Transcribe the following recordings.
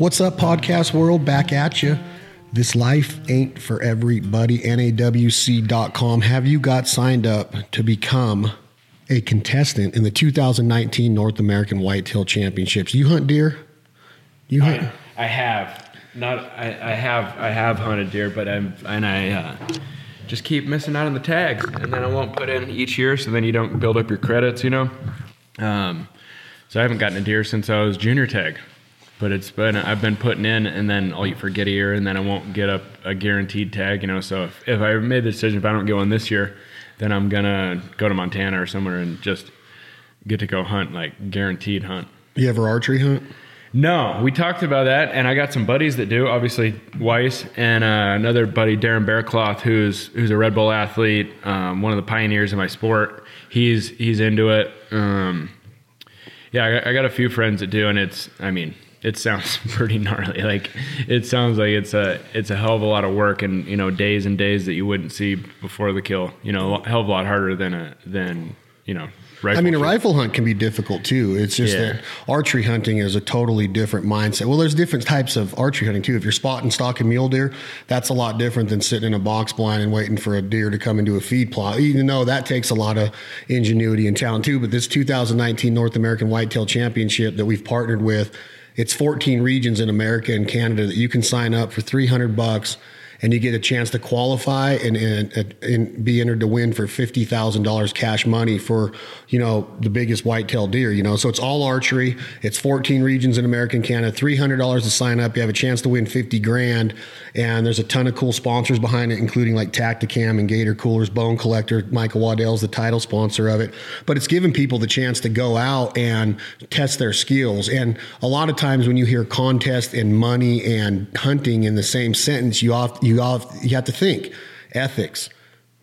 What's up, podcast world? Back at you. This life ain't for everybody. NAWC.com. Have you got signed up to become a contestant in the 2019 North American Whitetail Championships? You hunt deer? You hunt? I, I have not. I, I have. I have hunted deer, but I'm and I uh, just keep missing out on the tags, and then I won't put in each year, so then you don't build up your credits, you know. Um, so I haven't gotten a deer since I was junior tag, but it's been I've been putting in, and then I'll eat for get a year, and then I won't get up a guaranteed tag, you know. So if, if I made the decision, if I don't get one this year, then I'm gonna go to Montana or somewhere and just get to go hunt, like guaranteed hunt. You ever archery hunt? No, we talked about that, and I got some buddies that do. Obviously, Wise and uh, another buddy, Darren Berrecloth, who's who's a Red Bull athlete, um, one of the pioneers in my sport. He's he's into it. Um, yeah, I I got a few friends that do, and it's. I mean, it sounds pretty gnarly. Like it sounds like it's a it's a hell of a lot of work, and you know, days and days that you wouldn't see before the kill. You know, a hell of a lot harder than a than you know I mean, a rifle hunt can be difficult too. It's just yeah. that archery hunting is a totally different mindset. Well, there's different types of archery hunting too. If you're spotting stalking mule deer, that's a lot different than sitting in a box blind and waiting for a deer to come into a feed plot. Even though that takes a lot of ingenuity and talent too. But this 2019 North American Whitetail Championship that we've partnered with, it's 14 regions in America and Canada that you can sign up for 300 bucks and you get a chance to qualify and, and, and be entered to win for fifty thousand dollars cash money for you know the biggest whitetail deer. You know, so it's all archery. It's fourteen regions in American Canada. Three hundred dollars to sign up. You have a chance to win fifty grand, and there's a ton of cool sponsors behind it, including like Tactacam and Gator Coolers, Bone Collector. Michael Waddell's the title sponsor of it. But it's giving people the chance to go out and test their skills. And a lot of times when you hear contest and money and hunting in the same sentence, you often you all you have to think. Ethics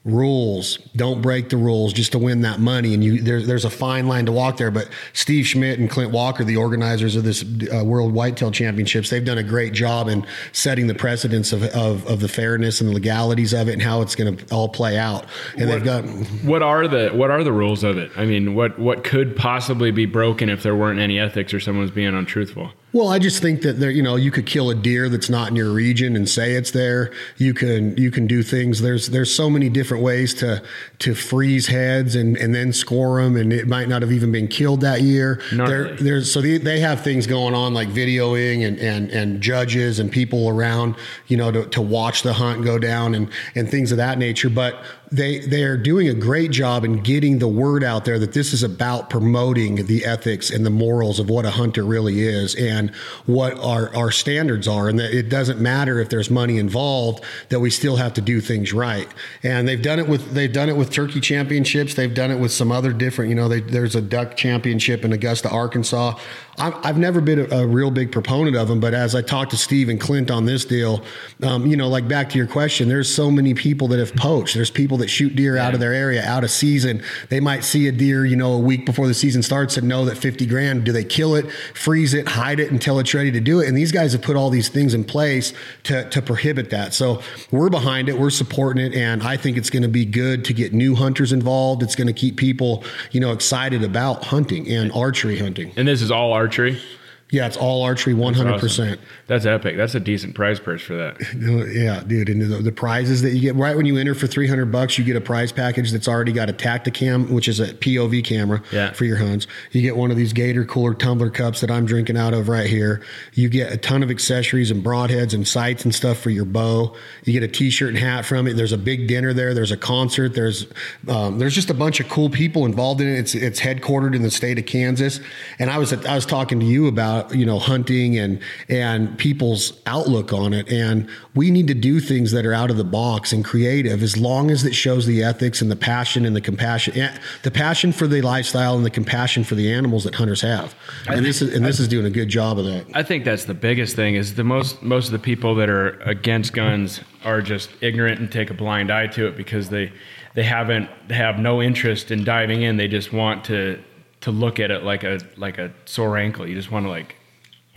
rules. Don't break the rules just to win that money. And you there's there's a fine line to walk there. But steve schmidt and clint walker the organizers of this uh, world whitetail championships they've done a great job in setting the precedence of, of, of the fairness and the legalities of it and how it's going to all play out. And what, they've got what are the what are the rules of it? I mean what what could possibly be broken if there weren't any ethics or someone's being untruthful well, I just think that there, you know, you could kill a deer that's not in your region and say it's there. You can you can do things. There's there's so many different ways to to freeze heads and and then score them, and it might not have even been killed that year. There, there's so they, they have things going on like videoing and and and judges and people around, you know, to, to watch the hunt go down and and things of that nature. But they they are doing a great job in getting the word out there that this is about promoting the ethics and the morals of what a hunter really is and what our our standards are. And that it doesn't matter if there's money involved that we still have to do things right. And they've done it with they've done it with turkey championships. They've done it with some other different you know they, there's a duck championship in Augusta Arkansas. I've never been a, a, real big proponent of them, but as I talked to Steve and Clint on this deal, um, you know, like back to your question, there's so many people that have poached. There's people that shoot deer out of their area, out of season. They might see a deer, you know, a week before the season starts and know that 50 grand. Do they kill it, freeze it, hide it until it's ready to do it? And these guys have put all these things in place to, to prohibit that. So we're behind it, we're supporting it, and I think it's going to be good to get new hunters involved. It's going to keep people, you know, excited about hunting and archery hunting. And this is all archery? Yeah, it's all archery, one hundred percent. That's epic. That's a decent prize purse for that. yeah, dude. And the, the, prizes that you get right when you enter for three hundred bucks, you get a prize package that's already got a Tactacam, which is a POV camera yeah. for your hunts. You get one of these Gator Cooler tumbler cups that I'm drinking out of right here. You get a ton of accessories and broadheads and sights and stuff for your bow. You get a T-shirt and hat from it. There's a big dinner there. There's a concert. There's um, there's just a bunch of cool people involved in it. It's it's headquartered in the state of Kansas. And I was I was talking to you about about you know hunting and and people's outlook on it. And we need to do things that are out of the box and creative. As long as it shows the ethics and the passion and the compassion eh, the passion for the lifestyle and the compassion for the animals that hunters have. And think, this is and this I, is doing a good job of that. I think that's the biggest thing is the most most of the people that are against guns are just ignorant and take a blind eye to it because they they haven't they have no interest in diving in. They just want to to look at it like a like a sore ankle. You just want to like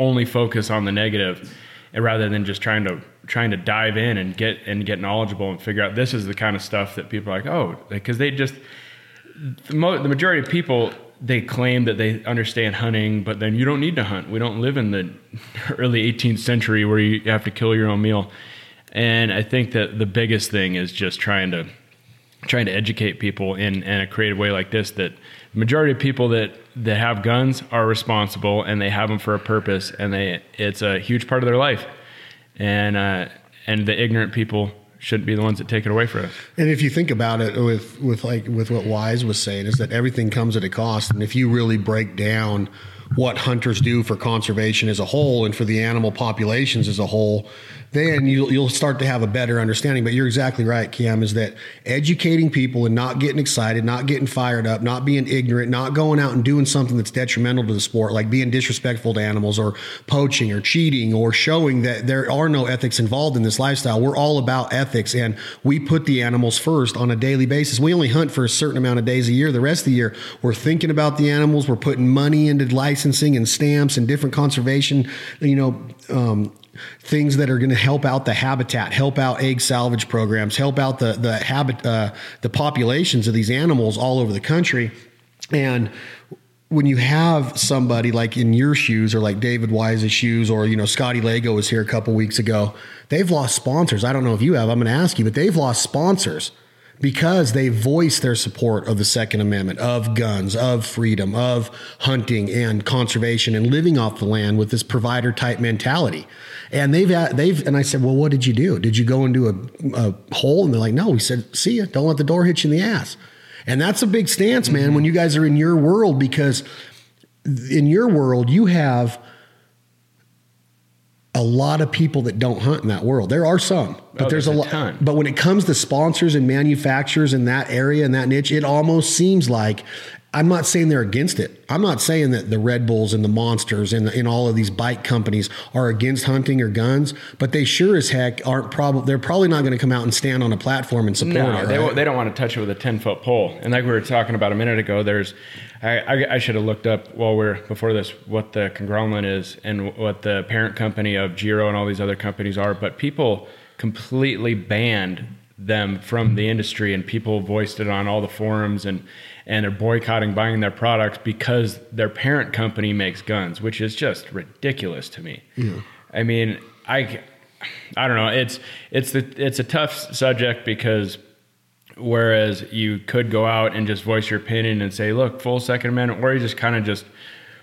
only focus on the negative, and rather than just trying to trying to dive in and get and get knowledgeable and figure out this is the kind of stuff that people are like oh because they just the, mo- the majority of people they claim that they understand hunting, but then you don't need to hunt. We don't live in the early 18th century where you have to kill your own meal. And I think that the biggest thing is just trying to trying to educate people in, in a creative way like this that the majority of people that that have guns are responsible and they have them for a purpose and they it's a huge part of their life and uh, and the ignorant people shouldn't be the ones that take it away from us. And if you think about it with with like with what Wise was saying is that everything comes at a cost and if you really break down what hunters do for conservation as a whole and for the animal populations as a whole, then you'll, you'll start to have a better understanding. But you're exactly right, Cam, is that educating people and not getting excited, not getting fired up, not being ignorant, not going out and doing something that's detrimental to the sport, like being disrespectful to animals or poaching or cheating or showing that there are no ethics involved in this lifestyle. We're all about ethics and we put the animals first on a daily basis. We only hunt for a certain amount of days a year. The rest of the year, we're thinking about the animals, we're putting money into licensing and stamps and different conservation, you know, um, things that are going to help out the habitat, help out egg salvage programs, help out the the habit uh, the populations of these animals all over the country, and when you have somebody like in your shoes or like David Wise's shoes or you know Scotty Lago was here a couple weeks ago, they've lost sponsors. I don't know if you have. I'm going to ask you, but they've lost sponsors because they voice their support of the Second Amendment, of guns, of freedom, of hunting and conservation and living off the land with this provider type mentality. And they've they've and I said, well, what did you do? Did you go into a, a hole? And they're like, no. We said, see ya. Don't let the door hit you in the ass. And that's a big stance, man. Mm-hmm. When you guys are in your world, because in your world you have a lot of people that don't hunt in that world. There are some, but oh, there's, there's, a, a lot. But when it comes to sponsors and manufacturers in that area and that niche, it almost seems like I'm not saying they're against it. I'm not saying that the Red Bulls and the Monsters and, the, and all of these bike companies are against hunting or guns, but they sure as heck aren't probably. They're probably not going to come out and stand on a platform and support no, it. They, they don't want to touch it with a 10 foot pole. And like we were talking about a minute ago, there's. I, I, I should have looked up while we're before this what the conglomerate is and what the parent company of Giro and all these other companies are. But people completely banned them from the industry, and people voiced it on all the forums and and they're boycotting buying their products because their parent company makes guns, which is just ridiculous to me. Yeah. I mean, I I don't know. It's it's the it's a tough subject because whereas you could go out and just voice your opinion and say, look, full Second Amendment, or you just kind of just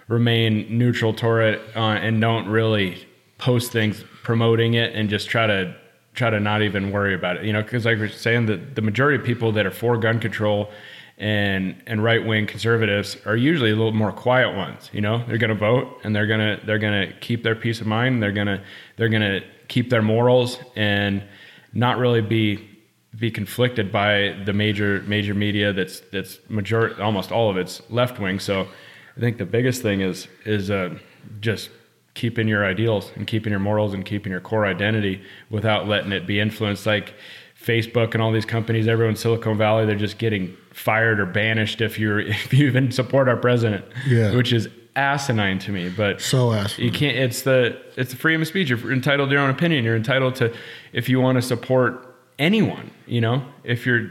remain neutral toward it uh, and don't really post things promoting it and just try to try to not even worry about it. You know, because like we're saying, that the majority of people that are for gun control and and right wing conservatives are usually a little more quiet ones. You know, they're going to vote and they're to they're to keep their peace of mind. They're to they're to keep their morals and not really be be conflicted by the major major media that's that's major almost all of it's left wing. So I think the biggest thing is is uh, just keeping your ideals and keeping your morals and keeping your core identity without letting it be influenced like Facebook and all these companies, everyone in Silicon Valley, they're just getting fired or banished if you're if you even support our president. Yeah. Which is asinine to me. But so asinine. You can't it's the it's the freedom of speech. You're entitled to your own opinion. You're entitled to if you want to support anyone, you know, if you're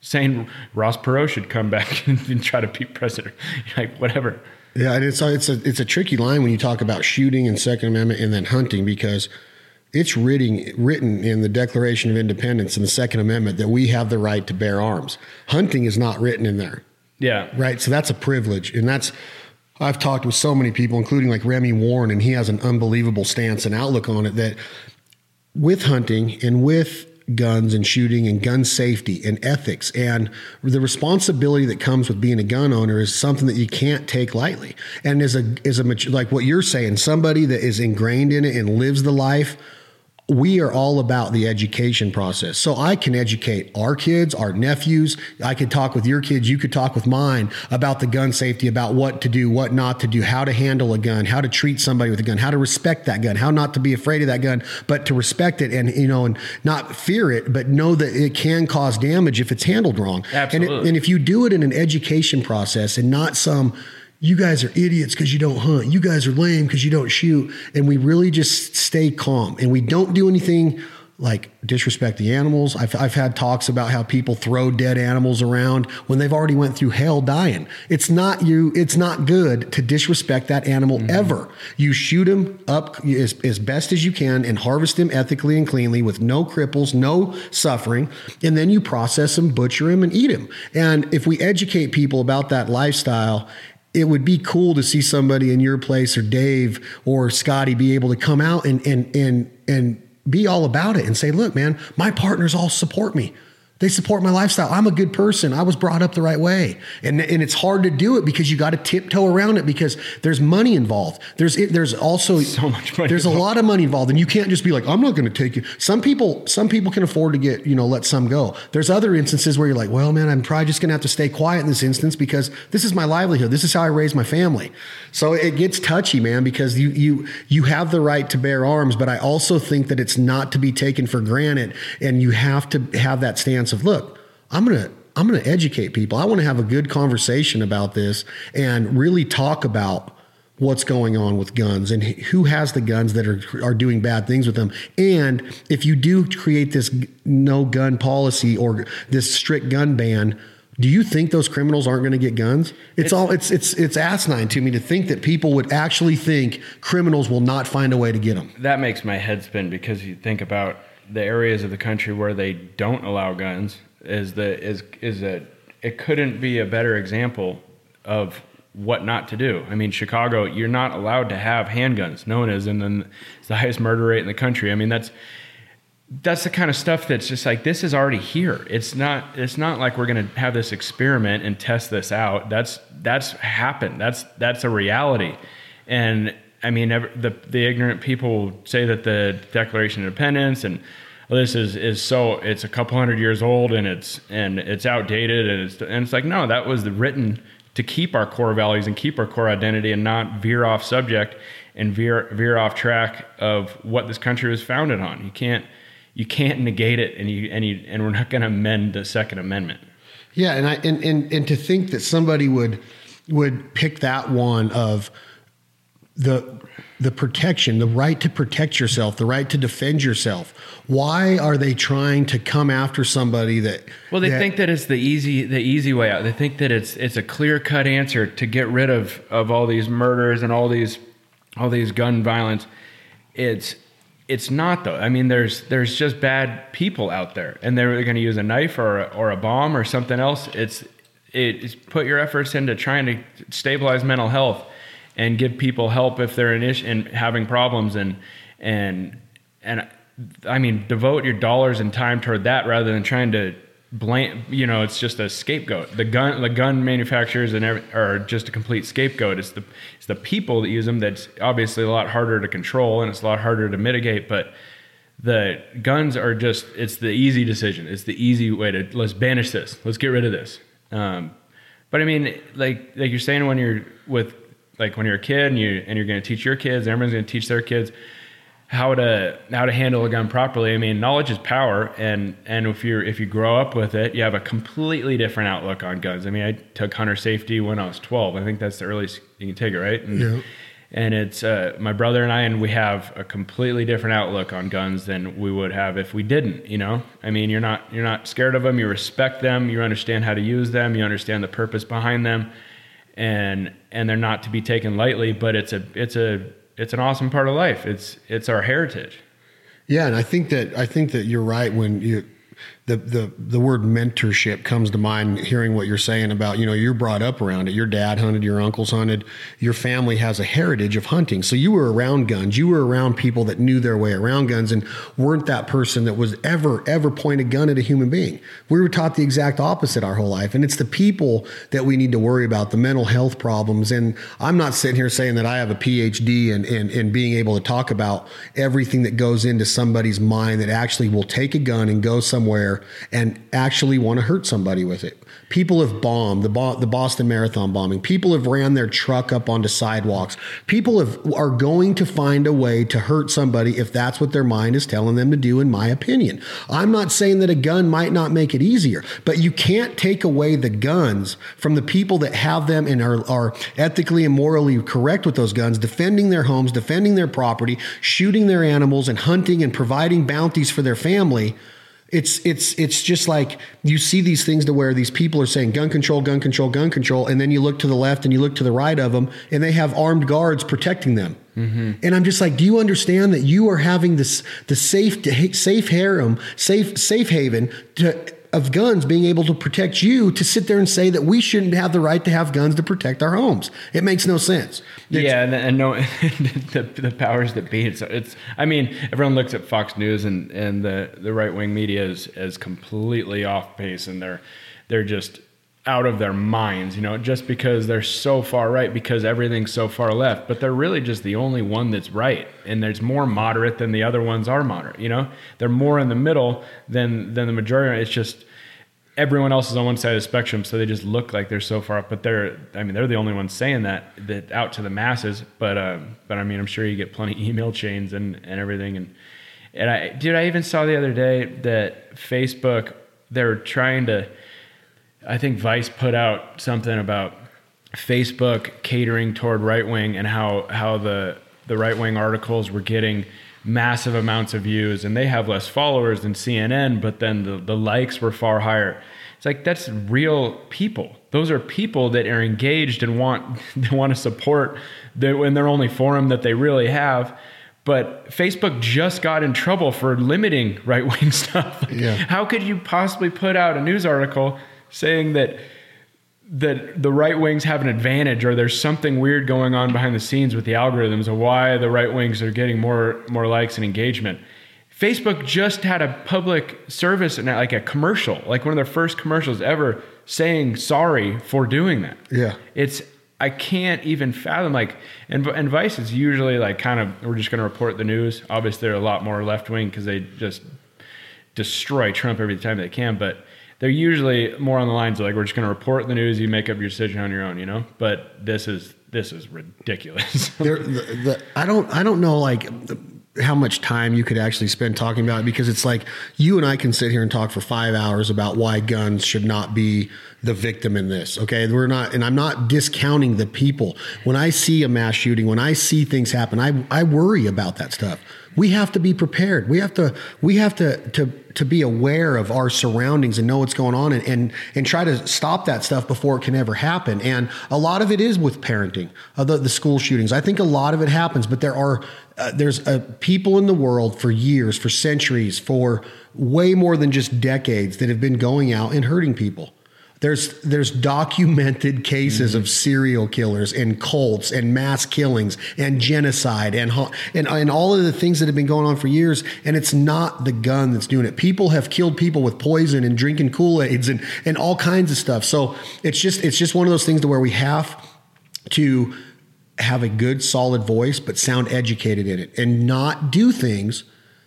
saying Ross Perot should come back and try to be president, like whatever. Yeah, and it's a, it's a it's a tricky line when you talk about shooting and Second Amendment and then hunting because it's written, written in the Declaration of Independence and the Second Amendment that we have the right to bear arms. Hunting is not written in there. Yeah. Right. So that's a privilege. And that's, I've talked with so many people, including like Remy Warren, and he has an unbelievable stance and outlook on it that with hunting and with guns and shooting and gun safety and ethics and the responsibility that comes with being a gun owner is something that you can't take lightly. And as a as a like what you're saying, somebody that is ingrained in it and lives the life we are all about the education process. So I can educate our kids, our nephews. I could talk with your kids. You could talk with mine about the gun safety, about what to do, what not to do, how to handle a gun, how to treat somebody with a gun, how to respect that gun, how not to be afraid of that gun, but to respect it and, you know, and not fear it, but know that it can cause damage if it's handled wrong. Absolutely. And, it, and if you do it in an education process and not some, you guys are idiots because you don't hunt. You guys are lame because you don't shoot. And we really just stay calm and we don't do anything like disrespect the animals. I've, I've had talks about how people throw dead animals around when they've already went through hell dying. It's not you. It's not good to disrespect that animal mm-hmm. ever. You shoot him up as, as best as you can and harvest him ethically and cleanly with no cripples, no suffering, and then you process him, butcher him, and eat him. And if we educate people about that lifestyle it would be cool to see somebody in your place or Dave or Scotty be able to come out and and and and be all about it and say, look, man, my partners all support me. They support my lifestyle. I'm a good person. I was brought up the right way. And, and it's hard to do it because you got to tiptoe around it because there's money involved. There's there's also so much money. There's involved. a lot of money involved and you can't just be like, I'm not going to take you. Some people some people can afford to get, you know, let some go. There's other instances where you're like, well, man, I'm probably just going to have to stay quiet in this instance because this is my livelihood. This is how I raise my family. So it gets touchy, man, because you you you have the right to bear arms, but I also think that it's not to be taken for granted and you have to have that stance of look, I'm going to I'm going to educate people. I want to have a good conversation about this and really talk about what's going on with guns and who has the guns that are are doing bad things with them. And if you do create this no gun policy or this strict gun ban, do you think those criminals aren't going to get guns? It's, it's, all it's it's it's asinine to me to think that people would actually think criminals will not find a way to get them. That makes my head spin because you think about the areas of the country where they don't allow guns is the is is that it couldn't be a better example of what not to do. I mean, Chicago, you're not allowed to have handguns. No one is, and then it's the highest murder rate in the country. I mean, that's that's the kind of stuff that's just like this is already here. It's not it's not like we're going to have this experiment and test this out. That's that's happened. That's that's a reality. And I mean, the the ignorant people say that the Declaration of Independence and this is is so it's a couple hundred years old and it's and it's outdated and it's and it's like no that was written to keep our core values and keep our core identity and not veer off subject and veer veer off track of what this country was founded on. You can't you can't negate it and you and you and we're not going to amend the second amendment. Yeah and i and, and and to think that somebody would would pick that one of the the protection, the right to protect yourself, the right to defend yourself. Why are they trying to come after somebody that? Well, they that, think that it's the easy the easy way out. They think that it's it's a clear cut answer to get rid of of all these murders and all these all these gun violence. It's it's not though. I mean, there's there's just bad people out there, and they're going to use a knife or a, or a bomb or something else. It's it's put your efforts into trying to stabilize mental health and give people help if they're in ish and having problems and and and I mean devote your dollars and time toward that rather than trying to blame you know it's just a scapegoat. The gun the gun manufacturers and every, are just a complete scapegoat. It's the it's the people that use them that's obviously a lot harder to control and it's a lot harder to mitigate but the guns are just it's the easy decision. It's the easy way to let's banish this. Let's get rid of this. Um, but i mean like like you're saying when you're with like when you're a kid and you and you're going to teach your kids, everyone's going to teach their kids how to how to handle a gun properly. I mean, knowledge is power, and and if you if you grow up with it, you have a completely different outlook on guns. I mean, I took hunter safety when I was 12. I think that's the earliest you can take it, right? And, yeah. And it's uh, my brother and I, and we have a completely different outlook on guns than we would have if we didn't. You know, I mean, you're not you're not scared of them. You respect them. You understand how to use them. You understand the purpose behind them and and they're not to be taken lightly. But it's a it's a it's an awesome part of life. It's it's our heritage. Yeah, and I think that I think that you're right when you the the the word mentorship comes to mind hearing what you're saying about you know you're brought up around it. Your dad hunted your uncles hunted. Your family has a heritage of hunting. So you were around guns. You were around people that knew their way around guns and weren't that person that was ever ever point a gun at a human being. We were taught the exact opposite our whole life. And it's the people that we need to worry about the mental health problems. And I'm not sitting here saying that I have a PhD and and, and being able to talk about everything that goes into somebody's mind that actually will take a gun and go somewhere and actually want to hurt somebody with it. People have bombed the Bo- the Boston Marathon bombing. People have ran their truck up onto sidewalks. People have are going to find a way to hurt somebody if that's what their mind is telling them to do. In my opinion, I'm not saying that a gun might not make it easier, but you can't take away the guns from the people that have them and are, are ethically and morally correct with those guns, defending their homes, defending their property, shooting their animals, and hunting and providing bounties for their family it's it's it's just like you see these things to where these people are saying gun control gun control gun control and then you look to the left and you look to the right of them and they have armed guards protecting them mm-hmm. and i'm just like do you understand that you are having this the safe safe harem safe safe haven to of guns being able to protect you to sit there and say that we shouldn't have the right to have guns to protect our homes. It makes no sense. It's, yeah, and, and no, the, the powers that be. It's, it's, I mean, everyone looks at Fox News and, and the, the right wing media is, is completely off base and they're, they're just out of their minds, you know, just because they're so far right because everything's so far left, but they're really just the only one that's right. And there's more moderate than the other ones are moderate, you know? They're more in the middle than than the majority. It's just everyone else is on one side of the spectrum, so they just look like they're so far up. But they're, I mean, they're the only ones saying that that out to the masses. But um, but I mean, I'm sure you get plenty email chains and and everything. And and I, dude, I even saw the other day that Facebook they're trying to I think Vice put out something about Facebook catering toward right wing and how how the the right wing articles were getting massive amounts of views and they have less followers than CNN, but then the, the likes were far higher. It's like that's real people. Those are people that are engaged and want they want to support the, in their only forum that they really have. But Facebook just got in trouble for limiting right wing stuff. Yeah. How could you possibly put out a news article saying that that the right wings have an advantage or there's something weird going on behind the scenes with the algorithms of why the right wings are getting more more likes and engagement. Facebook just had a public service and like a commercial, like one of their first commercials ever saying sorry for doing that. Yeah. It's I can't even fathom like and and Vice is usually like kind of we're just going to report the news. Obviously they're a lot more left wing cuz they just destroy Trump every time they can, but they're usually more on the lines of like we're just going to report the news you make up your decision on your own you know but this is this is ridiculous the, the, i don't i don't know like how much time you could actually spend talking about it because it's like you and I can sit here and talk for five hours about why guns should not be the victim in this. Okay. We're not, and I'm not discounting the people. When I see a mass shooting, when I see things happen, I, I worry about that stuff we have to be prepared. We have to we have to to to be aware of our surroundings and know what's going on and, and and try to stop that stuff before it can ever happen. And a lot of it is with parenting, uh, the, the school shootings. I think a lot of it happens, but there are uh, there's uh, people in the world for years, for centuries, for way more than just decades that have been going out and hurting people. There's there's documented cases mm-hmm. of serial killers and cults and mass killings and genocide and, and and all of the things that have been going on for years. And it's not the gun that's doing it. People have killed people with poison and drinking Kool Aids and and all kinds of stuff. So it's just it's just one of those things to where we have to have a good solid voice but sound educated in it and not do things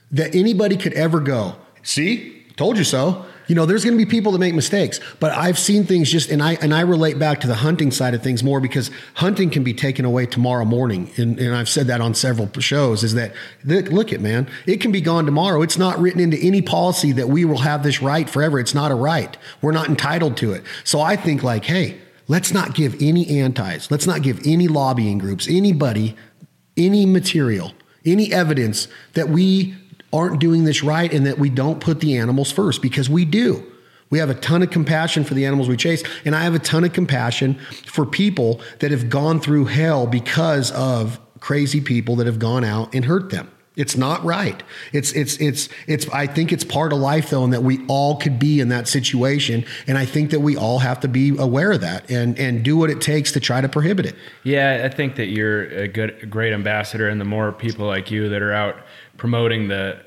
that anybody could ever go see told you so you know, there's going to be people that make mistakes, but I've seen things just, and I and I relate back to the hunting side of things more because hunting can be taken away tomorrow morning, and, and I've said that on several shows. Is that look at man, it can be gone tomorrow. It's not written into any policy that we will have this right forever. It's not a right. We're not entitled to it. So I think like, hey, let's not give any antis, let's not give any lobbying groups, anybody, any material, any evidence that we aren't doing this right and that we don't put the animals first because we do. We have a ton of compassion for the animals we chase. And I have a ton of compassion for people that have gone through hell because of crazy people that have gone out and hurt them. It's not right. It's it's it's it's I think it's part of life though and that we all could be in that situation and I think that we all have to be aware of that and and do what it takes to try to prohibit it. Yeah, I think that you're a good a great ambassador and the more people like you that are out promoting the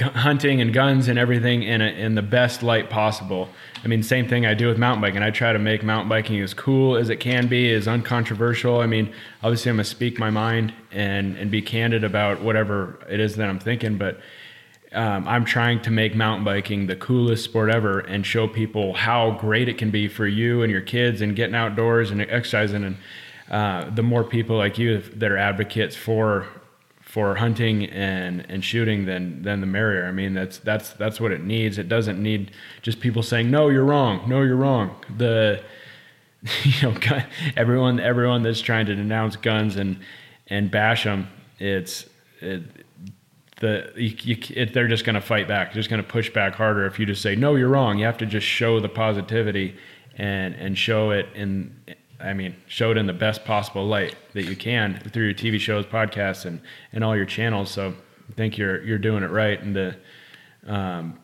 hunting and guns and everything in a, in the best light possible. I mean, same thing I do with mountain biking. I try to make mountain biking as cool as it can be, as uncontroversial. I mean, obviously, I'm gonna speak my mind and and be candid about whatever it is that I'm thinking, but um, I'm trying to make mountain biking the coolest sport ever and show people how great it can be for you and your kids and getting outdoors and exercising. And uh, the more people like you that are advocates for for hunting and, and shooting, then then the merrier. I mean, that's that's that's what it needs. It doesn't need just people saying no, you're wrong, no, you're wrong. The you know everyone everyone that's trying to denounce guns and and bash them, it's it, the you, you, it, they're just going to fight back. They're just going to push back harder if you just say no, you're wrong. You have to just show the positivity and and show it in. I mean, show it in the best possible light that you can through your TV shows, podcasts, and and all your channels. So I think you're you're doing it right, and the um,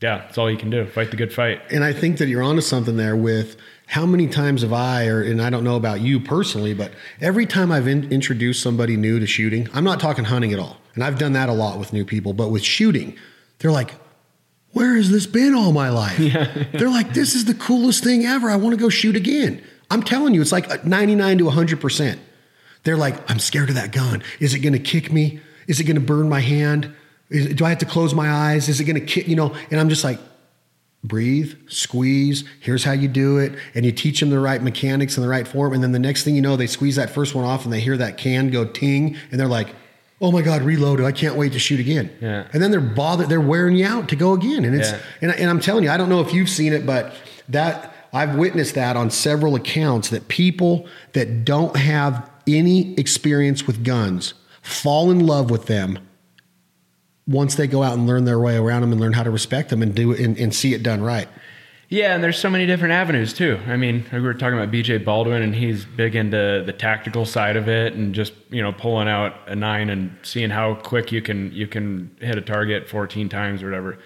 yeah, it's all you can do. Fight the good fight. And I think that you're onto something there with how many times have I, or and I don't know about you personally, but every time I've in, introduced somebody new to shooting, I'm not talking hunting at all, and I've done that a lot with new people, but with shooting, they're like, "Where has this been all my life?" Yeah. they're like, "This is the coolest thing ever. I want to go shoot again." I'm telling you, it's like uh, 99 to 100 percent. They're like, "I'm scared of that gun. Is it going to kick me? Is it going to burn my hand? Is, do I have to close my eyes? Is it going to kick? You know?" And I'm just like, breathe, squeeze, here's how you do it. And you teach them the right mechanics and the right form. And then the next thing you know, they squeeze that first one off and they hear that can go ting and they're like, oh my God, reloaded. I can't wait to shoot again. Yeah. And then they're bothered, they're wearing you out to go again. And it's, yeah. and, and I'm telling you, I don't know if you've seen it, but that I've witnessed that on several accounts that people that don't have any experience with guns fall in love with them once they go out and learn their way around them and learn how to respect them and do and, and see it done right. Yeah, and there's so many different avenues too. I mean, we were talking about BJ Baldwin, and he's big into the tactical side of it, and just you know pulling out a nine and seeing how quick you can you can hit a target 14 times or whatever.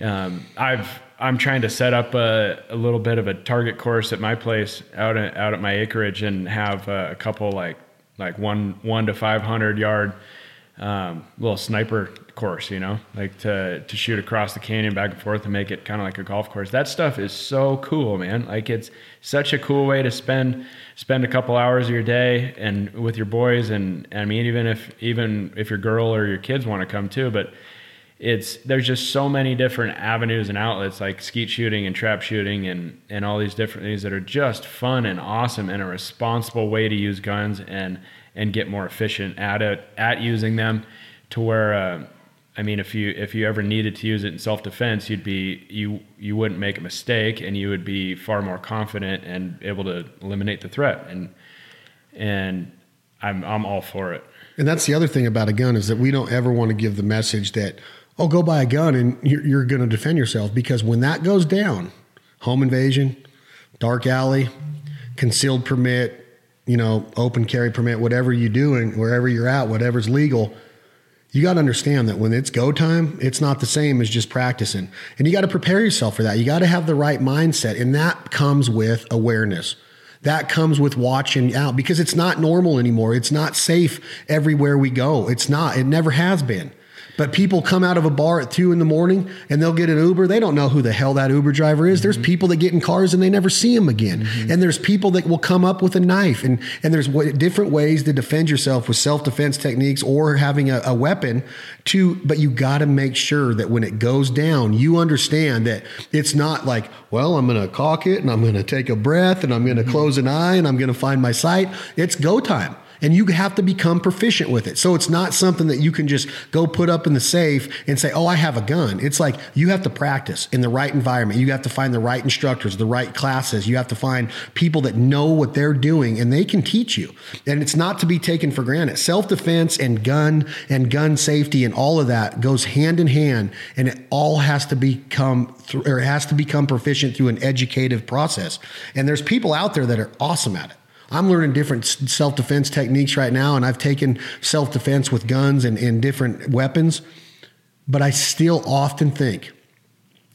Um, I've I'm trying to set up a, a, little bit of a target course at my place out at, out at my acreage, and have a, a couple like like one one to 500 yard um, little sniper course, you know, like to to shoot across the canyon back and forth and make it kind of like a golf course. That stuff is so cool, man. Like it's such a cool way to spend spend a couple hours of your day and with your boys and, and I mean even if even if your girl or your kids want to come too, but it's there's just so many different avenues and outlets like skeet shooting and trap shooting and and all these different things that are just fun and awesome and a responsible way to use guns and and get more efficient at it at using them to where uh, I mean, if you if you ever needed to use it in self defense, you'd be you you wouldn't make a mistake, and you would be far more confident and able to eliminate the threat. And and I'm I'm all for it. And that's the other thing about a gun is that we don't ever want to give the message that oh go buy a gun and you're, you're going to defend yourself because when that goes down, home invasion, dark alley, concealed permit, you know, open carry permit, whatever you're doing, wherever you're at, whatever's legal you got to understand that when it's go time, it's not the same as just practicing. And you got to prepare yourself for that. You got to have the right mindset. And that comes with awareness. That comes with watching out because it's not normal anymore. It's not safe everywhere we go. It's not, it never has been. But people come out of a bar at two in the morning and they'll get an Uber. They don't know who the hell that Uber driver is. Mm-hmm. There's people that get in cars and they never see them again. Mm-hmm. And there's people that will come up with a knife. And, and there's different ways to defend yourself with self defense techniques or having a, a weapon to, but you got to make sure that when it goes down, you understand that it's not like, well, I'm going to cock it and I'm going to take a breath and I'm going to mm-hmm. close an eye and I'm going to find my sight. It's go time and you have to become proficient with it. So it's not something that you can just go put up in the safe and say, "Oh, I have a gun." It's like you have to practice in the right environment. You have to find the right instructors, the right classes. You have to find people that know what they're doing and they can teach you. And it's not to be taken for granted. Self-defense and gun and gun safety and all of that goes hand in hand and it all has to become through or has to become proficient through an educative process. And there's people out there that are awesome at it. I'm learning different self defense techniques right now, and I've taken self defense with guns and, and different weapons. But I still often think,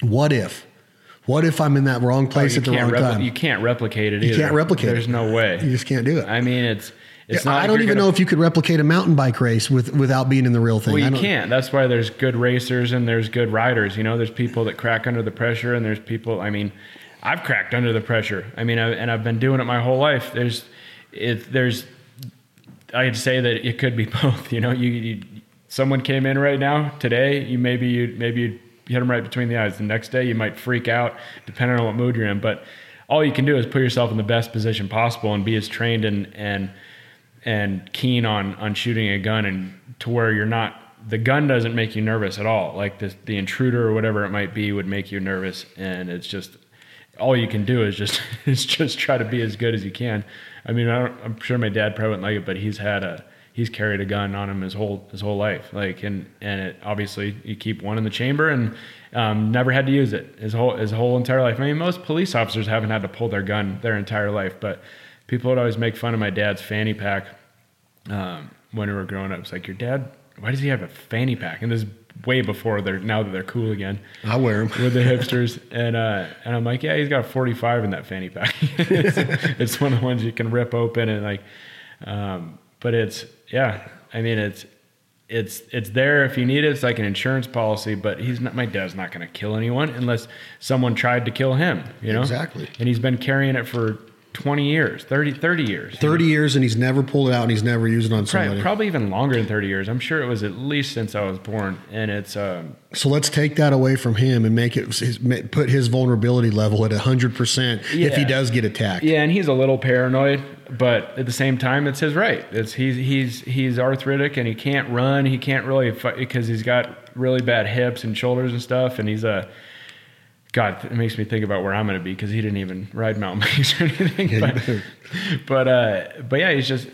what if? What if I'm in that wrong oh, place oh, at the wrong repli- time? You can't replicate it. You can't replicate There's it. no way. You just can't do it. I mean, it's it's not. I don't even gonna, know if you could replicate a mountain bike race with without being in the real thing. Well, you can't. That's why there's good racers and there's good riders. You know, there's people that crack under the pressure, and there's people. I mean, I've cracked under the pressure. I mean, I, and I've been doing it my whole life. There's, if there's, I'd say that it could be both. You know, you, you someone came in right now today, you maybe you maybe you hit them right between the eyes. The next day, you might freak out, depending on what mood you're in. But all you can do is put yourself in the best position possible and be as trained and and and keen on on shooting a gun and to where you're not the gun doesn't make you nervous at all like the the intruder or whatever it might be would make you nervous and it's just all you can do is just is just try to be as good as you can i mean I am sure my dad probably wouldn't like it but he's had a he's carried a gun on him his whole his whole life like and and it obviously you keep one in the chamber and um, never had to use it his whole his whole entire life i mean most police officers haven't had to pull their gun their entire life but people would always make fun of my dad's fanny pack um, when we were growing up. It's like your dad. Why does he have a fanny pack? And this is way before they're now that they're cool again. I wear them with the hipsters, and uh, and I'm like, yeah, he's got a 45 in that fanny pack. it's, it's, one of the ones you can rip open and like, um, but it's yeah. I mean, it's it's it's there if you need it. It's like an insurance policy, but he's not. My dad's not going to kill anyone unless someone tried to kill him. You know exactly. And he's been carrying it for 20 years, 30, 30 years. 30 years, and he's never pulled it out and he's never used it on somebody. Probably, probably even longer than 30 years. I'm sure it was at least since I was born. And it's. Um, so let's take that away from him and make it his, put his vulnerability level at 100% yeah. if he does get attacked. Yeah, and he's a little paranoid, but at the same time, it's his right. It's he's he's he's arthritic and he can't run. He can't really fight because he's got really bad hips and shoulders and stuff, and he's a God, it makes me think about where I'm going to be because he didn't even ride mountain bikes or anything. But, but, uh, but yeah, he's just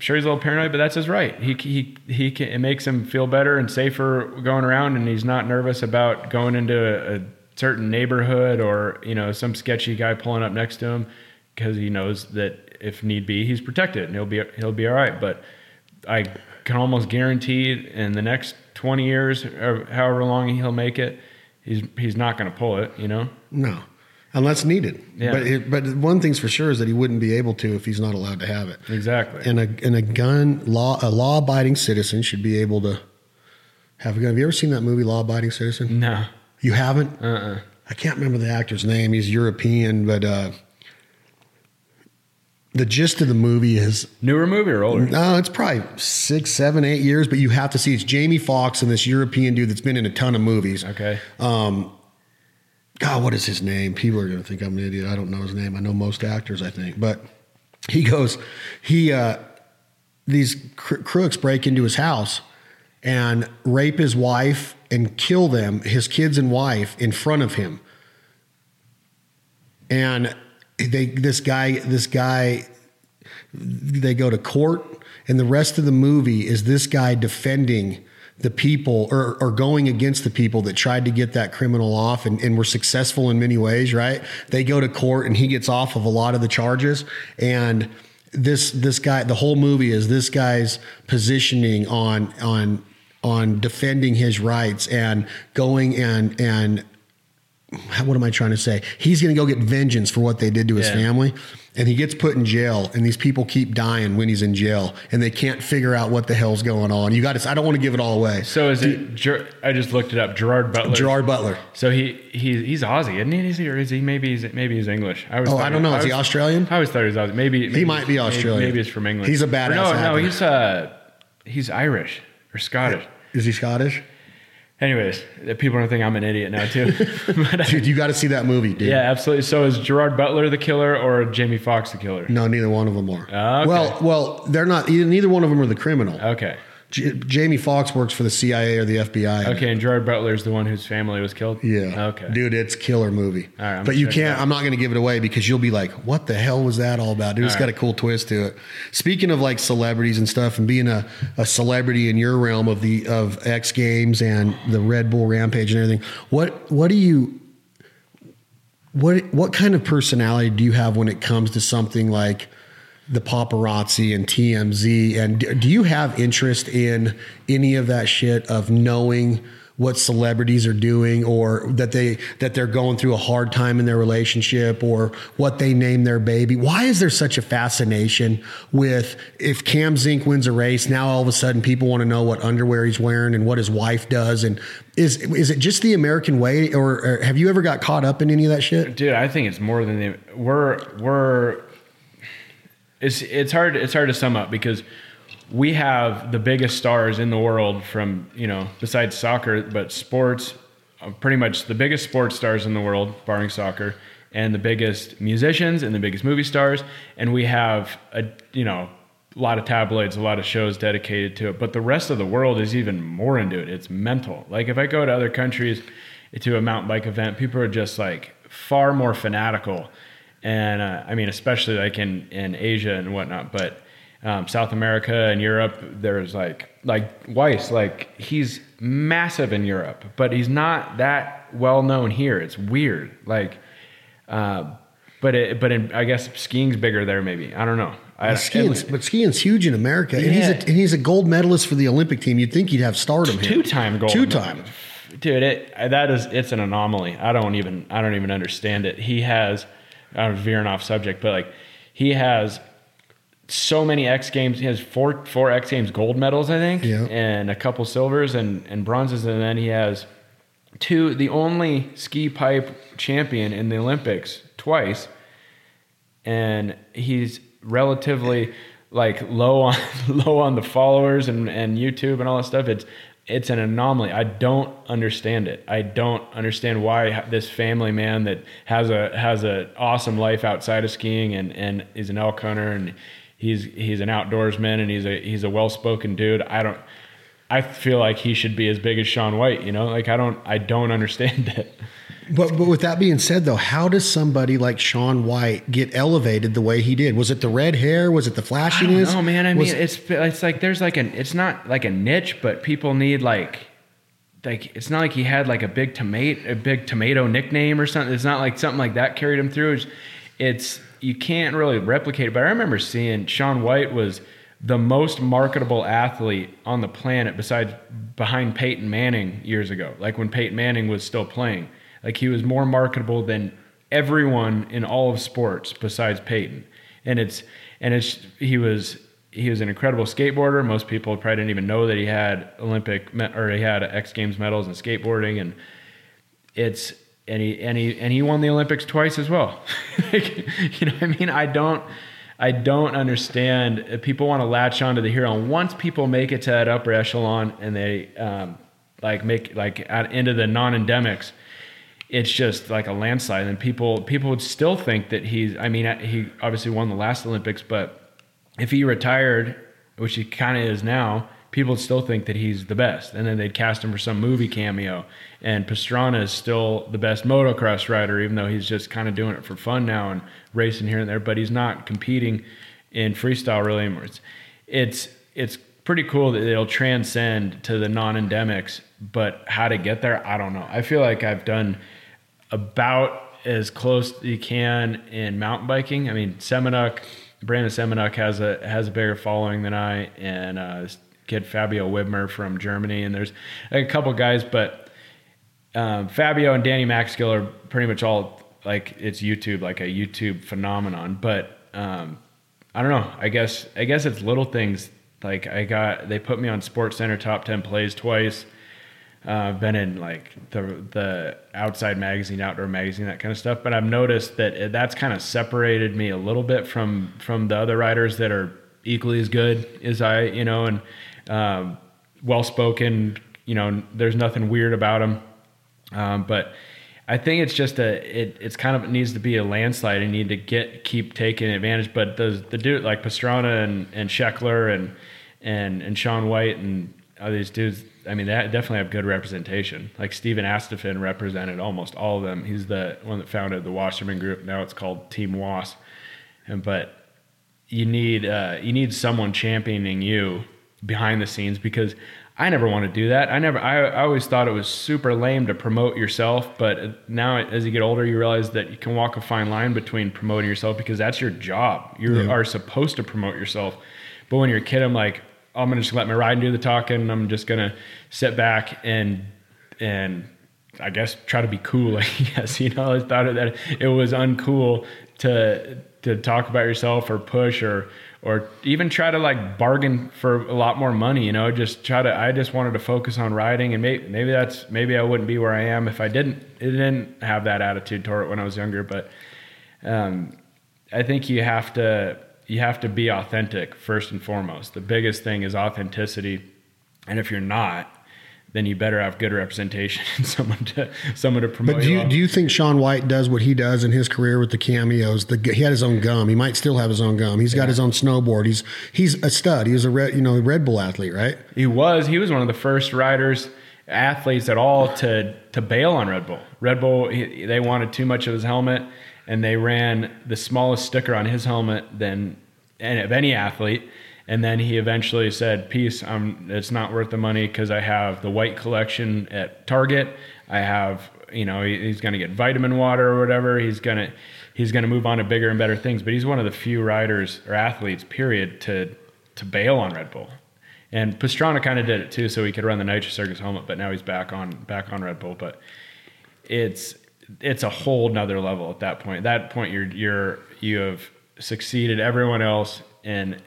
I'm sure he's a little paranoid, but that's his right. He he he can, it makes him feel better and safer going around, and he's not nervous about going into a, a certain neighborhood or you know some sketchy guy pulling up next to him because he knows that if need be, he's protected and he'll be he'll be all right. But I can almost guarantee in the next 20 years, or however long he'll make it he's he's not going to pull it, you know. No, unless needed. Yeah. But it, but one thing's for sure is that he wouldn't be able to if he's not allowed to have it. Exactly. And a and a gun law a law abiding citizen should be able to have a gun. Have you ever seen that movie Law Abiding Citizen? No. You haven't? Uh. Uh-uh. I can't remember the actor's name. He's European, but. uh the gist of the movie is newer movie or older? No, it's probably six, seven, eight years, but you have to see it's Jamie Foxx and this European dude that's been in a ton of movies. Okay. Um, God, what is his name? People are going to think I'm an idiot. I don't know his name. I know most actors, I think, but he goes, he, uh, these cr- crooks break into his house and rape his wife and kill them, his kids and wife, in front of him. And they this guy this guy they go to court and the rest of the movie is this guy defending the people or, or going against the people that tried to get that criminal off and, and were successful in many ways right? They go to court and he gets off of a lot of the charges and this this guy the whole movie is this guy's positioning on on on defending his rights and going and and what am I trying to say? He's going to go get vengeance for what they did to his yeah. family. And he gets put in jail, and these people keep dying when he's in jail, and they can't figure out what the hell's going on. You got to. I don't want to give it all away. So is it? Ger, I just looked it up. Gerard Butler. Gerard Butler. So he, he he's Aussie, isn't he? Is he or is he? Maybe he's maybe he's English. I was. Oh, I don't know. Is he Australian? I always thought he was Aussie. Maybe, maybe he might be Australian. Maybe, maybe he's from England. He's a badass. Or no, no, he's uh, he's Irish or Scottish. Is he Scottish? Anyways, people are think I'm an idiot now too. but, uh, dude, you got to see that movie, dude. Yeah, absolutely. So is Gerard Butler the killer or Jamie Foxx the killer? No, neither one of them are. Okay. Well, well, they're not. Neither one of them are the criminal. Okay. J- Jamie Foxx works for the CIA or the FBI. Okay, and Gerard Butler is the one whose family was killed. Yeah. Okay. Dude, it's killer movie. All right, but you can't. I'm not going to give it away because you'll be like, "What the hell was that all about?" Dude, all it's right. got a cool twist to it. Speaking of like celebrities and stuff, and being a, a celebrity in your realm of the of X Games and the Red Bull Rampage and everything, what what do you what what kind of personality do you have when it comes to something like? The paparazzi and TMZ. And do you have interest in any of that shit of knowing what celebrities are doing or that they that they're going through a hard time in their relationship or what they name their baby why is there such a fascination with if cam zink wins a race now all of a sudden people want to know what underwear he's wearing and what his wife does and is is it just the american way or, or have you ever got caught up in any of that shit dude i think it's more than the we're we're it's it's hard it's hard to sum up because we have the biggest stars in the world from you know besides soccer, but sports, uh, pretty much the biggest sports stars in the world, barring soccer, and the biggest musicians and the biggest movie stars, and we have a you know a lot of tabloids, a lot of shows dedicated to it. But the rest of the world is even more into it. It's mental. Like if I go to other countries to a mountain bike event, people are just like far more fanatical. And uh, I mean, especially like in, in Asia and whatnot, but um, South America and Europe, there's like, like Wise, like he's massive in Europe, but he's not that well known here. It's weird. Like, uh, but it, but in, I guess skiing's bigger there. Maybe I don't know. I, skiing's, but skiing's huge in America, and he's a and he's a gold medalist for the Olympic team. You'd think he'd have stardom here. two time gold, two time. dude. It that is it's an anomaly. I don't even I don't even understand it. He has I'm veering off subject, but like he has so many X Games. He has four four X Games gold medals, I think, Yeah. and a couple silvers and and bronzes, and then he has two. The only ski pipe champion in the Olympics twice, and he's relatively like low on low on the followers and and YouTube and all that stuff. It's it's an anomaly. I don't understand it. I don't understand why this family man that has a has a awesome life outside of skiing and and is an elk hunter and he's he's an outdoorsman and he's a he's a well spoken dude. I don't. I feel like he should be as big as Shaun White. You know, like I don't I don't understand it. But but with that being said, though, how does somebody like Shaun White get elevated the way he did? Was it the red hair? Was it the flashiness? Oh man. I Was- mean, it's it's like there's like an it's not like a niche, but people need like like it's not like he had like a big tomato a big tomato nickname or something. It's not like something like that carried him through. It's, it's you can't really replicate it. But I remember seeing Shaun White was the most marketable athlete on the planet besides behind Peyton Manning years ago. Like when Peyton Manning was still playing. Like he was more marketable than everyone in all of sports besides Peyton. And it's and it's he was he was an incredible skateboarder. Most people probably didn't even know that he had Olympic or he had X Games medals in skateboarding, and it's and he and he and he won the Olympics twice as well. like, you know, what I mean, I don't. I don't understand. uh, People want to latch onto the hero, and once people make it to that upper echelon and they um, like make like out into the non-endemics, it's just like a landslide. And people people would still think that he's. I mean, he obviously won the last Olympics, but if he retired, which he kind of is now, people would still think that he's the best. And then they'd cast him for some movie cameo. And Pastrana is still the best motocross rider, even though he's just kind of doing it for fun now and racing here and there. But he's not competing in freestyle really anymore. It's it's, it's pretty cool that it'll transcend to the non-endemics. But how to get there, I don't know. I feel like I've done about as close as you can in mountain biking. I mean, Semenuk, Brandon Semenuk has a has a bigger following than I, and uh, this kid Fabio Wibmer from Germany, and there's a couple guys, but um, Fabio and Danny MacAskill are pretty much all like it's YouTube, like a YouTube phenomenon. But um, I don't know. I guess I guess it's little things. Like I got they put me on SportsCenter top ten plays twice. Uh, been in like the the outside magazine, outdoor magazine, that kind of stuff. But I've noticed that that's kind of separated me a little bit from from the other writers that are equally as good as I, you know, and um, well spoken. You know, there's nothing weird about them. Um, but I think it's just a it, it's kind of it needs to be a landslide and need to get keep taking advantage. But the the dude like Pastrana and and Sheckler and and and Shaun White and all these dudes. I mean, they definitely have good representation. Like Stephen Astephen represented almost all of them. He's the one that founded the Wasserman Group. Now it's called Team Was. And but you need uh, you need someone championing you behind the scenes because I never want to do that. I never. I, I always thought it was super lame to promote yourself, but now as you get older, you realize that you can walk a fine line between promoting yourself because that's your job. You Yeah. are supposed to promote yourself. But when you're a kid, I'm like, I'm gonna just let my ride do the talking. I'm just gonna sit back and and I guess try to be cool. I guess you know I thought that it was uncool to to talk about yourself or push or or even try to like bargain for a lot more money. You know, just try to. I just wanted to focus on riding, and maybe maybe that's maybe I wouldn't be where I am if I didn't didn't have that attitude toward it when I was younger. But um, I think you have to you have to be authentic first and foremost. The biggest thing is authenticity, and if you're not, then you better have good representation and someone to someone to promote. But do you, on. do you think Shaun White does what he does in his career with the cameos? The, he had his own gum. He might still have his own gum. He's got his own snowboard. He's he's a stud. He was a red, you know Red Bull athlete, right? He was. He was one of the first riders, athletes at all to to bail on Red Bull. Red Bull, he, they wanted too much of his helmet, and they ran the smallest sticker on his helmet than any, of any athlete. And then he eventually said, "Peace. I'm. It's not worth the money because I have the white collection at Target. I have, you know, he, he's going to get vitamin water or whatever. He's gonna." He's going to move on to bigger and better things, but he's one of the few riders or athletes, period, to to bail on Red Bull. And Pastrana kind of did it too, so he could run the Nitro Circus helmet. But now he's back on back on Red Bull. But it's it's a whole nother level at that point. At that point, you're you're you have succeeded everyone else, and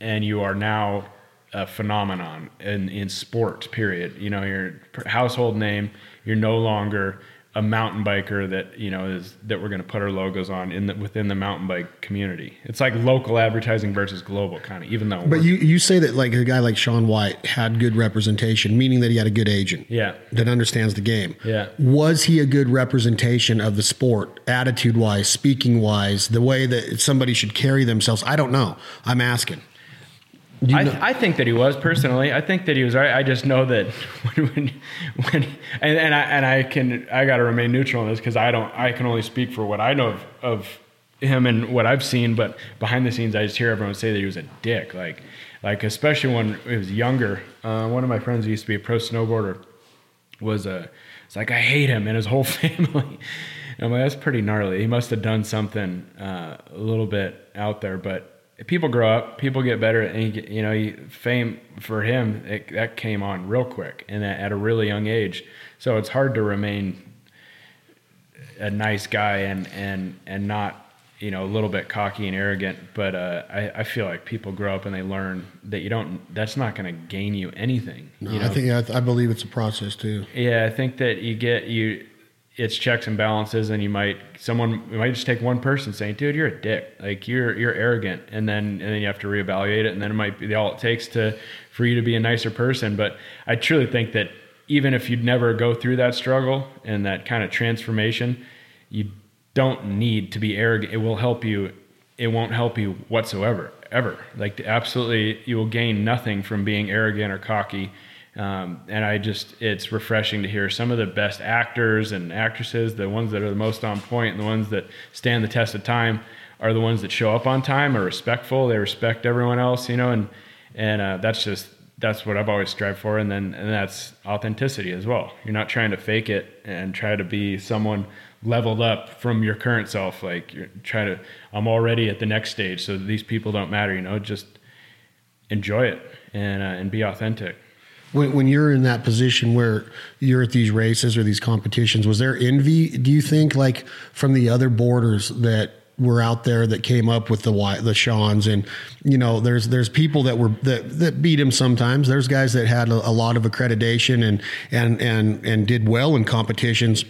and you are now a phenomenon in in sports. Period. You know, you're household name. You're no longer a mountain biker that you know is that we're going to put our logos on in the, within the mountain bike community. It's like local advertising versus global kind of. Even though, But you you say that like a guy like Shaun White had good representation, meaning that he had a good agent. yeah, That understands the game. Yeah. Was he a good representation of the sport, attitude wise, speaking wise, the way that somebody should carry themselves? I don't know. I'm asking. I, know- I think that he was personally. I think that he was right. I just know that when, when, when and, and I and I can I got to remain neutral in this because I don't I can only speak for what I know of, of him and what I've seen. But behind the scenes, I just hear everyone say that he was a dick. Like like especially when he was younger. Uh, one of my friends who used to be a pro snowboarder was a. It's like I hate him and his whole family. And I'm like, that's pretty gnarly. He must have done something uh, a little bit out there, but people grow up, people get better, and he, you know, he, fame for him it, that came on real quick and at, at a really young age. So it's hard to remain a nice guy and and and not you know a little bit cocky and arrogant. But uh, I, I feel like people grow up and they learn that you don't. That's not going to gain you anything. No, you know? I think I, I believe it's a process too. Yeah, I think that you get you it's checks and balances and you might someone you might just take one person saying, "Dude, you're a dick. Like you're you're arrogant." And then and then you have to reevaluate it and then it might be all it takes to for you to be a nicer person, but I truly think that even if you'd never go through that struggle and that kind of transformation, you don't need to be arrogant. It will help you. It won't help you whatsoever, ever. Like absolutely, you will gain nothing from being arrogant or cocky. Um, and I just, it's refreshing to hear some of the best actors and actresses, the ones that are the most on point, and the ones that stand the test of time, are the ones that show up on time, are respectful. They respect everyone else, you know, and and uh, that's just that's what I've always strived for, and then and that's authenticity as well. You're not trying to fake it and try to be someone leveled up from your current self. Like you're trying to, I'm already at the next stage, so these people don't matter. You know, just enjoy it and uh, and be authentic. When, when you're in that position where you're at these races or these competitions, was there envy? Do you think like from the other boarders that were out there that came up with the the Shaun's and you know there's there's people that were that, that beat him sometimes. There's guys that had a, a lot of accreditation and and and and did well in competitions.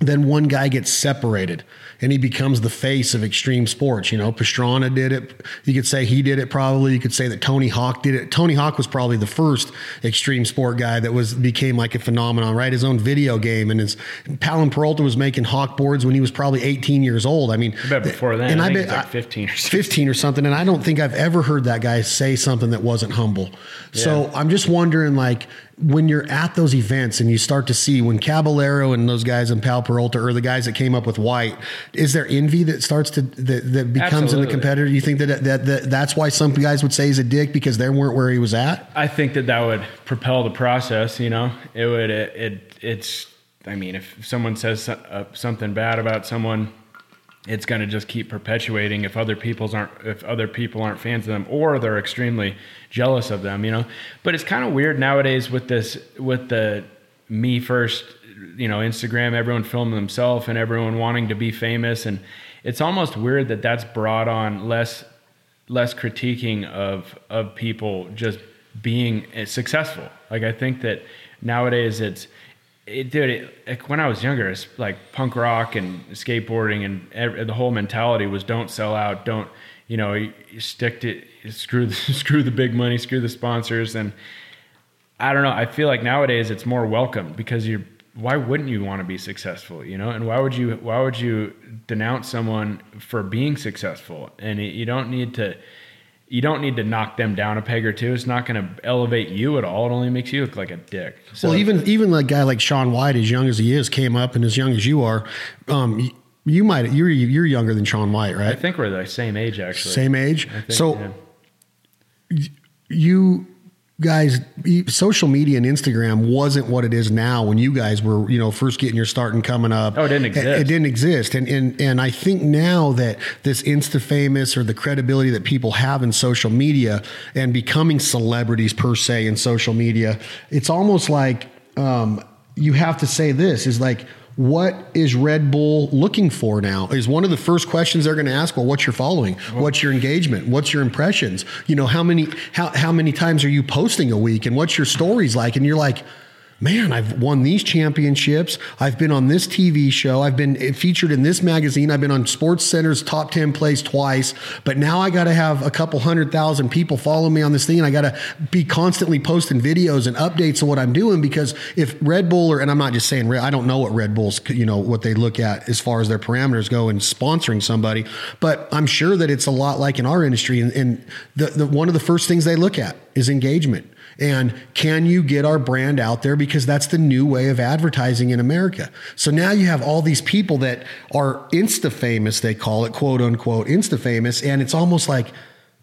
Then one guy gets separated and he becomes the face of extreme sports. You know, Pastrana did it. You could say he did it probably. You could say that Tony Hawk did it. Tony Hawk was probably the first extreme sport guy that was became like a phenomenon, right? His own video game and his Powell Peralta was making Hawk boards when he was probably 18 years old. I mean, I bet before then, and I, I bet like 15 or something. 15 or something and i don't think i've ever heard that guy say something that wasn't humble so i'm just wondering like when you're at those events and you start to see when caballero and those guys and Powell Peralta or the guys that came up with white is there envy that starts to that, that becomes in the competitor you think that, that that that's why some guys would say he's a dick because they weren't where he was at I think that that would propel the process. You know, it would. It, it it's. I mean, if someone says uh, something bad about someone, it's going to just keep perpetuating. If other people's aren't, if other people aren't fans of them, or they're extremely jealous of them, you know. But it's kind of weird nowadays with this, with the me first, you know, Instagram. Everyone filming themselves and everyone wanting to be famous, and it's almost weird that that's brought on less less critiquing of of people just being uh, successful. Like I think that nowadays it's it, dude. It, when I was younger, it's like punk rock and skateboarding and ev- the whole mentality was don't sell out, don't you know, you, you stick to screw the, screw the big money, screw the sponsors, and I don't know. I feel like nowadays it's more welcome because you're. Why wouldn't you want to be successful? You know, and why would you? Why would you denounce someone for being successful? And it, you don't need to. You don't need to knock them down a peg or two. It's not going to elevate you at all. It only makes you look like a dick. So, well, even even a guy like Shaun White, as young as he is, came up, and as young as you are, um, you might you're you're younger than Shaun White, right? I think we're the same age, actually. Same age. Think, so yeah. you guys social media and instagram wasn't what it is now when you guys were you know first getting your start and coming up. Oh it didn't exist it, didn't exist. And and and i think now that this insta famous or the credibility that people have in social media and becoming celebrities per se in social media it's almost like um, you have to say this is like what is Red Bull looking for now? Is one of the first questions they're going to ask, well, what's your following? What's your engagement? What's your impressions? You know, how many how how many times are you posting a week and what's your stories like? And you're like, man, I've won these championships. I've been on this TV show. I've been featured in this magazine. I've been on SportsCenter's top 10 plays twice. But now I got to have a couple hundred thousand people follow me on this thing. And I got to be constantly posting videos and updates of what I'm doing because if Red Bull or, and I'm not just saying, I don't know what Red Bull's, you know, what they look at as far as their parameters go in sponsoring somebody, but I'm sure that it's a lot like in our industry. And, and the, the, one of the first things they look at is engagement and can you get our brand out there? Because that's the new way of advertising in America. So now you have all these people that are insta famous, they call it quote unquote insta famous. And it's almost like,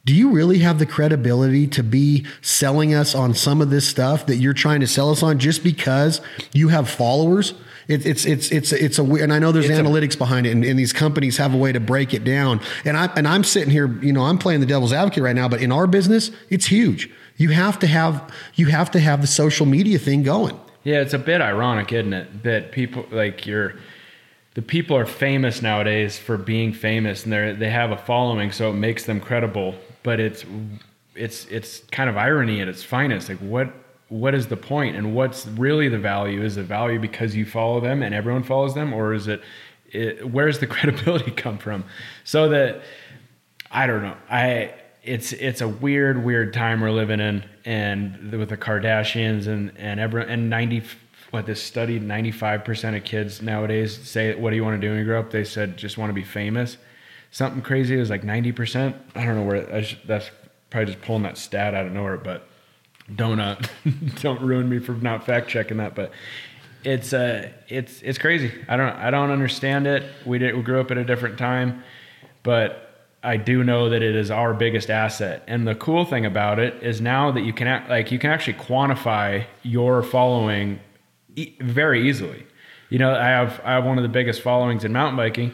do you really have the credibility to be selling us on some of this stuff that you're trying to sell us on just because you have followers? It, it's it's it's it's a and I know there's it's analytics a, behind it, and, and, these companies have a way to break it down. And I and I'm sitting here, you know, I'm playing the devil's advocate right now, but in our business, it's huge. You have to have you have to have the social media thing going. Yeah, it's a bit ironic, isn't it? That people like you're the people are famous nowadays for being famous and they they have a following so it makes them credible, but it's it's it's kind of irony at its finest. Like what what is the point and what's really the value? Is the value because you follow them and everyone follows them or is it, it where's the credibility come from? So that I don't know. I it's it's a weird weird time we're living in and with the kardashians and and everyone and 90 what this study 95% of kids nowadays say what do you want to do when you grow up? They said just want to be famous. Something crazy is like 90% i don't know where just, that's probably just pulling that stat out of nowhere but don't uh, don't ruin me for not fact checking that but it's uh it's it's crazy. I don't i don't understand it. We did we grew up at a different time but I do know that it is our biggest asset. And the cool thing about it is now that you can act, like you can actually quantify your following e- very easily. You know, I have I have one of the biggest followings in mountain biking,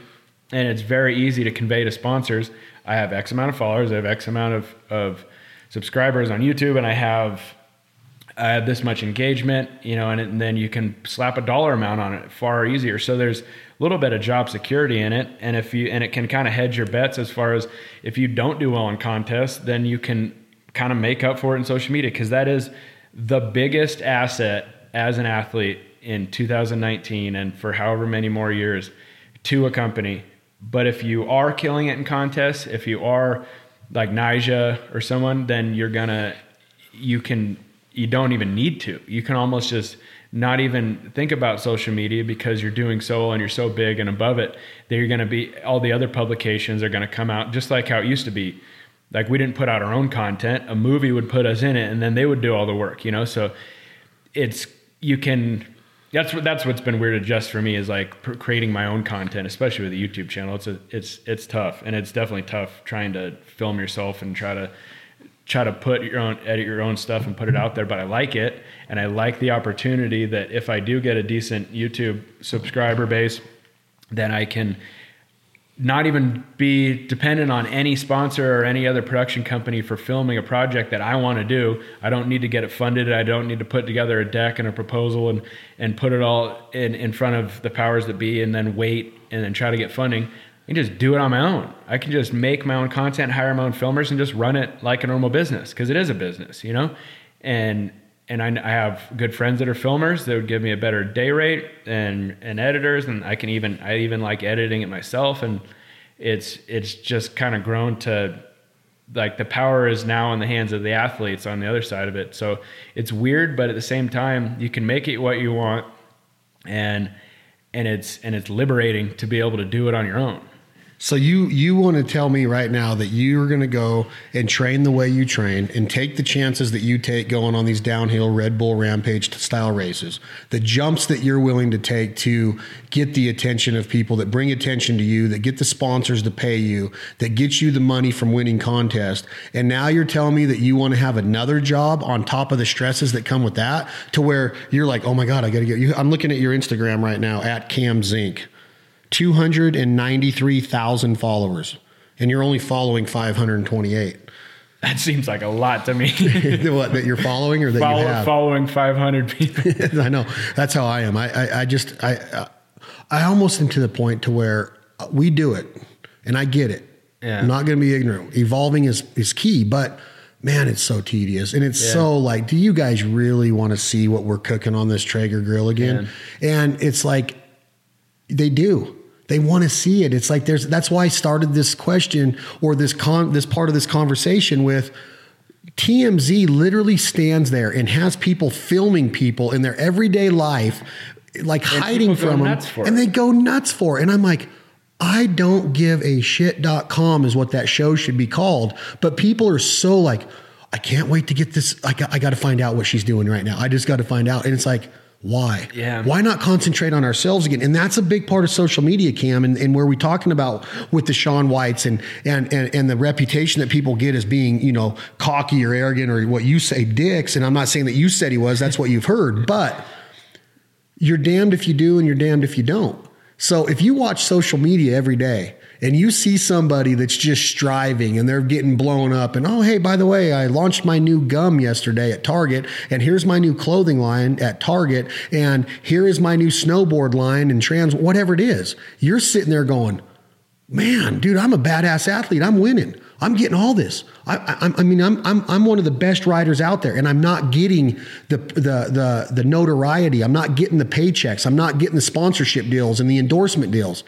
and it's very easy to convey to sponsors. I have X amount of followers, I have X amount of of subscribers on YouTube, and I have I have this much engagement, you know, and, and then you can slap a dollar amount on it far easier. So there's little bit of job security in it and if you and it can kind of hedge your bets as far as if you don't do well in contests then you can kind of make up for it in social media because that is the biggest asset as an athlete in 2019 and for however many more years to a company. But if you are killing it in contests if you are like Nyjah or someone then you're gonna you can you don't even need to. You can almost just not even think about social media because you're doing so and you're so big and above it that you're going to be all the other publications are going to come out just like how it used to be. Like we didn't put out our own content. A movie would put us in it and then they would do all the work you know? So it's you can that's what that's what's been weird to just for me is like creating my own content especially with the youtube channel. It's a, it's it's tough and it's definitely tough trying to film yourself and try to try to put your own edit your own stuff and put it out there but i like it and i like the opportunity that if i do get a decent youtube subscriber base then i can not even be dependent on any sponsor or any other production company for filming a project that I want to do. I don't need to get it funded. I don't need to put together a deck and a proposal and, and put it all in, in front of the powers that be and then wait and then try to get funding can just do it on my own. I can just make my own content, hire my own filmers, and just run it like a normal business because it is a business, you know. And and I, I, have good friends that are filmers that would give me a better day rate and and editors, and I can even I even like editing it myself, and it's it's just kind of grown to like the power is now in the hands of the athletes on the other side of it. So it's weird, but at the same time, you can make it what you want, and and it's and it's liberating to be able to do it on your own. So you you want to tell me right now that you're going to go and train the way you train and take the chances that you take going on these downhill Red Bull Rampage style races, the jumps that you're willing to take to get the attention of people that bring attention to you, that get the sponsors to pay you, that get you the money from winning contests, and now you're telling me that you want to have another job on top of the stresses that come with that, to where you're like, oh my god, I got to get you. I'm looking at your Instagram right now at Cam Zink. 293,000 followers, and you're only following 528. That seems like a lot to me. what that you're following or that Follow, you have? following 500 people. I know that's how I am. I, I, I just I I almost am to the point to where we do it, and I get it. Yeah. I'm not going to be ignorant. Evolving is is key, but man, it's so tedious, and it's Yeah. so like, do you guys really want to see what we're cooking on this Traeger grill again? And it's like they do. They want to see it. It's like there's that's why I started this question or this con this part of this conversation with TMZ literally stands there and has people filming people in their everyday life, like hiding from them, and they go nuts for it. And I'm like, I don't give a shit.com is what that show should be called. But people are so like, I can't wait to get this. I got, I got to find out what she's doing right now. I just got to find out. And it's like, why? Yeah. Why not concentrate on ourselves again? And that's a big part of social media, Cam, and, and where we're talking about with the Shaun Whites and, and and and the reputation that people get as being, you know, cocky or arrogant or what you say dicks. And I'm not saying that you said he was, that's what you've heard, but you're damned if you do and you're damned if you don't. So if you watch social media every day and you see somebody that's just striving and they're getting blown up and oh hey by the way I launched my new gum yesterday at Target and here's my new clothing line at Target and here is my new snowboard line and trans whatever it is. You're sitting there going, man, dude, I'm a badass athlete. I'm winning. I'm getting all this. I, I, I mean, I'm, I'm, I'm one of the best riders out there, and I'm not getting the, the, the, the notoriety. I'm not getting the paychecks. I'm not getting the sponsorship deals and the endorsement deals.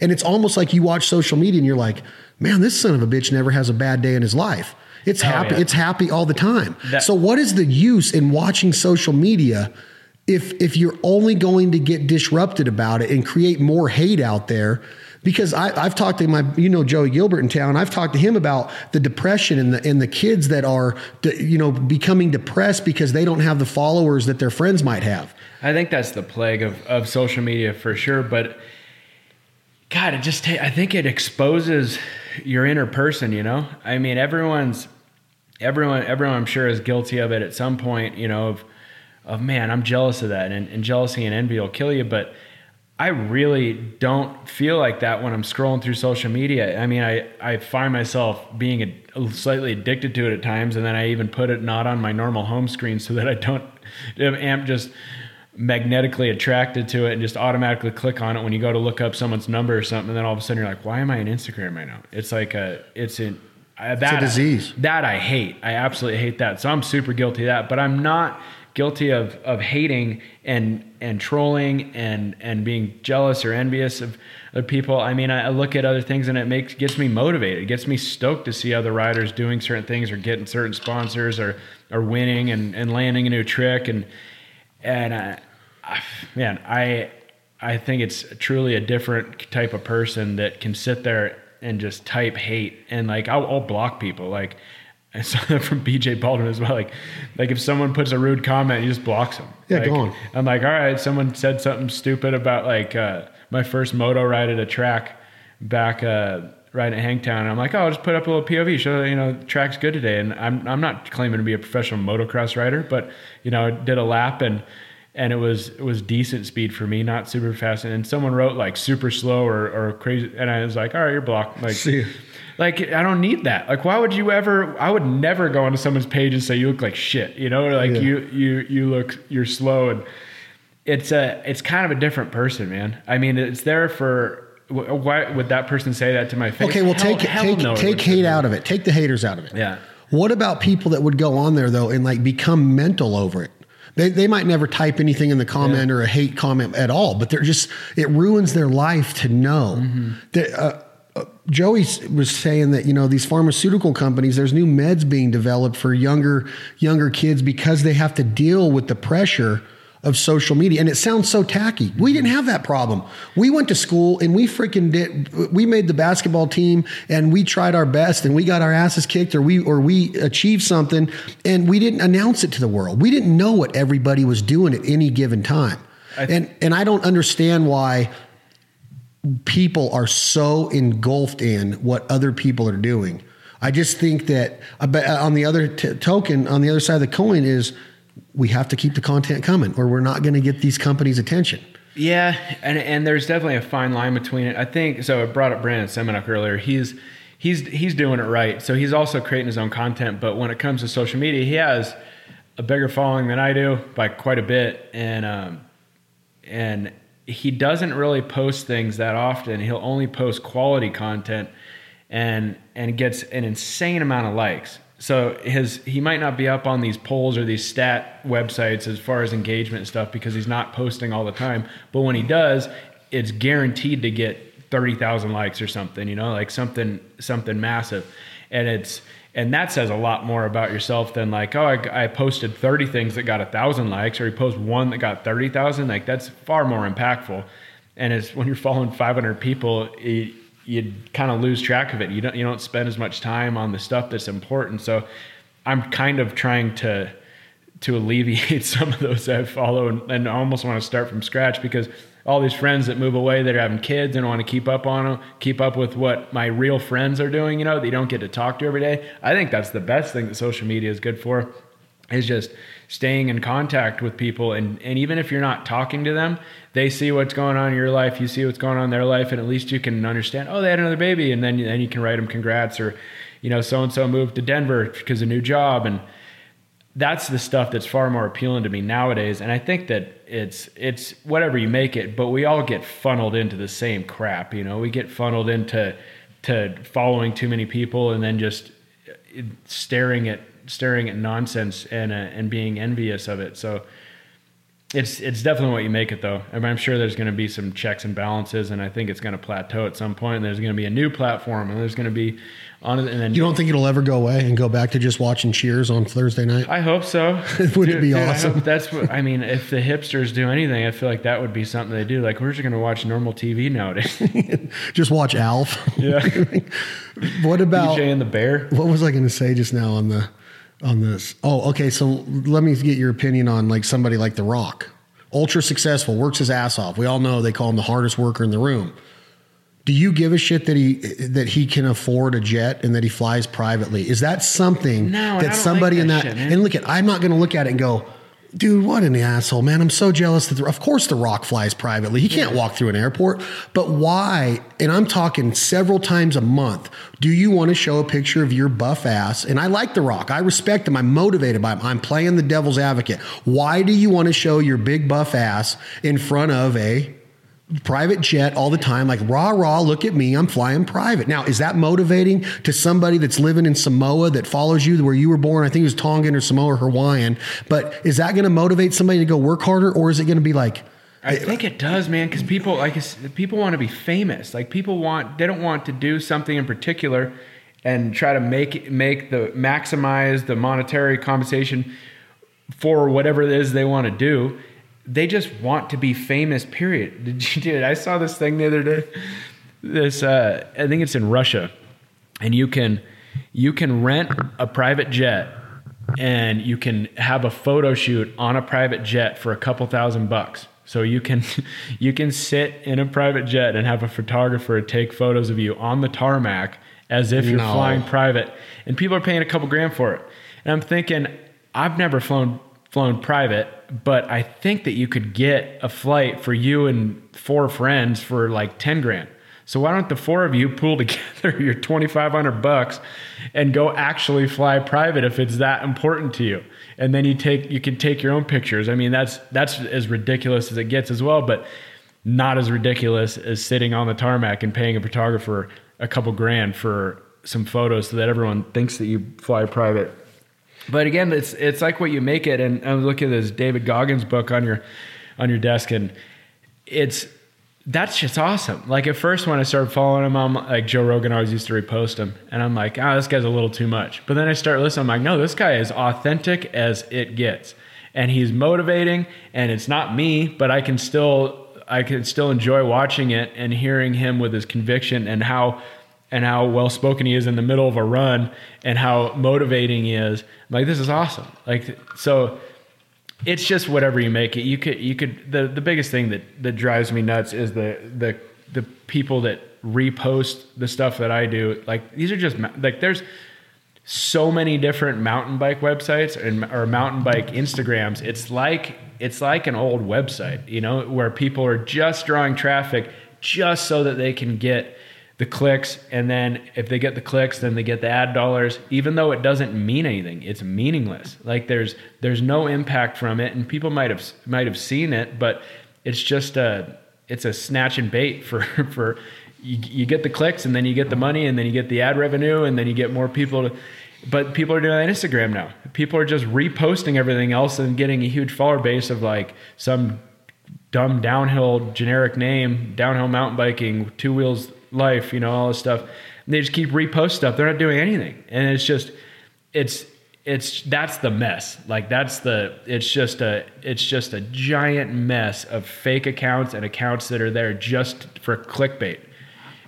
And it's almost like you watch social media and you're like, man, this son of a bitch never has a bad day in his life. It's Oh, happy. yeah. It's happy all the time. That- so what is the use in watching social media if if you're only going to get disrupted about it and create more hate out there? Because I, I've talked to my, you know, Joey Gilbert in town. I've talked to him about the depression and the and the kids that are, you know, becoming depressed because they don't have the followers that their friends might have. I think that's the plague of, of social media for sure. But God, it just I think it exposes your inner person. You know, I mean, everyone's everyone everyone I'm sure is guilty of it at some point. You know, of of man, I'm jealous of that, and, and jealousy and envy will kill you. But I really don't feel like that when I'm scrolling through social media. I mean, I, I find myself being a, slightly addicted to it at times, and then I even put it not on my normal home screen so that I don't am just magnetically attracted to it and just automatically click on it when you go to look up someone's number or something. And then all of a sudden you're like, why am I on Instagram right now? It's like a, it's an, uh, I, that, disease. that I hate. I absolutely hate that. So I'm super guilty of that, but I'm not guilty of of hating and and trolling and and being jealous or envious of other people. I mean, I, I look at other things and it makes gets me motivated. It gets me stoked to see other riders doing certain things or getting certain sponsors or or winning and and landing a new trick and and I, I, man, I I think it's truly a different type of person that can sit there and just type hate and like I'll, I'll block people like I saw that from BJ Baldwin as well. Like, like if someone puts a rude comment, he just blocks them. Yeah, like, go on. I'm like, all right, someone said something stupid about like uh, my first moto ride at a track back uh, right at Hangtown. And I'm like, oh, I'll just put up a little POV, show you know, the track's good today. And I'm I'm not claiming to be a professional motocross rider, but you know, I did a lap and and it was it was decent speed for me, not super fast. And someone wrote like super slow or, or crazy, and I was like, all right, you're blocked. Like, See. Like I don't need that. Like, why would you ever? I would never go onto someone's page and say you look like shit. You know, like Yeah. you you you look you're slow and it's a it's kind of a different person, man. I mean, it's there for. Why would that person say that to my face? Okay, well, Hell- take hell take no, take hate out of it. Take the haters out of it. Yeah. What about people that would go on there though and like become mental over it? They, they might never type anything in the comment or a hate comment at all, but they're just it ruins their life to know Mm-hmm. that. Uh, Joey was saying that you know these pharmaceutical companies, there's new meds being developed for younger younger kids because they have to deal with the pressure of social media. And it sounds so tacky. We didn't have that problem. We went to school and we freaking did we made the basketball team and we tried our best and we got our asses kicked or we or we achieved something and we didn't announce it to the world. We didn't know what everybody was doing at any given time. Th- and and I don't understand why people are so engulfed in what other people are doing. I just think that uh, on the other t- token, on the other side of the coin is we have to keep the content coming or we're not going to get these companies' attention. Yeah, and and there's definitely a fine line between it. I think so. I brought up Brandon Semenuk earlier. He's he's he's doing it right. So he's also creating his own content. But when it comes to social media, he has a bigger following than I do by quite a bit, and um, and he doesn't really post things that often. He'll only post quality content, and and gets an insane amount of likes. So his he might not be up on these polls or these stat websites as far as engagement and stuff because he's not posting all the time. But when he does, it's guaranteed to get thirty thousand likes or something. You know, like something something massive, and it's and that says a lot more about yourself than like oh I, I posted 30 things that got a thousand likes or you post one that got 30,000 like that's far more impactful and it's when you're following 500 people it, you kind of lose track of it. You don't you don't spend as much time on the stuff that's important. So I'm kind of trying to to alleviate some of those I follow and, and almost want to start from scratch because all these friends that move away that are having kids and want to keep up on them, keep up with what my real friends are doing, you know, that you don't get to talk to every day. I think that's the best thing that social media is good for is just staying in contact with people. And and even if you're not talking to them they see what's going on in your life you see what's going on in their life and at least you can understand oh they had another baby and then then you can write them congrats or you know so and so moved to Denver because a new job. And that's the stuff that's far more appealing to me nowadays. And i think that it's it's whatever you make it but we all get funneled into the same crap you know we get funneled into to following too many people and then just staring at staring at nonsense and uh, and being envious of it. So it's it's definitely what you make it though. I mean, I'm sure there's going to be some checks and balances, and I think it's going to plateau at some point. And there's going to be a new platform, and there's going to be on it. And then you don't think it'll ever go away and go back to just watching Cheers on Thursday night? I hope so. would dude, it be dude, awesome? that's what I mean. If the hipsters do anything, I feel like that would be something they do. Like, we're just going to watch normal TV nowadays. just watch Alf. Yeah. what about BJ and the Bear? What was I going to say just now on the? on this. Oh, okay. So let me get your opinion on like somebody like The Rock. Ultra successful, works his ass off. We all know they call him the hardest worker in the room. Do you give a shit that he that he can afford a jet and that he flies privately? Is that something no, that somebody like in that shit, and look at I'm not going to look at it and go, dude, what an asshole, man. I'm so jealous that, the, of course, The Rock flies privately. He can't yeah. walk through an airport. But why, and I'm talking several times a month, do you want to show a picture of your buff ass? And I like The Rock. I respect him. I'm motivated by him. I'm playing the devil's advocate. Why do you want to show your big buff ass in front of a private jet all the time, like rah rah, look at me, I'm flying private. Now, is that motivating to somebody that's living in Samoa that follows you where you were born? I think it was Tongan or Samoa or Hawaiian. But is that going to motivate somebody to go work harder, or is it going to be like? I think it does, man, because people like people want to be famous. Like people want, they don't want to do something in particular and try to make make the maximize the monetary compensation for whatever it is they want to do they just want to be famous. Period. Did you do it? I saw this thing the other day. This uh, I think it's in Russia, and you can you can rent a private jet and you can have a photo shoot on a private jet for a couple thousand bucks. So you can you can sit in a private jet and have a photographer take photos of you on the tarmac as if you're no. flying private, and people are paying a couple grand for it. And I'm thinking, I've never flown flown private, but I think that you could get a flight for you and four friends for like 10 grand. So why don't the four of you pool together your 2500 bucks and go actually fly private if it's that important to you. And then you take you can take your own pictures. I mean that's that's as ridiculous as it gets as well, but not as ridiculous as sitting on the tarmac and paying a photographer a couple grand for some photos so that everyone thinks that you fly private. But again, it's it's like what you make it. And I'm looking at this David Goggins book on your on your desk, and it's that's just awesome. Like at first when I started following him, I'm like Joe Rogan always used to repost him, and I'm like, ah, oh, this guy's a little too much. But then I start listening, I'm like, no, this guy is authentic as it gets, and he's motivating, and it's not me, but I can still I can still enjoy watching it and hearing him with his conviction and how and how well spoken he is in the middle of a run and how motivating he is. I'm like this is awesome. Like so it's just whatever you make it. You could you could the the biggest thing that that drives me nuts is the the the people that repost the stuff that I do. Like these are just like there's so many different mountain bike websites and or mountain bike Instagrams. It's like it's like an old website, you know, where people are just drawing traffic just so that they can get the clicks and then if they get the clicks then they get the ad dollars even though it doesn't mean anything it's meaningless like there's there's no impact from it and people might have might have seen it but it's just a it's a snatch and bait for for you, you get the clicks and then you get the money and then you get the ad revenue and then you get more people to but people are doing that on Instagram now. People are just reposting everything else and getting a huge follower base of like some dumb downhill generic name, downhill mountain biking, two wheels life, you know, all this stuff. And they just keep repost stuff. They're not doing anything. And it's just it's it's that's the mess. Like that's the it's just a it's just a giant mess of fake accounts and accounts that are there just for clickbait.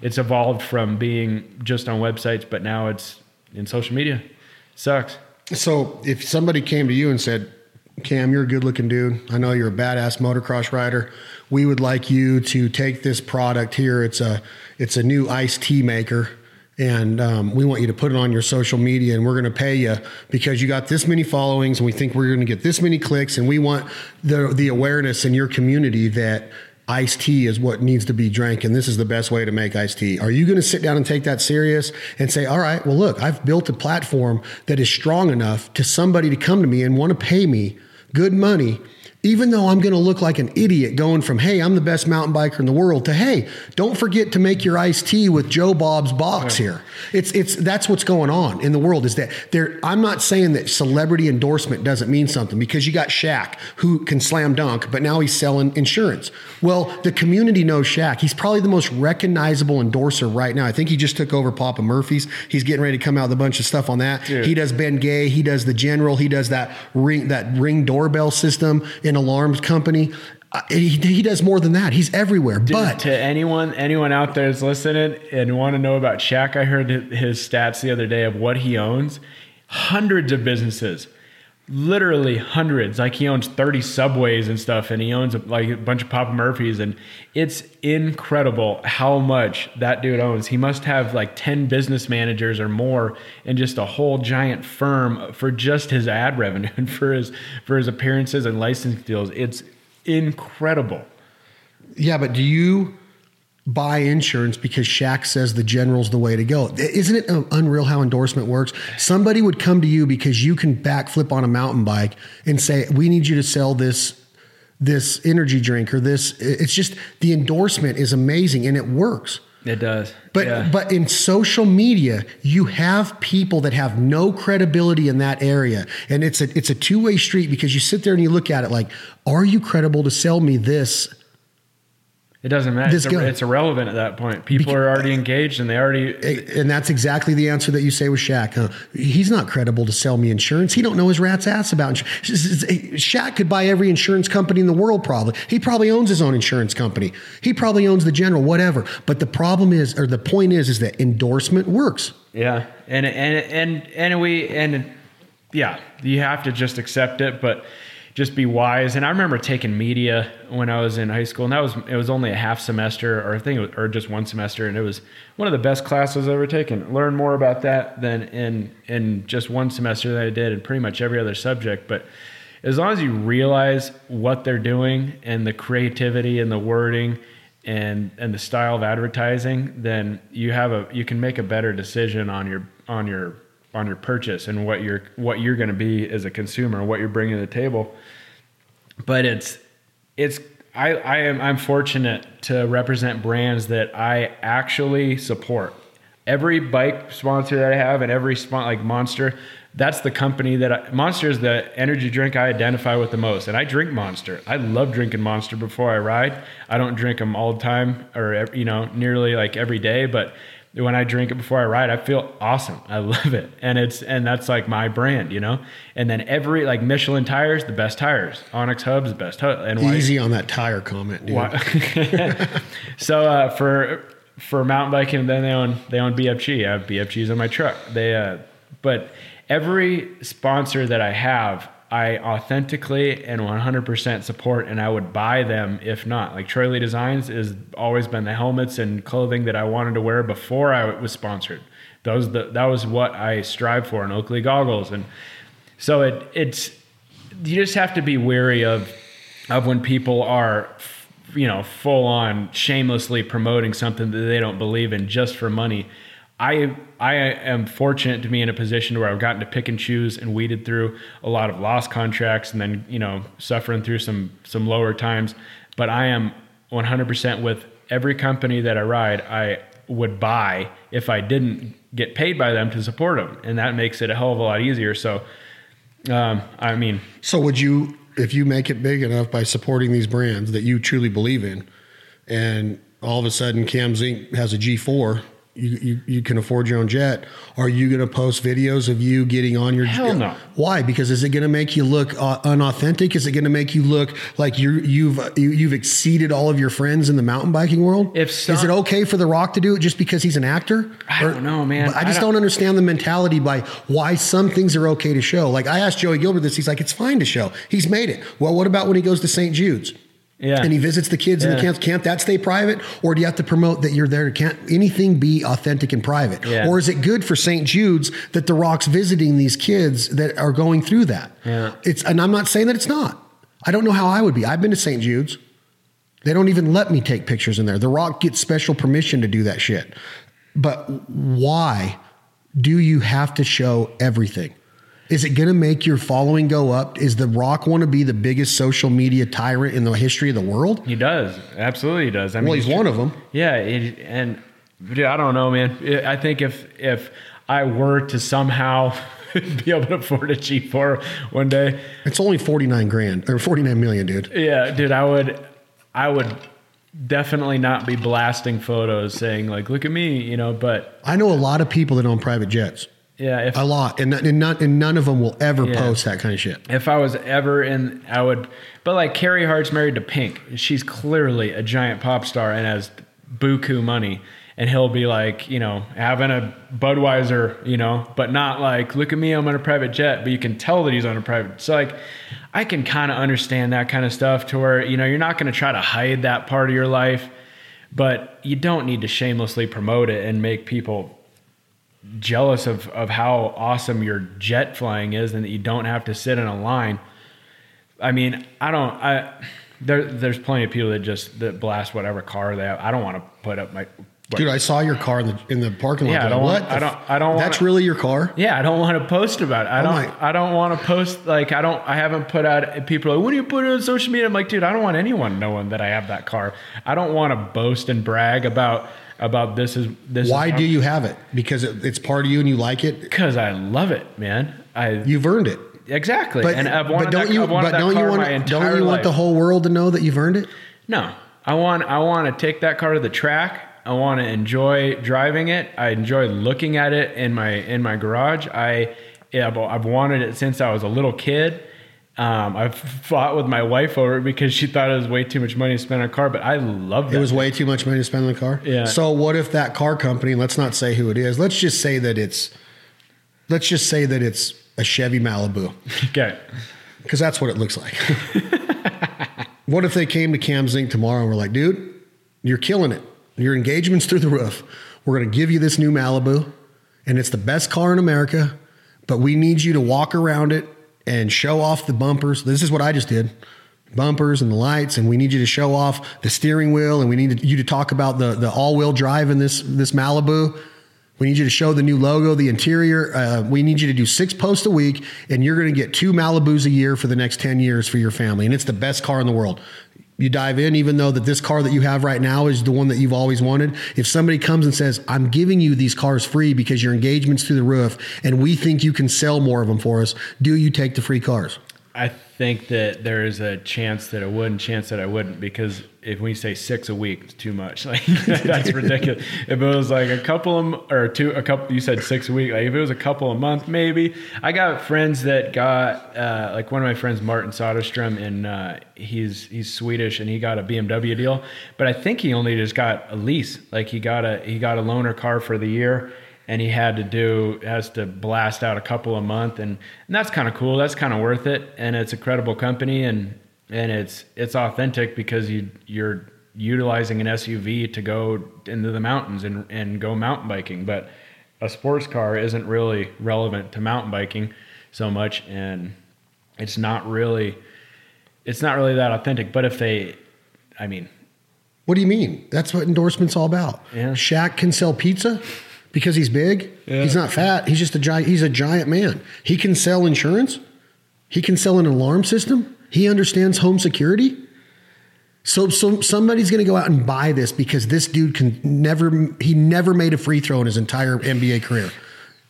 It's evolved from being just on websites, but now it's in social media. Sucks. So if somebody came to you and said, Cam, you're a good looking dude. I know you're a badass motocross rider. We would like you to take this product here. It's a it's a new iced tea maker, and um, we want you to put it on your social media, and we're going to pay you because you got this many followings, and we think we're going to get this many clicks, and we want the the awareness in your community that iced tea is what needs to be drank and this is the best way to make iced tea. Are you going to sit down and take that serious and say, all right, well, look, I've built a platform that is strong enough to somebody to come to me and want to pay me good money even though I'm going to look like an idiot going from, hey, I'm the best mountain biker in the world to, hey, don't forget to make your iced tea with Joe Bob's box here. It's, it's, that's what's going on in the world is that there, I'm not saying that celebrity endorsement doesn't mean something because you got Shaq who can slam dunk, but now he's selling insurance. Well, the community knows Shaq. He's probably the most recognizable endorser right now. I think he just took over Papa Murphy's. He's getting ready to come out with a bunch of stuff on that. Dude. He does Bengay. He does the general. He does that ring, that ring doorbell system an alarms company. Uh, he, he, does more than that. He's everywhere. Dude, but to anyone anyone out there that's listening and want to know about Shaq, I heard his stats the other day of what he owns. Hundreds of businesses, literally hundreds. Like he owns thirty subways and stuff, and he owns like a bunch of Papa Murphys, and it's incredible how much that dude owns. He must have like ten business managers or more, and just a whole giant firm for just his ad revenue and for his for his appearances and licensing deals. It's incredible. Yeah, but do you buy insurance because Shaq says the general's the way to go? Isn't it um, unreal how endorsement works? Somebody would come to you because you can backflip on a mountain bike and say, "We need you to sell this." this energy drink or this it's just the endorsement is amazing and it works it does. But yeah. but in social media, you have people that have no credibility in that area. And it's a it's a two-way street because you sit there and you look at it like, are you credible to sell me this it doesn't matter. It's, it's, irrelevant at that point. People because, are already engaged and they already. And that's exactly the answer that you say with Shaq. Huh? He's not credible to sell me insurance. He don't know his rat's ass about insurance. Shaq could buy every insurance company in the world probably. He probably owns his own insurance company. He probably owns the general, whatever. But the problem is, or the point is, is that endorsement works. Yeah. And, and, and, and we, and yeah, you have to just accept it. But, just be wise. And I remember taking media when I was in high school, and that was it was only a half semester, or I think, was, or just one semester, and it was one of the best classes I've ever taken. Learn more about that than in in just one semester that I did in pretty much every other subject. But as long as you realize what they're doing and the creativity and the wording and and the style of advertising, then you have a you can make a better decision on your on your on your purchase and what you're what you're going to be as a consumer, and what you're bringing to the table. But it's it's I, I am I'm fortunate to represent brands that I actually support. Every bike sponsor that I have and every spot like Monster, that's the company that I, Monster is the energy drink I identify with the most, and I drink Monster. I love drinking Monster before I ride. I don't drink them all the time or you know nearly like every day, but when I drink it before I ride, I feel awesome. I love it, and it's and that's like my brand, you know. And then every like Michelin tires, the best tires. Onyx Hubs, the best. Hub, and why- Easy on that tire comment, dude. so uh, for for mountain biking, then they own they own BFG. I have BFGs on my truck. They uh, but every sponsor that I have, I authentically and 100% support, and I would buy them if not. Like Troy Lee Designs has always been the helmets and clothing that I wanted to wear before I was sponsored. Those the, that was what I strive for in Oakley goggles, and so it it's you just have to be wary of of when people are you know full on shamelessly promoting something that they don't believe in just for money i i am fortunate to be in a position where i've gotten to pick and choose and weeded through a lot of lost contracts and then you know suffering through some some lower times. But i am 100% with every company that i ride i would buy if i didn't get paid by them to support them and that makes it a hell of a lot easier. So um, i mean So would you, if you make it big enough by supporting these brands that you truly believe in, and all of a sudden Cam Zink has a G4, you, you, you can afford your own jet. Are you going to post videos of you getting on your Hell no. Why? Because is it going to make you look uh, unauthentic? Is it going to make you look like you you've you, you've exceeded all of your friends in the mountain biking world? If some- is it okay for The Rock to do it just because he's an actor? I don't know, man. I I just don't- don't understand the mentality by why some things are okay to show. Like I asked Joey Gilbert this, he's like, it's fine to show. He's made it. Well, what about when he goes to St. Jude's? Yeah. And he visits the kids in the Yeah. camp. Can't that stay private? Or do you have to promote that you're there? Can't anything be authentic and private? Yeah. Or is it good for St. Jude's that the Rock's visiting these kids that are going through that? Yeah. It's and I'm not saying that it's not. I don't know how I would be. I've been to St. Jude's. They don't even let me take pictures in there. The Rock gets special permission to do that shit. But why do you have to show everything? Is it going to make your following go up? Is The Rock want to be the biggest social media tyrant in the history of the world? He does. Absolutely, he does. I Well, he's one of them. Yeah, it, and dude, I don't know, man. I think if if I were to somehow be able to afford a G4 one day, It's only 49 grand or 49 million, dude. yeah, dude, I would, I would definitely not be blasting photos saying like, "Look at me," you know. But I know a lot of people that own private jets. Yeah, if A lot. And, and, none, and none of them will ever Yeah. post that kind of shit. if I was ever in, I would. But like Carey Hart's married to Pink. She's clearly a giant pop star and has buku money. And he'll be like, you know, having a Budweiser, you know, but not like, look at me, I'm on a private jet. But you can tell that he's on a private. So like, I can kind of understand that kind of stuff to where you know you're not going to try to hide that part of your life, but you don't need to shamelessly promote it and make people jealous of, of how awesome your jet flying is and that you don't have to sit in a line. I mean, I don't I there there's plenty of people that just that blast whatever car they have. I don't want to put up my Dude, I saw your car in the in the parking lot. Yeah, I don't want- what? I don't- I don't That's wanna- really your car? yeah, I don't want to post about it. I Oh don't. my- I don't want to post like I don't. I haven't put out. People are like, what do you put it on social media? I'm like, dude, I don't want anyone knowing that I have that car. I don't want to boast and brag about about this is this. Why is do you have it? Because it, it's part of you and you like it. Because I love it, man. I You've earned it. exactly. But, and I've wanted but don't that, you? But don't you want? Don't you want life. the whole world to know that you've earned it? No, I want I want to take that car to the track. I want to enjoy driving it. I enjoy looking at it in my in my garage. I yeah, but I've wanted it since I was a little kid. Um, I've fought with my wife over it because she thought it was way too much money to spend on a car, but I love It It was way too much money to spend on the car. Yeah. So what if that car company? Let's not say who it is. Let's just say that it's. Let's just say that it's a Chevy Malibu, okay. because that's what it looks like. what if they came to Cam Zink tomorrow and were like, "Dude, you're killing it. Your engagement's through the roof. We're going to give you this new Malibu, and it's the best car in America, but we need you to walk around it and show off the bumpers. This is what I just did." Bumpers and the lights, and we need you to show off the steering wheel, and we need you to talk about the the all wheel drive in this this Malibu. We need you to show the new logo, the interior. Uh, we need you to do six posts a week, and you're going to get two Malibus a year for the next 10 years for your family. And it's the best car in the world. You dive in, even though that this car that you have right now is the one that you've always wanted. If somebody comes and says, "I'm giving you these cars free because your engagement's through the roof, and we think you can sell more of them for us," do you take the free cars? I think that there is a chance that I would and chance that I wouldn't because if we say six a week, it's too much. Like that's ridiculous. If it was like a couple of or two, a couple, you said six a week. Like if it was a couple a month, maybe. I got friends that got uh, like one of my friends, Martin Soderstrom, and uh, he's he's Swedish and he got a BMW deal, but I think he only just got a lease. Like he got a he got a loaner car for the year and he had to do has to blast out a couple a month and, and that's kind of cool that's kind of worth it and it's a credible company and and it's it's authentic because you you're utilizing an SUV to go into the mountains and and go mountain biking but a sports car isn't really relevant to mountain biking so much and it's not really it's not really that authentic but if they I mean what do you mean? That's what endorsement's all about. Yeah. Shaq can sell pizza because he's big. Yeah. He's not fat. He's just a giant. He's a giant man. He can sell insurance. He can sell an alarm system. He understands home security. So, so somebody's going to go out and buy this because this dude can never. He never made a free throw in his entire NBA career.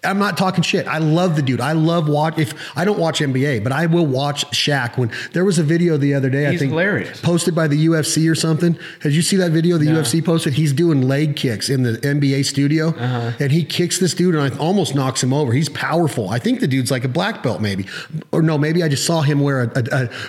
I'm not talking shit. I love the dude. I love watch. If I don't watch NBA, but I will watch Shaq. When there was a video the other day, I think hilarious. posted by the UFC or something. Did you see that video the No. UFC posted? He's doing leg kicks in the NBA studio, Uh-huh. and he kicks this dude and I almost knocks him over. He's powerful. I think the dude's like a black belt, maybe, or no, maybe I just saw him wear a a,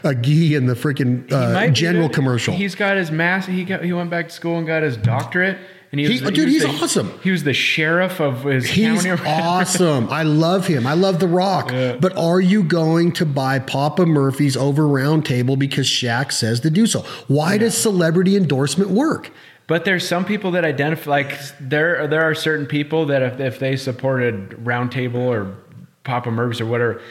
a, a gi in the freaking uh, general commercial. He's got his mass. He got. He went back to school and got his doctorate. And he, He- was, dude, was he's the- awesome. He was the sheriff of his He's county. awesome. I love him. I love The Rock. Yeah. But are you going to buy Papa Murphy's over Round Table because Shaq says to do so? Why does celebrity endorsement work? But there's some people that identify like there. There are certain people that if, if they supported Roundtable or Papa Murphy's or whatever,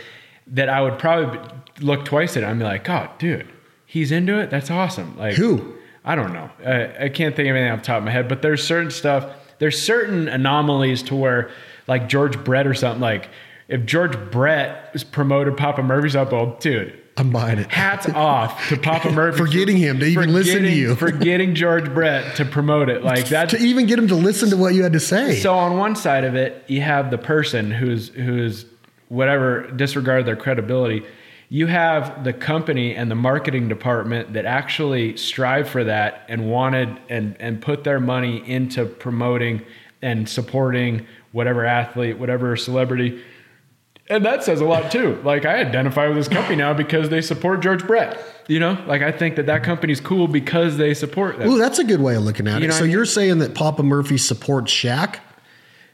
that I would probably look twice at it. I'm like, God, dude, he's into it. That's awesome. Like Who? I don't know. I, I can't think of anything off the top of my head, but there's certain stuff. There's certain anomalies to where, like George Brett or something. Like if George Brett was promoted Papa Murphy's up, well, dude, I'm buying it. hats off to Papa Murphy forgetting him to even listen to you. forgetting George Brett to promote it. Like that. to even get him to listen to what you had to say. So on one side of it, you have the person who's who's whatever disregard their credibility. You have the company and the marketing department that actually strive for that and wanted and and put their money into promoting and supporting whatever athlete, whatever celebrity. And that says a lot too. Like I identify with this company now because they support George Brett. You know, like I think that that company's cool because they support them. Ooh, that's a good way of looking at You it. So I mean? you're saying that Papa Murphy supports Shaq?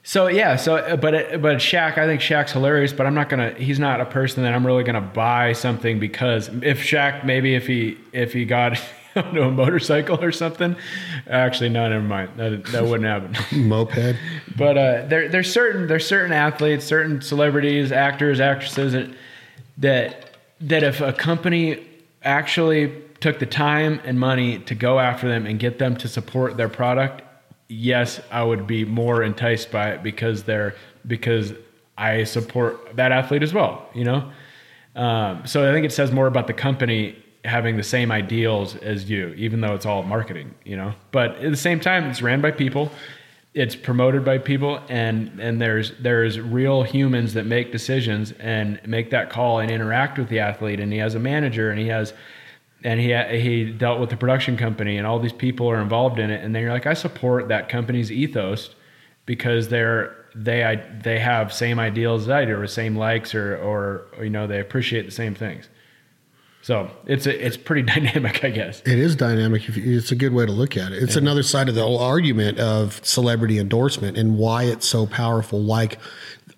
So yeah, so uh, but it, but Shaq, I think Shaq's hilarious, but I'm not gonna. He's not a person that I'm really gonna buy something because if Shaq, maybe if he if he got onto a motorcycle or something, actually no, never mind, that that wouldn't happen. Moped. but uh, there there's certain there's certain athletes, certain celebrities, actors, actresses that that that if a company actually took the time and money to go after them and get them to support their product, yes, I would be more enticed by it because they're because I support that athlete as well. You know, um, so I think it says more about the company having the same ideals as you, even though it's all marketing. You know, but at the same time, it's ran by people. It's promoted by people, and and there's there's real humans that make decisions and make that call and interact with the athlete. And he has a manager, and he has and he he dealt with the production company and all these people are involved in it and then you're like I support that company's ethos because they're they I, they have same ideals as I do or same likes or, or you know they appreciate the same things. So it's a, it's pretty dynamic, I guess. It is dynamic. If you- It's a good way to look at it. It's another side of the whole argument of celebrity endorsement and why it's so powerful. Like,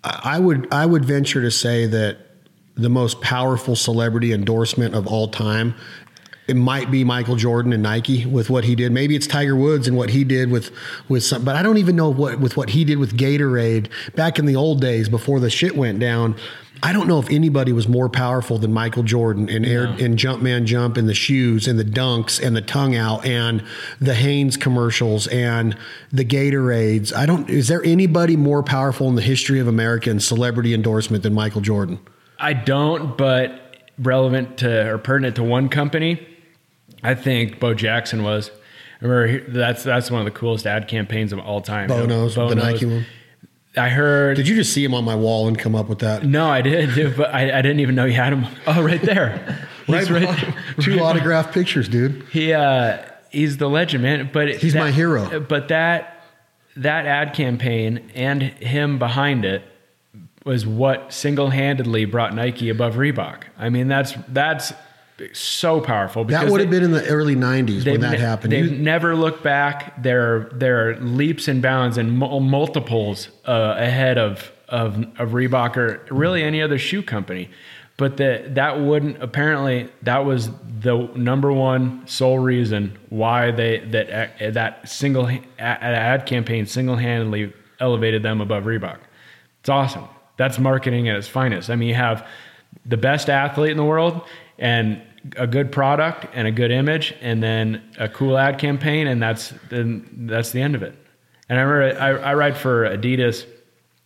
I would I would venture to say that the most powerful celebrity endorsement of all time. It might be Michael Jordan and Nike with what he did. Maybe it's Tiger Woods and what he did with with some. But I don't even know what with what he did with Gatorade back in the old days before the shit went down. I don't know if anybody was more powerful than Michael Jordan in air in Jumpman Jump and the shoes and the dunks and the tongue out and the Hanes commercials and the Gatorades. I don't. Is there anybody more powerful in the history of American celebrity endorsement than Michael Jordan? I don't, but relevant to or pertinent to one company. I think Bo Jackson was. I remember that's that's one of the coolest ad campaigns of all time. Bo You know, knows the Nike one. I heard. Did you just see him on my wall and come up with that? No, I didn't. But I, I didn't even know he had him. Oh, right there. He's right, Two autographed pictures, dude. He uh, he's the legend, man. But He's my hero. But that that ad campaign and him behind it was what single handedly brought Nike above Reebok. I mean, that's that's so powerful. That would have been in the early '90s when that ne- happened. They've You- never looked back. They're they're leaps and bounds and mul- multiples uh, ahead of, of of Reebok or really any other shoe company. But that that wouldn't apparently that was the number one sole reason why they that uh, that single ad campaign single handedly elevated them above Reebok. It's awesome. That's marketing at its finest. I mean, you have the best athlete in the world and a good product and a good image and then a cool ad campaign and that's then that's the end of it. And i remember i, I ride for adidas.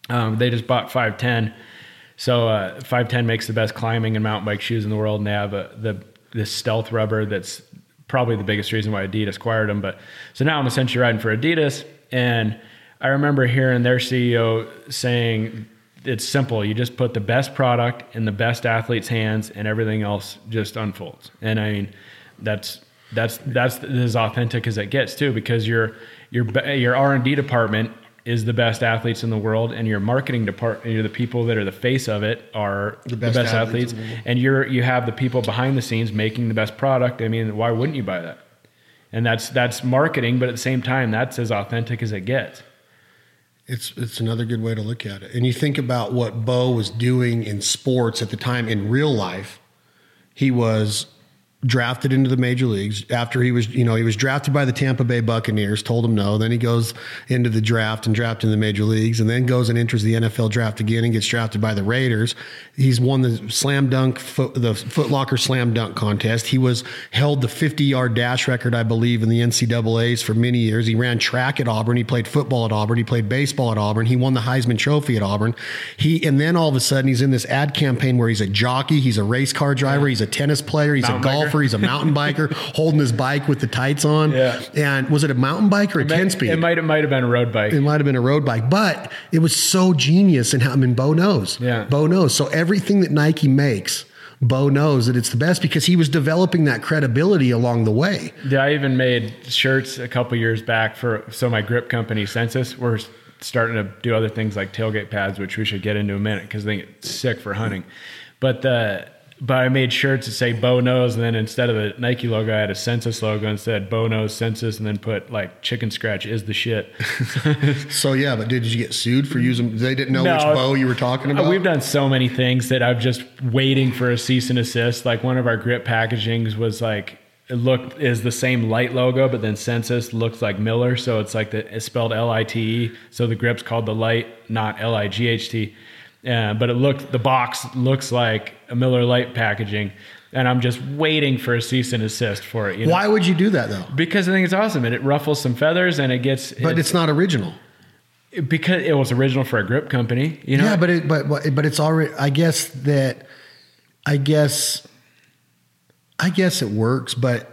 Um, they just bought 510 so uh, 510 makes the best climbing and mountain bike shoes in the world and they have a, the this stealth rubber that's probably the biggest reason why adidas acquired them. But so now i'm essentially riding for adidas and i remember hearing their ceo saying it's simple. You just put the best product in the best athlete's hands, and everything else just unfolds. And I mean, that's that's that's as authentic as it gets too, because your your your R and D department is the best athletes in the world, and your marketing department, you're the people that are the face of it, are the best best, athletes athletes, the and you're you have the people behind the scenes making the best product. I mean, why wouldn't you buy that? And that's that's marketing, but at the same time, that's as authentic as it gets. It's it's another good way to look at it. And you think about what Bo was doing in sports at the time in real life. He was drafted into the major leagues after he was, you know, he was drafted by the Tampa Bay Buccaneers, told him no. Then he goes into the draft and drafted in the major leagues and then goes and enters the NFL draft again and gets drafted by the Raiders. He's won the slam dunk, foot, the Footlocker slam dunk contest. He was held the 50 yard dash record, I believe, in the NCAAs for many years. He ran track at Auburn. He played football at Auburn. He played baseball at Auburn. He won the Heisman Trophy at Auburn. He, and then all of a sudden he's in this ad campaign where he's a jockey. He's a race car driver. He's a tennis player. He's Mountain a golfer. He's a mountain biker holding his bike with the tights on. Yeah. And was it a mountain bike or a 10 speed? It might it might have been a road bike. It might have been a road bike, but it was so genius. And how I mean, Bo knows. Yeah. Bo knows. So everything that Nike makes, Bo knows that it's the best because he was developing that credibility along the way. Yeah, I even made shirts a couple years back for so my grip company Sensus. We're starting to do other things like tailgate pads, which we should get into in a minute because I think it's sick for hunting. But the but I made shirts that say Bo knows, and then instead of the Nike logo, I had a Sensus logo and said Bo knows Sensus, and then put like chicken scratch is the shit. So yeah, but did you get sued for using? They didn't know which No. Bo you were talking Uh, about. We've done so many things that I'm just waiting for a cease and assist. Like one of our grip packagings was like it looked is the same light logo, but then Sensus looks like Miller, so it's like the it's spelled L I T E. So the grip's called the light, not L I G H T. Uh, but it looked the box looks like a Miller Lite packaging, and I'm just waiting for a cease and assist for it. You know? Why would you do that though? Because I think it's awesome and it ruffles some feathers and it gets. But it's not original. because it was original for a grip company. You know, yeah, but it, but but but it's already. I guess that. I guess. I guess it works, but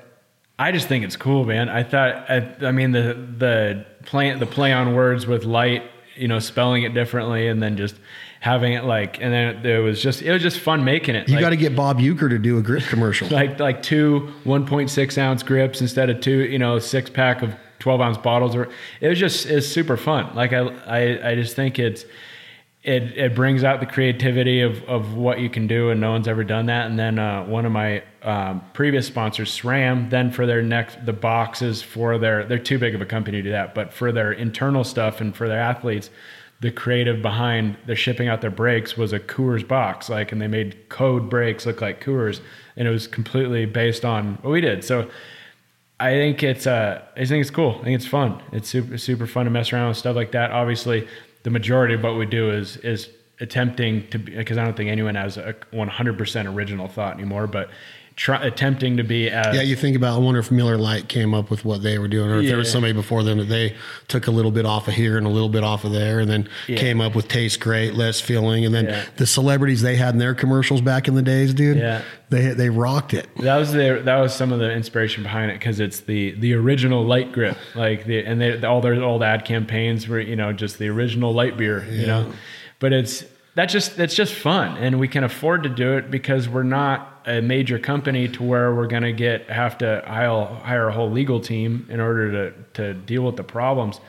I just think it's cool, man. I thought, I, I mean, the the play the play on words with light, you know, spelling it differently, and then just having it like, and then it was just it was just fun making it. you like, got to get Bob Uecker to do a grip commercial. like like two 1.6 ounce grips instead of two, you know, six pack of 12 ounce bottles. Or it was just it's super fun. Like I I I just think it's. It, it brings out the creativity of, of what you can do, and no one's ever done that. And then uh, one of my um, previous sponsors, SRAM, then for their next the boxes for their they're too big of a company to do that, but for their internal stuff and for their athletes, the creative behind the shipping out their brakes was a Coors box, like, and they made code brakes look like Coors, and it was completely based on what we did. So I think it's uh, I think it's cool. I think it's fun. It's super super fun to mess around with stuff like that. Obviously, the majority of what we do is is attempting to because I don't think anyone has a 100% original thought anymore, but try, attempting to be as Yeah, you think about. I wonder if Miller Lite came up with what they were doing, or if there was somebody before them that they took a little bit off of here and a little bit off of there, and then Yeah. came up with taste great, less filling, and then Yeah. the celebrities they had in their commercials back in the days, dude. Yeah. they they rocked it. that was the that was some of the inspiration behind it because it's the the original light grip like the and they all their old ad campaigns were you know just the original light beer you know but it's that just that's just fun and we can afford to do it because we're not a major company to where we're going to get have to hire, hire a whole legal team in order to to deal with the problems.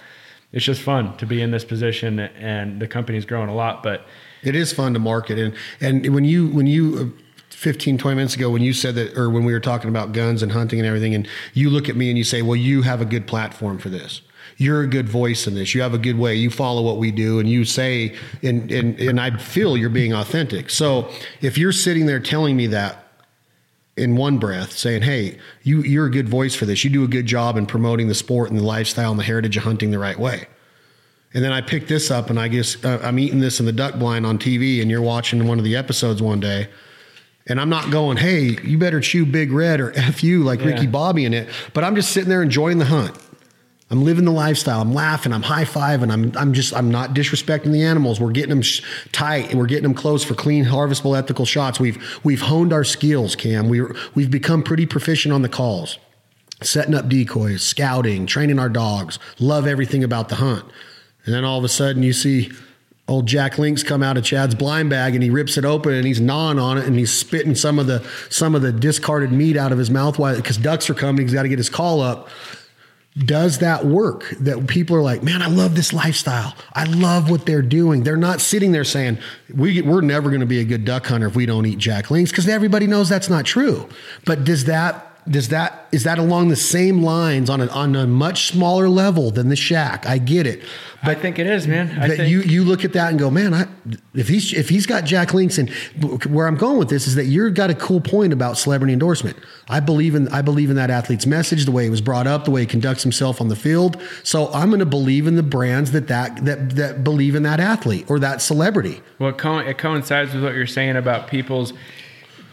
It's just fun to be in this position and the company's growing a lot but It is fun to market and and when you when you uh, 15 20 minutes ago when you said that or when we were talking about guns and hunting and everything and you look at me and you say well you have a good platform for this. You're a good voice in this. You have a good way. You follow what we do and you say and and, and i feel you're being authentic. So if you're sitting there telling me that in one breath saying hey you you're a good voice for this you do a good job in promoting the sport and the lifestyle and the heritage of hunting the right way and then I pick this up and I guess uh, I'm eating this in the duck blind on TV and you're watching one of the episodes one day. And I'm not going, hey, you better chew Big Red or F you like Ricky Bobby in it. But I'm just sitting there enjoying the hunt. I'm living the lifestyle. I'm laughing. I'm high fiving. I'm, I'm just, I'm not disrespecting the animals. We're getting them sh- tight. We're getting them close for clean, harvestable, ethical shots. We've, we've honed our skills, Cam. We, we've become pretty proficient on the calls setting up decoys, scouting, training our dogs, love everything about the hunt. And then all of a sudden you see old Jack Links come out of Chad's blind bag and he rips it open and he's gnawing on it and he's spitting some of the some of the discarded meat out of his mouth while because ducks are coming, he's got to get his call up. Does that work? That people are like, man, I love this lifestyle. I love what they're doing. They're not sitting there saying, we, we're never going to be a good duck hunter if we don't eat Jack Links because everybody knows that's not true. But does that does that is that along the same lines on a, on a much smaller level than the Shaq? I get it, but I think it is man I that think you you look at that and go, man, I, if he's if he's got Jack Links and where I'm going with this is that you've got a cool point about celebrity endorsement. I believe in I believe in that athlete's message, the way he was brought up, the way he conducts himself on the field. So I'm going to believe in the brands that that that that believe in that athlete or that celebrity. Well, it, co- it coincides with what you're saying about people's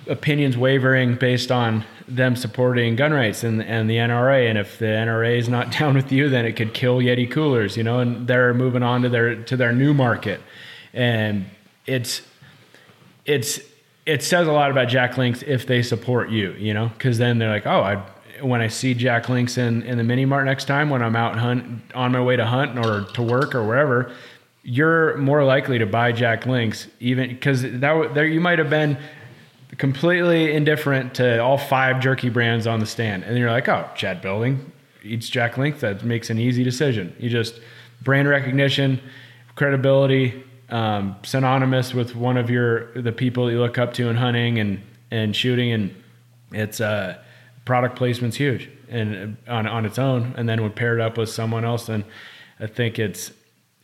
opinions wavering based on them supporting gun rights and, and the NRA. And if the NRA is not down with you, then it could kill Yeti coolers, you know, and they're moving on to their, to their new market. And it's, it's, it says a lot about Jack Links if they support you, you know, because then they're like, oh, I, when I see Jack Links in, in the mini mart next time when I'm out hunt on my way to hunt or to work or wherever, you're more likely to buy Jack Links, even because that there you might have been completely indifferent to all five jerky brands on the stand, and you're like, oh, Chad Belding eats Jack Links. That makes an easy decision. You just brand recognition, credibility, um, synonymous with one of your the people you look up to in hunting and and shooting, and it's uh, product placement's huge and on on its own, and then when paired up with someone else, then I think it's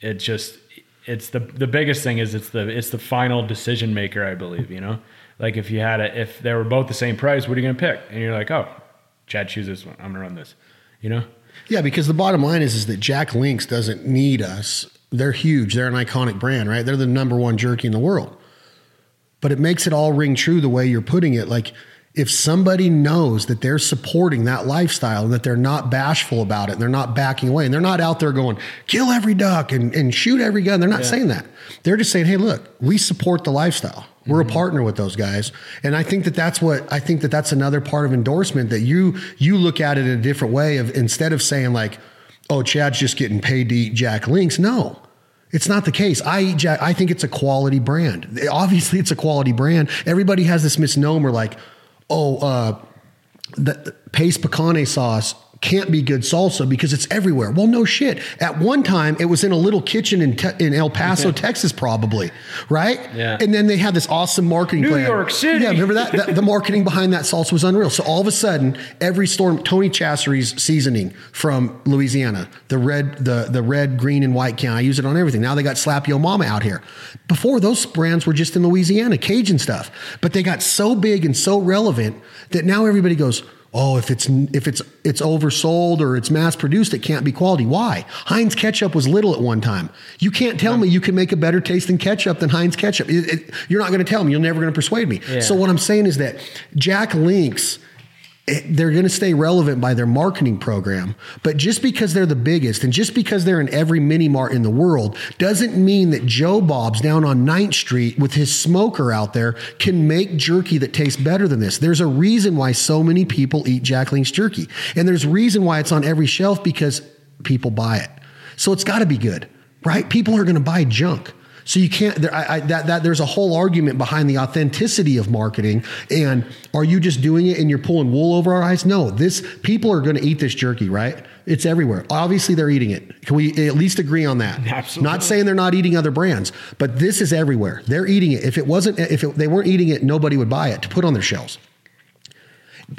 it just it's the the biggest thing is it's the it's the final decision maker I believe you know like if you had a if they were both the same price what are you gonna pick and you're like oh Chad choose this one I'm gonna run this you know Yeah, because the bottom line is is that Jack Links doesn't need us. They're huge. They're an iconic brand, right? They're the number one jerky in the world. But it makes it all ring true the way you're putting it. Like if somebody knows that they're supporting that lifestyle and that they're not bashful about it and they're not backing away and they're not out there going, kill every duck and, and shoot every gun. They're not saying that. They're just saying, hey, look, we support the lifestyle. We're a partner with those guys. And I think that that's what I think that that's another part of endorsement that you you look at it in a different way of instead of saying like, oh, Chad's just getting paid to eat Jack Links. No. It's not the case. I eat Jack. I think it's a quality brand. Obviously, it's a quality brand. Everybody has this misnomer like, oh, uh, the, the Pace picante sauce can't be good salsa because it's everywhere. Well, no shit. At one time, it was in a little kitchen in, te- in El Paso, Texas, probably, right? Yeah. And then they had this awesome marketing New plan. New York City. Yeah, remember that? that? The marketing behind that salsa was unreal. So all of a sudden, every store, Tony Chachere's seasoning from Louisiana, the red, the the red, green, and white can. I use it on everything. Now they got Slap Yo Mama out here. Before those brands were just in Louisiana, Cajun stuff. But they got so big and so relevant that now everybody goes, oh, if it's if it's it's oversold or it's mass produced, it can't be quality. Why? Heinz ketchup was little at one time. You can't tell me you can make a better taste than ketchup than Heinz ketchup. It, it, you're not going to tell me. You're never going to persuade me. Yeah. So what I'm saying is that Jack Links. It- They're going to stay relevant by their marketing program, but just because they're the biggest and just because they're in every mini mart in the world doesn't mean that Joe Bob's down on 9th Street with his smoker out there can make jerky that tastes better than this. There's a reason why so many people eat Jack Link's jerky, and there's a reason why it's on every shelf because people buy it. So it's got to be good, right? People are going to buy junk. So you can't. There, I, I, that that there's a whole argument behind the authenticity of marketing. And are you just doing it and you're pulling wool over our eyes? No. This people are going to eat this jerky, right? It's everywhere. Obviously, they're eating it. Can we at least agree on that? Absolutely. Not saying they're not eating other brands, but this is everywhere. They're eating it. If it wasn't, if it, they weren't eating it, nobody would buy it to put on their shelves.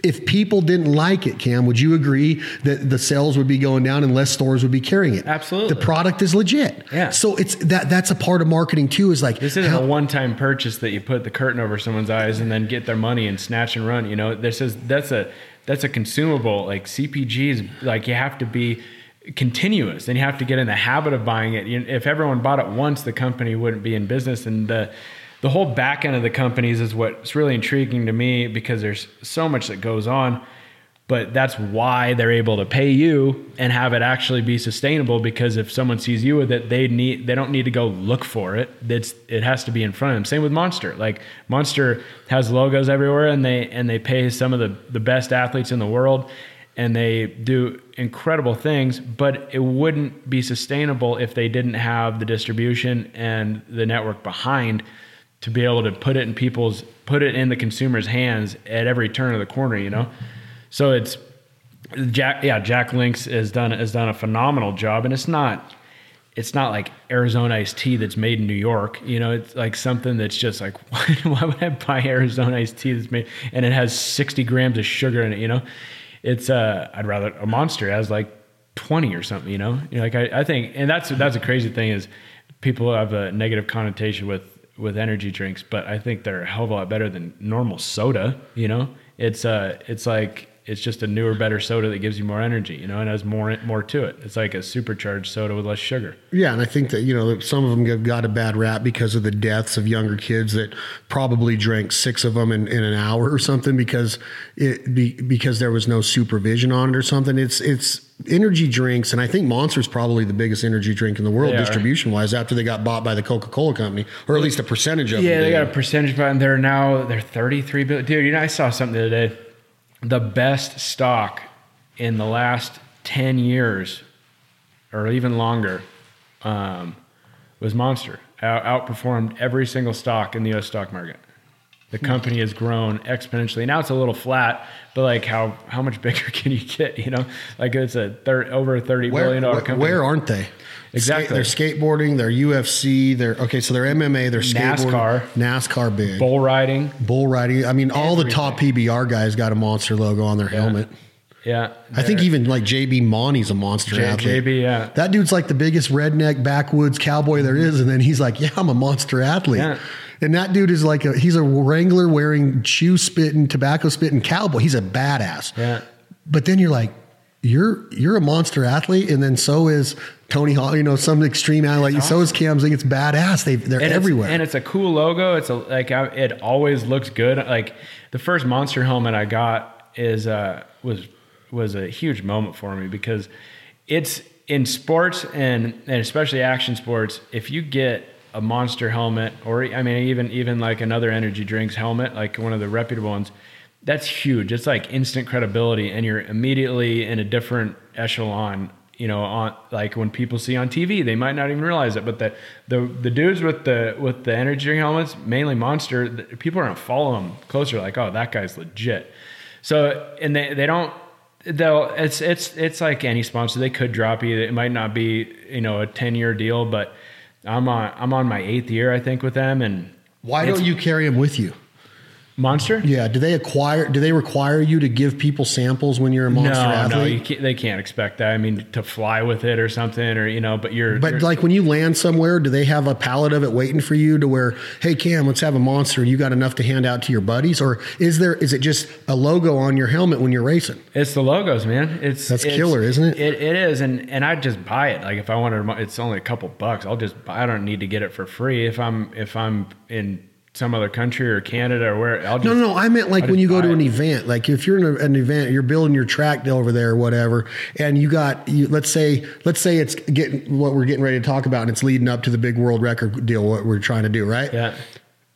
If people didn't like it, Cam, would you agree that the sales would be going down and less stores would be carrying it? Absolutely. The product is legit. Yeah. So it's that that's a part of marketing too. Is like This isn't how- a one-time purchase that you put the curtain over someone's eyes and then get their money and snatch and run. You know, this is that's a that's a consumable. Like CPGs, like you have to be continuous and you have to get in the habit of buying it. If everyone bought it once, the company wouldn't be in business. And the the whole back end of the companies is what's really intriguing to me because there's so much that goes on. But that's why they're able to pay you and have it actually be sustainable. Because if someone sees you with it, they need they don't need to go look for it. It's it has to be in front of them. Same with Monster. Like Monster has logos everywhere, and they and they pay some of the the best athletes in the world, and they do incredible things. But it wouldn't be sustainable if they didn't have the distribution and the network behind to be able to put it in people's put it in the consumer's hands at every turn of the corner. You know. So it's Jack. Yeah, Jack Links has done has done a phenomenal job, and it's not it's not like Arizona iced tea that's made in New York. You know, it's like something that's just like why, why would I buy Arizona iced tea that's made and it has sixty grams of sugar in it? You know, it's uh I'd rather a Monster has like twenty or something. You know, you know like I, I think, and that's that's a crazy thing is people have a negative connotation with with energy drinks, but I think they're a hell of a lot better than normal soda. You know, it's uh, it's like it's just a newer, better soda that gives you more energy. You know, and has more more to it. It's like a supercharged soda with less sugar. Yeah, and I think that you know some of them have got a bad rap because of the deaths of younger kids that probably drank six of them in, in an hour or something because it be, because there was no supervision on it or something. It's it's energy drinks, and I think Monster's probably the biggest energy drink in the world distribution wise after they got bought by the Coca Cola company, or at least a percentage of it. Yeah, them. they got a percentage button. They're now they're thirty three billion. Dude, you know, I saw something the other day. The best stock in the last ten years, or even longer, um, was Monster. Out, outperformed every single stock in the U.S. stock market. The company has grown exponentially. Now it's a little flat, but like how how much bigger can you get? You know, like it's a thir- over a thirty Where, billion dollar company. where aren't they? Exactly. They're skateboarding. They're UFC. They're okay. So they're MMA. They're skateboarding. NASCAR. NASCAR big. Bull riding. Bull riding. I mean, all the top PBR guys got a monster logo on their helmet. Yeah, I think even like JB Mauney's a monster J- athlete. JB, yeah. That dude's like the biggest redneck backwoods cowboy there is, and then he's like, "Yeah, I'm a monster athlete." Yeah. And that dude is like a he's a Wrangler wearing shoe spitting, tobacco spitting cowboy. He's a badass. Yeah. But then you're like, you're you're a monster athlete, and then so is Tony Hawk. You know, some extreme athlete. So is Cam Zink. It's badass. They they're and it's- everywhere. and it's a cool logo. It's a like I, it always looks good. Like the first Monster helmet I got is uh was was a huge moment for me because it's in sports and and especially action sports. If you get a Monster helmet, or I mean even even like another energy drinks helmet, like one of the reputable ones. That's huge. It's like instant credibility, and you're immediately in a different echelon you know on like when people see on TV they might not even realize it but the the the dudes with the with the energy drink helmets mainly monster the, people are gonna follow them closer like oh that guy's legit so and they they don't they'll it's it's it's like any sponsor they could drop you it might not be you know a 10 year deal but I'm on I'm on my eighth year I think with them and Why don't you carry them with you? Monster? Yeah. Do they acquire? Do they require you to give people samples when you're a monster no, athlete? no, you can't, they can't expect that. I mean, to fly with it or something, or you know, but you're. But you're- like when you land somewhere, do they have a pallet of it waiting for you to where, hey Cam, let's have a monster and you got enough to hand out to your buddies? Or is there is it just a logo on your helmet when you're racing? It's the logos, man. It's That's it's- killer, isn't it? It, it is, and and I'd just buy it. Like if I wanted, it's only a couple bucks. I'll just buy. I don't need to get it for free. If I'm if I'm in some other country or Canada or where, I'll just No, no, no. I meant like I when you go to it. an event, like if you're in a, an event, you're building your track deal over there or whatever, and you got, you, let's say, let's say it's getting what we're getting ready to talk about, and it's leading up to the big world record deal, what we're trying to do, right? Yeah.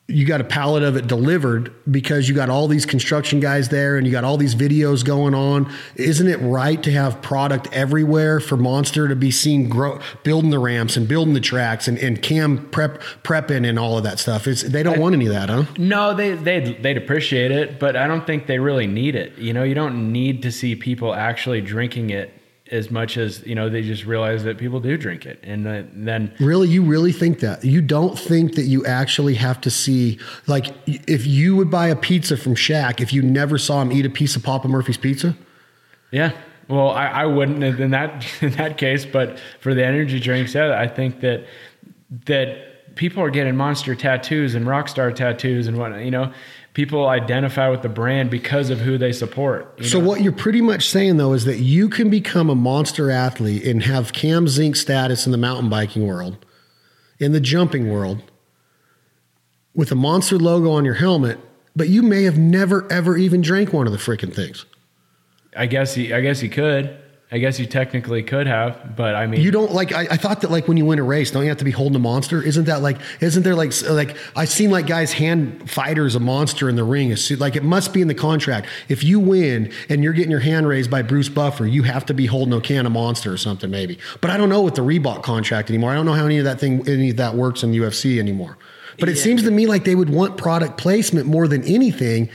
You got a pallet of it delivered because you got all these construction guys there and you got all these videos going on. Isn't it right to have product everywhere for Monster to be seen grow, building the ramps and building the tracks and, and cam prep prepping and all of that stuff? It's, they don't want any of that, huh? No, they they'd, they'd appreciate it, but I don't think they really need it. You know, you don't need to see people actually drinking it as much as you know they just realize that people do drink it, and then Really, you really think that? You don't think that you actually have to see, like, if you would buy a pizza from Shaq, if you never saw him eat a piece of Papa Murphy's pizza? Yeah. Well, I, I wouldn't in that in that case, but for the energy drinks, yeah, I think that that people are getting monster tattoos and rock star tattoos and what you know. People identify with the brand because of who they support. you So know? what you're pretty much saying though is that you can become a monster athlete and have Cam Zink status in the mountain biking world, in the jumping world, with a monster logo on your helmet, but you may have never ever even drank one of the freaking things. I guess he, I guess he could. I guess you technically could have, but I mean, You don't like. I, I thought that like when you win a race, don't you have to be holding a monster? Isn't that like? Isn't there like like I've seen like guys hand fighters a monster in the ring? Like it must be in the contract. If you win and you're getting your hand raised by Bruce Buffer, you have to be holding a can of monster or something maybe. But I don't know with the Reebok contract anymore. I don't know how any of that thing any of that works in the UFC anymore. But it seems to me like they would want product placement more than anything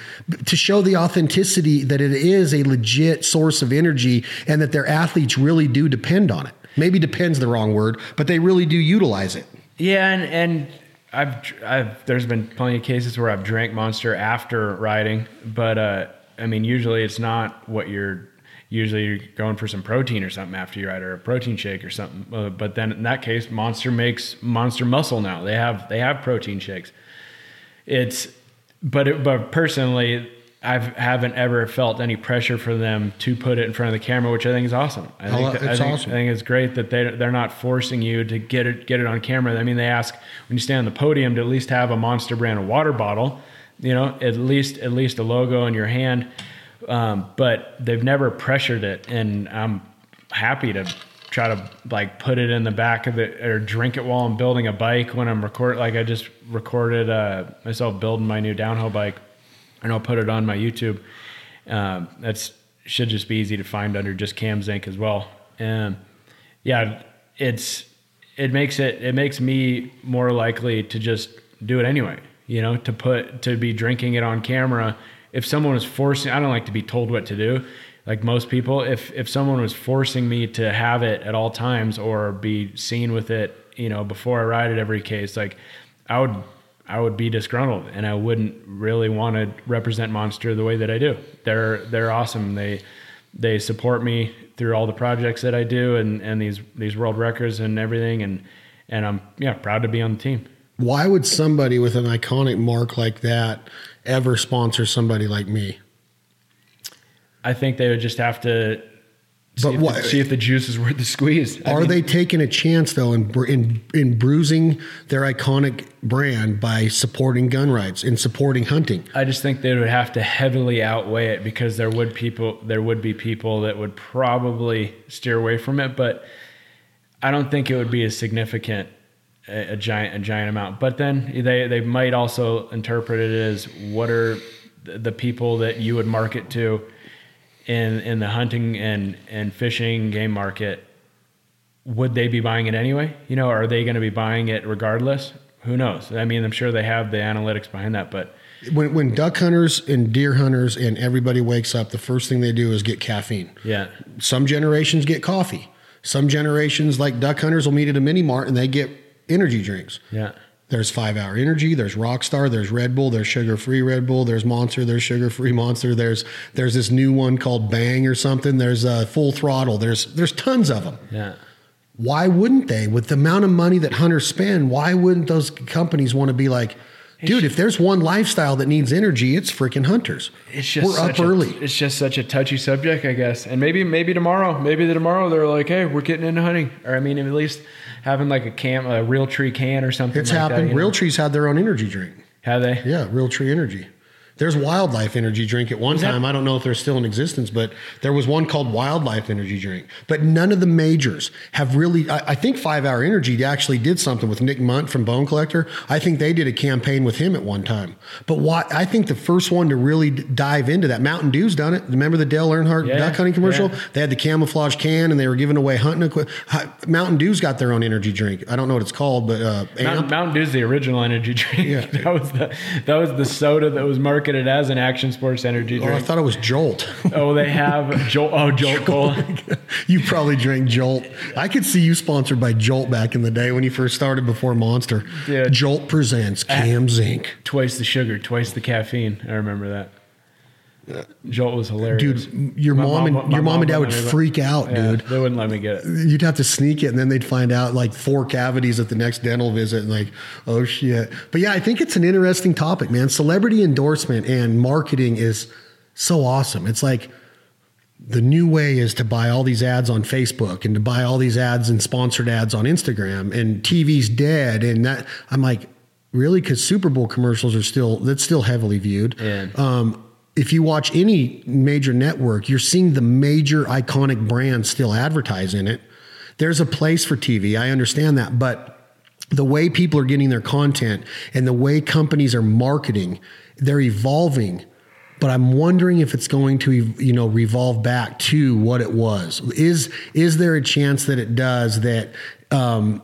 to show the authenticity that it is a legit source of energy and that their athletes really do depend on it. Maybe depends the wrong word, but they really do utilize it. Yeah, and and I've I've there's been plenty of cases where I've drank Monster after riding, but uh, I mean usually it's not what you're usually you're going for some protein or something after you ride or a protein shake or something. Uh, but then in that case, Monster makes Monster Muscle now. They have they have protein shakes. It's but it, but personally. I haven't ever felt any pressure for them to put it in front of the camera, which I think is awesome. I think, Oh, that- I it's think, awesome. I think it's great that they they're not forcing you to get it get it on camera. I mean, they ask when you stand on the podium to at least have a Monster brand water bottle, you know, at least at least a logo in your hand. Um, but they've never pressured it, and I'm happy to try to like put it in the back of it or drink it while I'm building a bike when I'm record. Like I just recorded uh, myself building my new downhill bike, and I'll put it on my YouTube. Um, that's should just be easy to find under just Cam Zink as well. And yeah, it's it makes it it makes me more likely to just do it anyway. You know, to put to be drinking it on camera. If someone was forcing, I don't like to be told what to do. Like most people, if if someone was forcing me to have it at all times or be seen with it, you know, before I ride it every case, like I would I would be disgruntled and I wouldn't really want to represent Monster the way that I do. They're they're awesome. They they support me through all the projects that I do and, and these these world records and everything and and I'm yeah proud to be on the team. Why would somebody with an iconic mark like that ever sponsor somebody like me? I think they would just have to see, But if, what- the, see if the juice is worth the squeeze. I Are mean, they taking a chance though in, in in bruising their iconic brand by supporting gun rights and supporting hunting? I just think they would have to heavily outweigh it because there would people there would be people that would probably steer away from it, but I don't think it would be a significant a, a giant a giant amount. But then they they might also interpret it as what are the the people that you would market to in in the hunting and and fishing game market would they be buying it anyway? You know, are they going to be buying it regardless? Who knows? I mean, I'm sure they have the analytics behind that, but When when duck hunters and deer hunters and everybody wakes up, the first thing they do is get caffeine. yeah. Some generations get coffee. Some generations, like duck hunters, will meet at a mini mart and they get energy drinks. Yeah. There's Five Hour Energy. There's Rockstar. There's Red Bull. There's Sugar Free Red Bull. There's Monster. There's Sugar Free Monster. There's there's this new one called Bang or something. There's uh, Full Throttle. There's there's tons of them. Yeah. Why wouldn't they? With the amount of money that hunters spend, why wouldn't those companies want to be like, dude? If there's one lifestyle that needs energy, it's freaking hunters. It's just we're up a- early. it's just such a touchy subject, I guess. And maybe maybe tomorrow, maybe the tomorrow they're like, hey, we're getting into hunting, or I mean, at least having like a can, a real tree can or something. It's like happened. That, you know? Real Trees had their own energy drink. Have they? Yeah, Realtree Energy. There's Wildlife Energy Drink at one time. I don't know if they're still in existence, but there was one called Wildlife Energy Drink. But none of the majors have really. I, I think Five Hour Energy actually did something with Nick Mundt from Bone Collector. I think they did a campaign with him at one time. But why? I think the first one to really dive into that, Mountain Dew's done it. Remember the Dale Earnhardt Yeah, duck hunting commercial? yeah. They had the camouflage can and they were giving away hunting equipment. Mountain Dew's got their own energy drink. I don't know what it's called, but uh, Mountain, Mountain Dew's the original energy drink. Yeah. that was the that was the soda that was marketed as an action sports energy drink. Oh, I thought it was Jolt. Oh, they have Jolt. Oh, Jolt Cola. you probably drank Jolt. I could see you sponsored by Jolt back in the day when you first started before Monster. Dude. Jolt presents Cam Zink. Twice the sugar, twice the caffeine. I remember that. Jolt was hilarious. Dude, your My mom and your mom and dad would me- freak out, Yeah, dude. They wouldn't let me get it. You'd have to sneak it, and then they'd find out like four cavities at the next dental visit, and like, oh shit. But yeah, I think it's an interesting topic, man. Celebrity endorsement and marketing is so awesome. It's like the new way is to buy all these ads on Facebook and to buy all these ads and sponsored ads on Instagram, and TV's dead. And that I'm like, really, because Super Bowl commercials are still that's still heavily viewed. Yeah. Um, if you watch any major network, you're seeing the major iconic brands still advertise in it. There's a place for TV. I understand that, but the way people are getting their content and the way companies are marketing, they're evolving. But I'm wondering if it's going to, you know, revolve back to what it was. Is is there a chance that it does that? Um,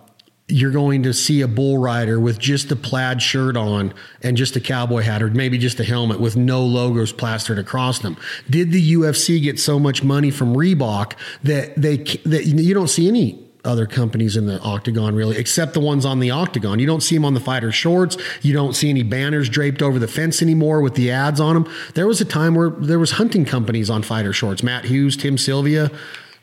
you're going to see a bull rider with just a plaid shirt on and just a cowboy hat or maybe just a helmet with no logos plastered across them. Did the UFC get so much money from Reebok that they that you don't see any other companies in the octagon really except the ones on the octagon. You don't see them on the fighter shorts. You don't see any banners draped over the fence anymore with the ads on them. There was a time where there was hunting companies on fighter shorts. Matt Hughes, Tim Sylvia,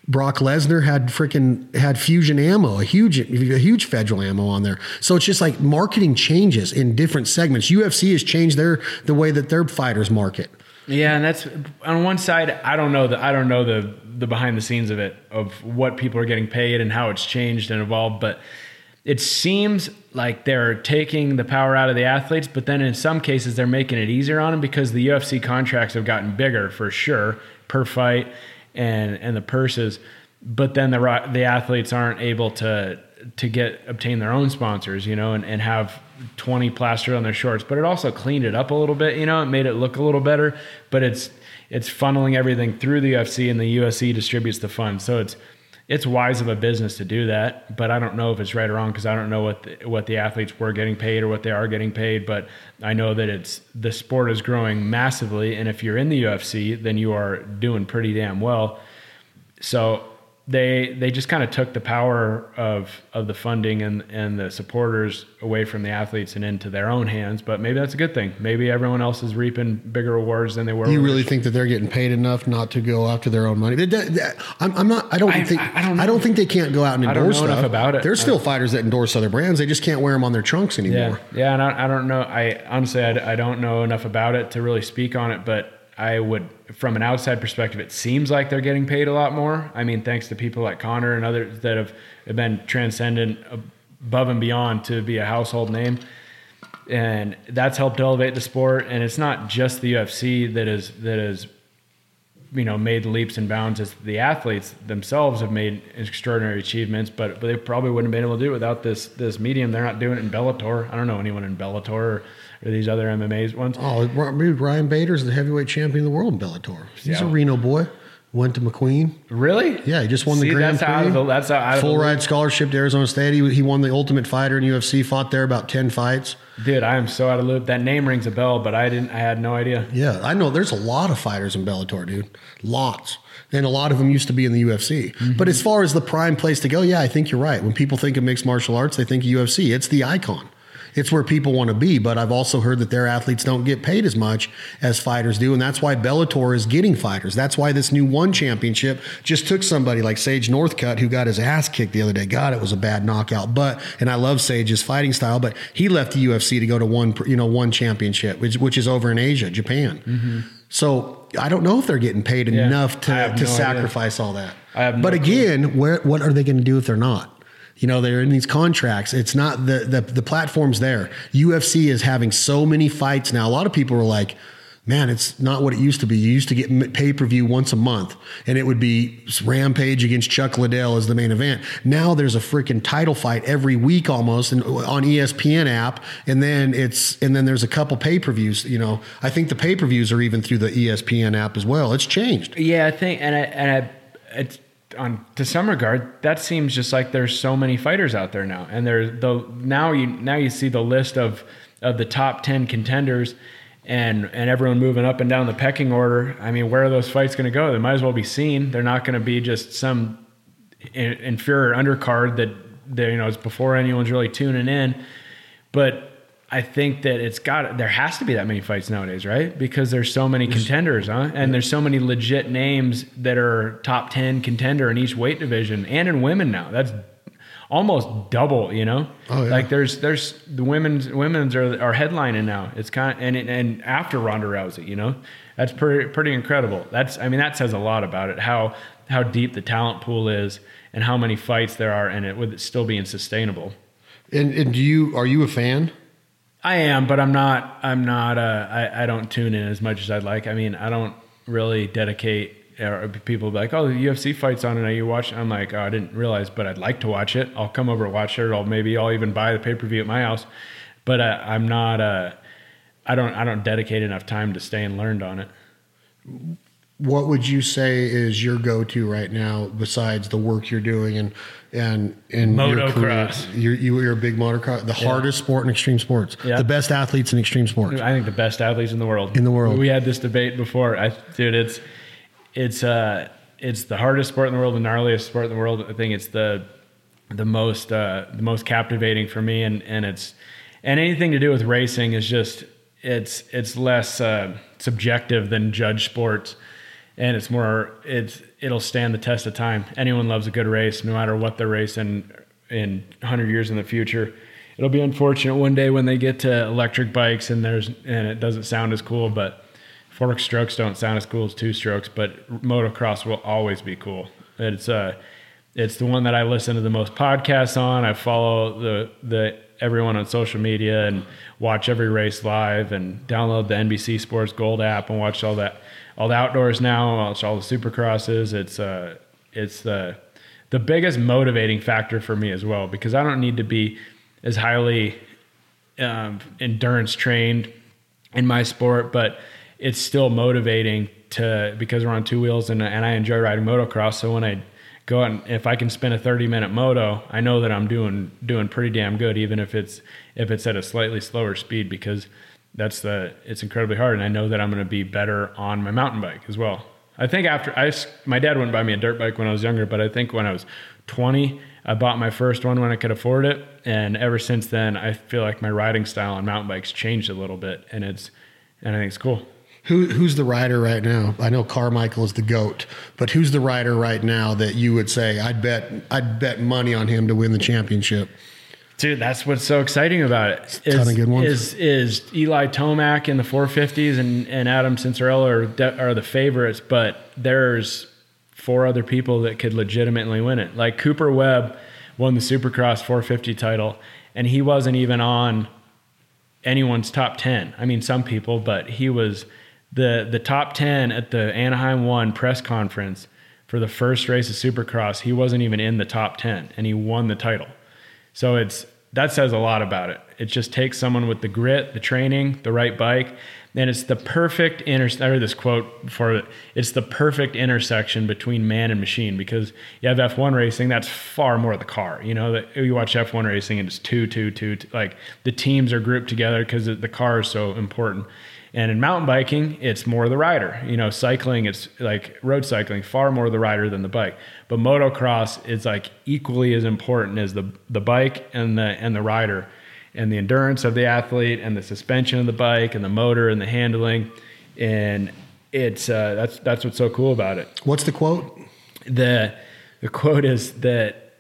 Brock Lesnar had freaking had fusion ammo, a huge a huge federal ammo on there. So it's just like marketing changes in different segments. UFC has changed their the way that their fighters market. Yeah, and that's on one side. I don't know the I don't know the the behind the scenes of it of what people are getting paid and how it's changed and evolved, but it seems like they're taking the power out of the athletes, but then in some cases they're making it easier on them because the UFC contracts have gotten bigger for sure per fight and and the purses, but then the the athletes aren't able to to get obtain their own sponsors, you know, and, and have 20 plastered on their shorts. But it also cleaned it up a little bit, you know, it made it look a little better. But it's it's funneling everything through the UFC and the UFC distributes the funds. So it's it's wise of a business to do that, but I don't know if it's right or wrong because I don't know what the, what the athletes were getting paid or what they are getting paid. But I know that it's the sport is growing massively, and if you're in the UFC, then you are doing pretty damn well. So they they just kind of took the power of of the funding and and the supporters away from the athletes and into their own hands. But maybe that's a good thing. Maybe everyone else is reaping bigger rewards than they were. You really think that they're getting paid enough not to go after their own money? I'm, I'm not. I don't I- think. I- I don't I don't think they can't go out and I don't endorse know enough stuff. about it. There's still fighters that endorse other brands. They just can't wear them on their trunks Yeah, anymore. yeah, and I, I don't know. I honestly, I, I don't know enough about it to really speak on it. But I would, from an outside perspective, it seems like they're getting paid a lot more. I mean, thanks to people like Conor and others that have, been transcendent above and beyond to be a household name, and that's helped elevate the sport. And it's not just the UFC that is that is you know made leaps and bounds as the athletes themselves have made extraordinary achievements but, but they probably wouldn't have been able to do it without this this medium they're not doing it in Bellator I don't know anyone in Bellator or, or these other MMA ones Oh, Ryan Bader's the heavyweight champion of the world in Bellator. He's Yeah. a Reno boy. Went to McQueen. really Yeah, he just won the See, Grand that's Prix. the, that's of Full ride scholarship to Arizona State. He, he won the Ultimate Fighter in UFC. Fought there about ten fights. dude I am so out of loop that name rings a bell but I didn't I had no idea Yeah, I know. There's a lot of fighters in Bellator, dude. Lots, and a lot of them used to be in the UFC. Mm-hmm. But as far as the prime place to go, yeah, I think you're right. When people think of mixed martial arts, they think of UFC. It's the icon. It's where people want to be. But I've also heard that their athletes don't get paid as much as fighters do, and that's why Bellator is getting fighters. That's why this new one championship just took somebody like Sage Northcutt who got his ass kicked the other day. God, it was a bad knockout. But and I love Sage's fighting style, but he left the UFC to go to one you know one championship, which which is over in Asia, Japan. Mm-hmm. So I don't know if they're getting paid Yeah. enough to to no idea. sacrifice all that. I have no but clue. again, where what are they going to do if they're not? You know, they're in these contracts. It's not the, the the platform's there. UFC is having so many fights now. A lot of people are like, "Man, it's not what it used to be. You used to get pay per view once a month, and it would be Rampage against Chuck Liddell as the main event. Now there's a freaking title fight every week almost, and on ESPN app, and then it's and then there's a couple pay per views. You know, I think the pay per views are even through the ESPN app as well. It's changed. Yeah, I think, and I, and I, it's on to some regard that seems just like there's so many fighters out there now, and there's the now you now you see the list of of the top ten contenders, and and everyone moving up and down the pecking order. I mean, where are those fights going to go? They might as well be seen. They're not going to be just some inferior undercard that that you know is before anyone's really tuning in, but. I think that it's got there has to be that many fights nowadays, right? Because there's so many contenders, huh? And there's so many legit names that are top 10 contender in each weight division and in women now. That's almost double, you know? Oh, yeah. Like there's there's the women's women's are are headlining now. It's kind of, and and after Ronda Rousey, you know? That's pretty pretty incredible. That's I mean that says a lot about it how how deep the talent pool is and how many fights there are and it with it still being sustainable. And, and do you are you a fan? I am, but I'm not. I'm not. Uh, I I don't tune in as much as I'd like. I mean, I don't really dedicate. Or people be like, "Oh, the UFC fights on, and you watch." I'm like, "Oh, I didn't realize, but I'd like to watch it. I'll come over and watch it. I'll maybe I'll even buy the pay per view at my house." But uh, I'm not. Uh, I don't. I don't dedicate enough time to stay and learn on it. What would you say is your go to right now besides the work you're doing and and and your career? Motocross. You're, you- you're a big motocross, the hardest sport in extreme sports, Yeah. the best athletes in extreme sports. I think the best athletes in the world. In the world. We had this debate before. I, dude, it's it's uh it's the hardest sport in the world, the gnarliest sport in the world. I think it's the the most uh, the most captivating for me, and and it's and anything to do with racing is just it's it's less uh, subjective than judge sports, and it's more it's it'll stand the test of time. Anyone loves a good race, no matter what they're racing in 100 years in the future. It'll be unfortunate one day when they get to electric bikes and there's and it doesn't sound as cool, but four strokes don't sound as cool as two strokes, but motocross will always be cool. It's uh it's the one that I listen to the most podcasts on. I follow the the everyone on social media and watch every race live and download the NBC Sports Gold app and watch all that all the outdoors now, watch all the supercrosses. It's uh it's the the biggest motivating factor for me as well because I don't need to be as highly um, endurance trained in my sport, but it's still motivating to because we're on two wheels and, and I enjoy riding motocross. So when I go out and if I can spin a 30 minute moto, I know that I'm doing doing pretty damn good, even if it's if it's at a slightly slower speed because that's the it's incredibly hard and I know that I'm going to be better on my mountain bike as well. I think after I my dad wouldn't buy me a dirt bike when I was younger, but I think when I was 20, I bought my first one when I could afford it, and ever since then, I feel like my riding style on mountain bikes changed a little bit, and it's and I think it's cool. Who who's the rider right now? I know Carmichael is the goat, but who's the rider right now that you would say I'd bet I'd bet money on him to win the championship? Dude, that's what's so exciting about it. a ton of good ones. is is Eli Tomac in the 450s and, and Adam Cianciarulo are, de- are the favorites, but there's four other people that could legitimately win it. Like Cooper Webb won the Supercross 450 title, and he wasn't even on anyone's top 10. I mean, some people, but he was the the top 10 at the Anaheim 1 press conference for the first race of Supercross. He wasn't even in the top 10 and he won the title. So it's that says a lot about it. It just takes someone with the grit, the training, the right bike, and it's the perfect inter. I heard this quote for it. It's the perfect intersection between man and machine because you have F1 racing. That's far more the car. You know you watch F1 racing and it's two, two, two. two like the teams are grouped together because the car is so important. And in mountain biking, it's more the rider. You know, cycling, it's like road cycling, far more the rider than the bike. But motocross is like equally as important as the the bike and the and the rider. and the endurance of the athlete and the suspension of the bike and the motor and the handling and it's uh, that's that's what's so cool about it What's the quote? the the quote is that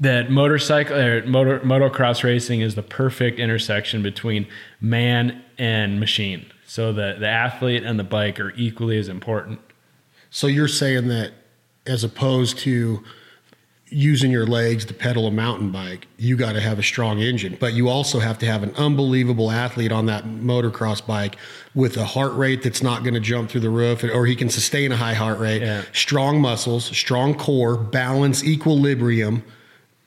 that motorcycle or motor motocross racing is the perfect intersection between man and machine. So the the athlete and the bike are equally as important. So you're saying that as opposed to using your legs to pedal a mountain bike, you got to have a strong engine, but you also have to have an unbelievable athlete on that motocross bike with a heart rate that's not going to jump through the roof or he can sustain a high heart rate, Yeah. strong muscles, strong core, balance, equilibrium,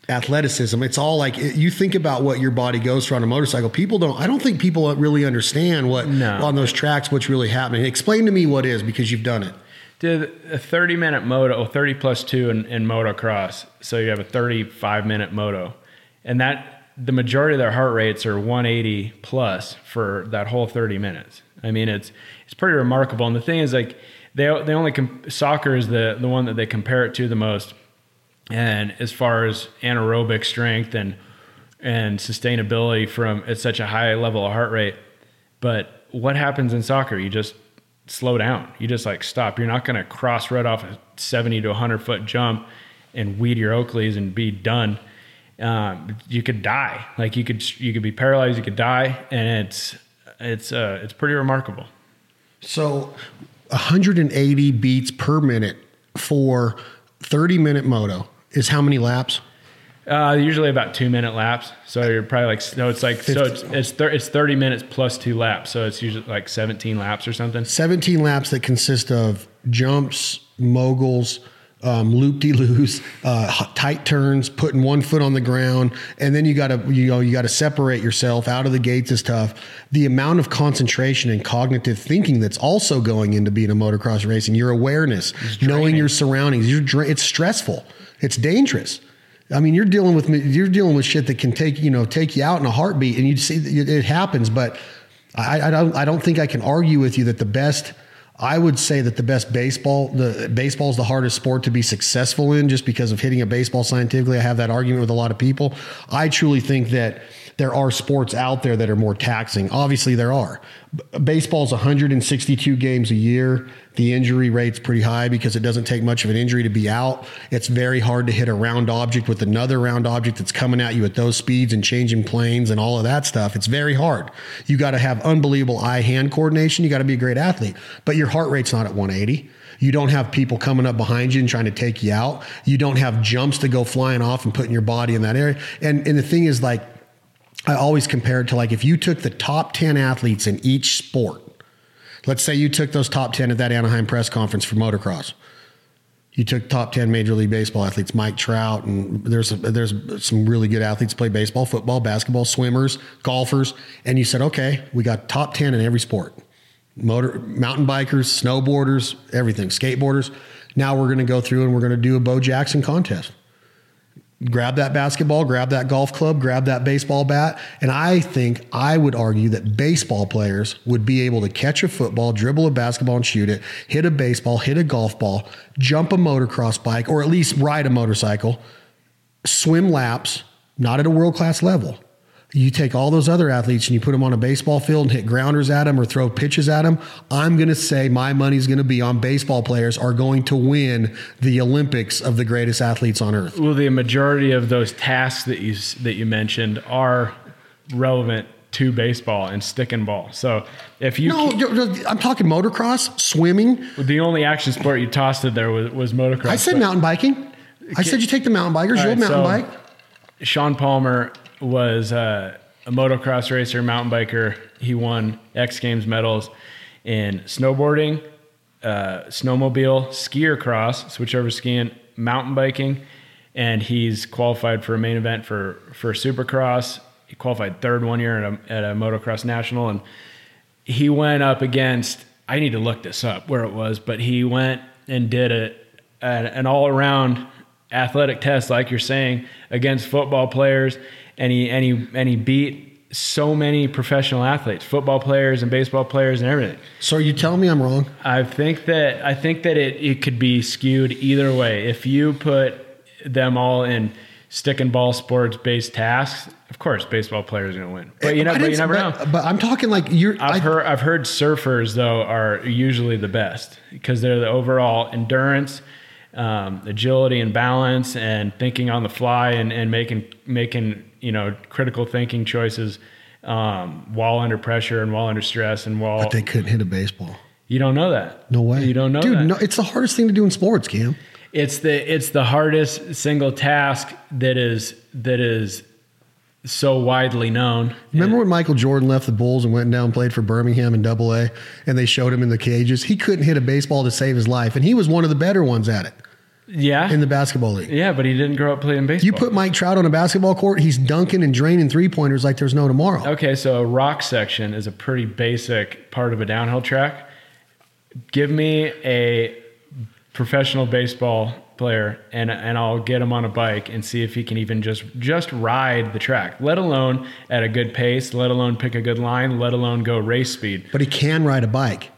athleticism. It's all like you think about what your body goes through on a motorcycle. People don't I don't think people really understand what No. on those tracks what's really happening. Explain to me what is because you've done it. Did a 30 minute moto, oh, 30 plus two in, in motocross. So you have a 35 minute moto. And that the majority of their heart rates are 180 plus for that whole 30 minutes. I mean, it's it's pretty remarkable. And the thing is, like, they they only com- soccer is the the one that they compare it to the most. And as far as anaerobic strength and and sustainability from at such a high level of heart rate, but what happens in soccer? You just slow down. You just like stop. You're not going to cross right off a 70 to 100 foot jump and weed your Oakleys and be done. Um, you could die. Like you could you could be paralyzed. You could die, and it's it's uh, it's pretty remarkable. So 180 beats per minute for 30 minute moto is how many laps? Uh, usually about two minute laps. So you're probably like so it's like so it's it's, thir- it's 30 minutes plus two laps. So it's usually like 17 laps or something. 17 laps that consist of jumps, moguls, um, loop de loos, uh, tight turns, putting one foot on the ground, and then you got to you know you got to separate yourself out of the gates is tough. The amount of concentration and cognitive thinking that's also going into being a motocross racing, your awareness, knowing your surroundings, you're dra- it's stressful, it's dangerous. I mean, you're dealing with you're dealing with shit that can take you know take you out in a heartbeat, and you see it happens. But I, I don't I don't think I can argue with you that the best. I would say that the best baseball, the baseball is the hardest sport to be successful in, just because of hitting a baseball scientifically. I have that argument with a lot of people. I truly think that there are sports out there that are more taxing. Obviously, there are. Baseball's 162 games a year. The injury rate's pretty high because it doesn't take much of an injury to be out. It's very hard to hit a round object with another round object that's coming at you at those speeds and changing planes and all of that stuff. It's very hard. You got to have unbelievable eye hand coordination. You got to be a great athlete, but your heart rate's not at 180. You don't have people coming up behind you and trying to take you out. You don't have jumps to go flying off and putting your body in that area. And and the thing is like I always compare it to like if you took the top 10 athletes in each sport. Let's say you took those top 10 at that Anaheim press conference for motocross. You took top 10 Major League Baseball athletes, Mike Trout, and there's there's some really good athletes play baseball, football, basketball, swimmers, golfers, and you said, okay, we got top 10 in every sport. Motor mountain bikers, snowboarders, everything, skateboarders. Now we're going to go through and we're going to do a Bo Jackson contest grab that basketball, grab that golf club, grab that baseball bat. And I think I would argue that baseball players would be able to catch a football, dribble a basketball and shoot it, hit a baseball, hit a golf ball, jump a motocross bike, or at least ride a motorcycle, swim laps, not at a world class level. You take all those other athletes and you put them on a baseball field and hit grounders at them or throw pitches at them. I'm going to say my money's going to be on baseball players are going to win the Olympics of the greatest athletes on earth. Well, the majority of those tasks that you that you mentioned are relevant to baseball and stick and ball. So if you No, you're- I'm talking motocross, swimming. the only action sport you tossed it there was, was motocross. I said mountain biking. I said you take the mountain bikers. All You'll mountain so- bike. Shaun Palmer was uh, a motocross racer, mountain biker. He won X Games medals in snowboarding, uh, snowmobile, skier cross, switchover skiing, mountain biking, and he's qualified for a main event for for Supercross. He qualified third one year at a, at a motocross national, and he went up against. I need to look this up where it was, but he went and did a, an all around athletic test, like you're saying, against football players, and he and he and he beat so many professional athletes, football players and baseball players and everything. So are you telling me I'm wrong? I think that I think that it, it could be skewed either way. If you put them all in stick and ball sports based tasks Of course, baseball players are going to win, but you know, but you never but, know. But I'm talking like you're. I've I, heard I've heard surfers though are usually the best because they're the overall endurance, um, agility and balance, and thinking on the fly and, and making making you know critical thinking choices um, while under pressure and while under stress and while but they couldn't hit a baseball. you don't know that. No way. You don't know dude. that. No, it's the hardest thing to do in sports, Cam. It's the it's the hardest single task that is that is so widely known. Remember when Michael Jordan left the Bulls and went down and played for Birmingham in Double A, and they showed him in the cages? He couldn't hit a baseball to save his life, and he was one of the better ones at it Yeah. in the basketball league. yeah, but he didn't grow up playing baseball. You put Mike Trout on a basketball court, he's dunking and draining three pointers like there's no tomorrow. Okay, so a rock section is a pretty basic part of a downhill track. Give me a professional baseball player and and I'll get him on a bike and see if he can even just just ride the track, let alone at a good pace, let alone pick a good line, let alone go race speed. But he can ride a bike.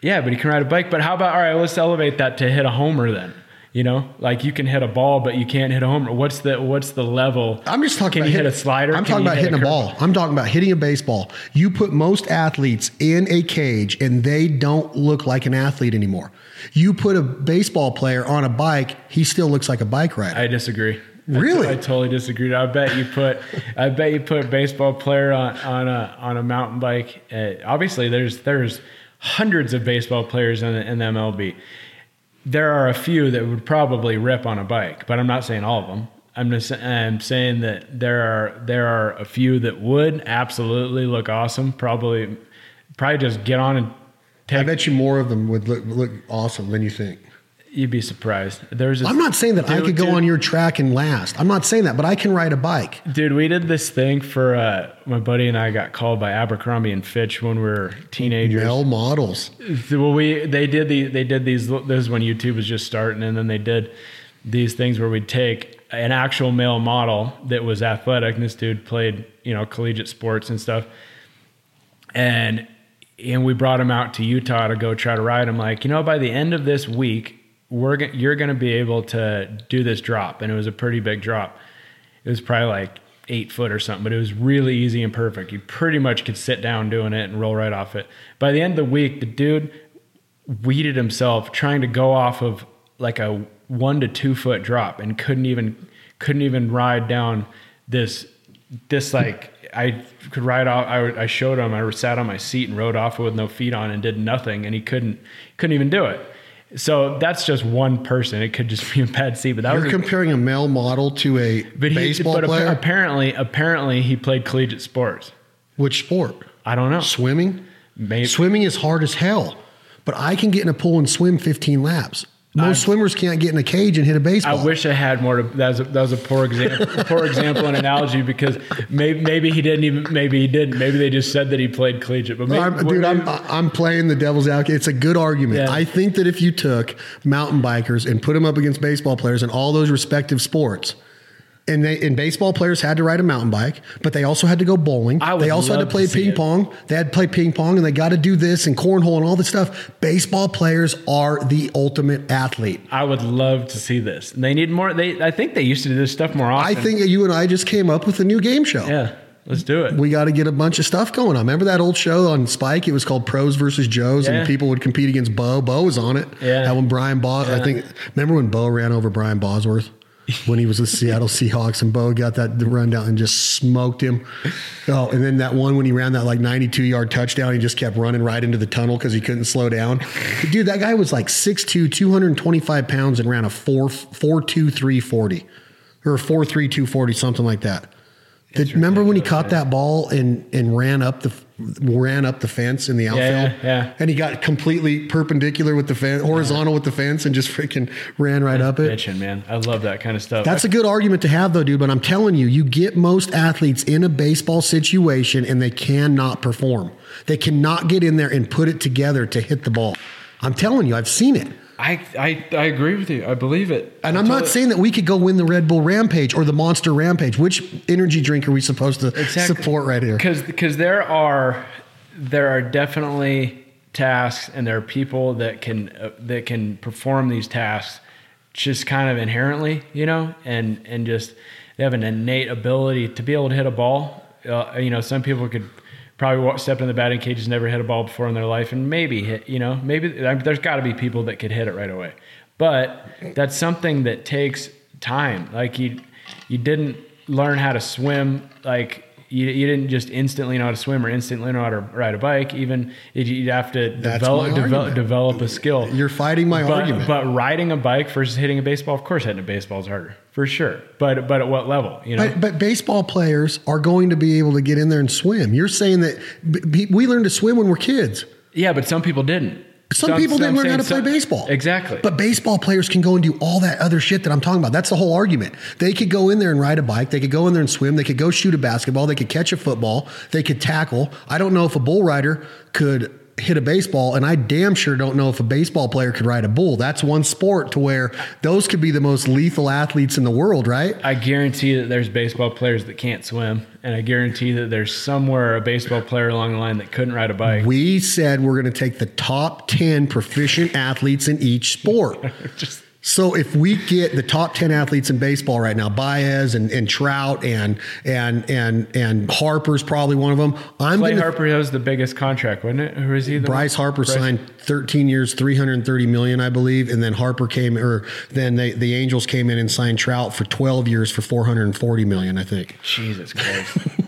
Yeah, but he can ride a bike. But how about all right? Let's elevate that to hit a homer then. You know, like you can hit a ball, but you can't hit a homer. What's the what's the level? I'm just talking Can about you hit hit- a slider? I'm Can talking about hit a hitting a, ball. I'm talking about hitting a baseball. You put most athletes in a cage and they don't look like an athlete anymore. You put a baseball player on a bike, he still looks like a bike rider. I disagree. Really? I, totally disagree. I bet you put, I bet you put a baseball player on, on a on a mountain bike. Uh, obviously, there's there's hundreds of baseball players in the, in the MLB. There are a few that would probably rip on a bike, but I'm not saying all of them. I'm just I'm saying that there are there are a few that would absolutely look awesome. Probably, probably just get on and I bet you more of them would look, look awesome than you think. You'd be surprised. There's. A, I'm not saying that I could go dude. on your track and last. I'm not saying that, but I can ride a bike. Dude, we did this thing for uh, my buddy and I got called by Abercrombie and Fitch when we were teenagers. Male models. Well, we they did the they did these. This is when YouTube was just starting, and then they did these things where we'd take an actual male model that was athletic. And this dude played you know collegiate sports and stuff, and and we brought him out to Utah to go try to ride him. Like you know, by the end of this week, we're you're going to be able to do this drop, and it was a pretty big drop. It was probably like eight foot or something, but it was really easy and perfect. You pretty much could sit down doing it and roll right off it. By the end of the week, the dude weeded himself trying to go off of like a one to two foot drop and couldn't even couldn't even ride down this this like I could ride off. I, I showed him. I sat on my seat and rode off with no feet on and did nothing, and he couldn't couldn't even do it. So that's just one person. It could just be a bad seat, but that You're was a, comparing a male model to a but he, baseball but player. apparently, apparently he played collegiate sports. Which sport? I don't know. Swimming? Maybe Swimming is hard as hell, but I can get in a pool and swim 15 laps. Most swimmers can't get in a cage and hit a baseball. I wish I had more. To, that was a, that was a poor example, poor example and analogy because maybe maybe he didn't even maybe he didn't. Maybe they just said that he played collegiate. But maybe, I'm, dude, I'm I'm playing the devil's advocate. It's a good argument. Yeah. I think that if you took mountain bikers and put them up against baseball players in all those respective sports, and they and baseball players had to ride a mountain bike, but they also had to go bowling. I would They also had to play to ping it. pong. They had to play ping pong, and they got to do this and cornhole and all this stuff. Baseball players are the ultimate athlete. I would love to see this. They need more. They I think they used to do this stuff more often. I think that you and I just came up with a new game show. yeah, let's do it. we got to get a bunch of stuff going on. Remember that old show on Spike? It was called Pros versus Joes, Yeah. and people would compete against Bo. Bo was on it. Yeah. That when Brian Bos, I think. Remember when Bo ran over Brian Bosworth when he was with Seattle Seahawks, and Bo got that rundown and just smoked him. Oh, and then that one when he ran that like 92 yard touchdown, he just kept running right into the tunnel because he couldn't slow down. Dude, that guy was like 6'2", 225 pounds, and ran a four four two three forty or four three two forty, something like that. Remember when he caught that ball and and ran up the ran up the fence in the outfield? yeah, yeah. And he got completely perpendicular with the fence, horizontal with the fence, and just freaking ran right up it. Bitching, man. I love that kind of stuff. That's a good argument to have, though, dude. But I'm telling you, you get most athletes in a baseball situation and they cannot perform. They cannot get in there and put it together to hit the ball. I'm telling you, I've seen it. I, I I agree with you. I believe it. And I'm not saying that we could go win the Red Bull Rampage or the Monster Rampage. Which energy drink are we supposed to Exactly. support right here? because because there are there are definitely tasks and there are people that can uh, that can perform these tasks just kind of inherently you know and and just they have an innate ability to be able to hit a ball. Uh, you know, some people could probably stepped in the batting cages, never hit a ball before in their life, and maybe hit. You know, maybe I mean, there's got to be people that could hit it right away, but that's something that takes time. Like you, you didn't learn how to swim like you, you didn't just instantly know how to swim or instantly know how to ride a bike. Even you'd have to develop, develop, develop a skill. You're fighting my but, argument. But riding a bike versus hitting a baseball, of course, hitting a baseball is harder for sure. But but at what level? You know, But, but baseball players are going to be able to get in there and swim. You're saying that b- b- we learned to swim when we're kids. yeah, but some people didn't. Some people didn't learn how to play baseball. Exactly. But baseball players can go and do all that other shit that I'm talking about. That's the whole argument. They could go in there and ride a bike. They could go in there and swim. They could go shoot a basketball. They could catch a football. They could tackle. I don't know if a bull rider could hit a baseball, and I damn sure don't know if a baseball player could ride a bull. That's one sport to where those could be the most lethal athletes in the world, right? I guarantee that there's baseball players that can't swim, and I guarantee that there's somewhere a baseball player along the line that couldn't ride a bike. We said we're going to take the top 10 proficient athletes in each sport. Just So if we get the top 10 athletes in baseball right now, Baez and, and Trout and and and and Harper's probably one of them. I'm Clay to Harper has the biggest contract, wasn't it? Or is he the Bryce Harper Bryce- signed 13 years, 330 million, I believe, and then Harper came or then they, the Angels came in and signed Trout for 12 years for 440 million, I think. Jesus Christ.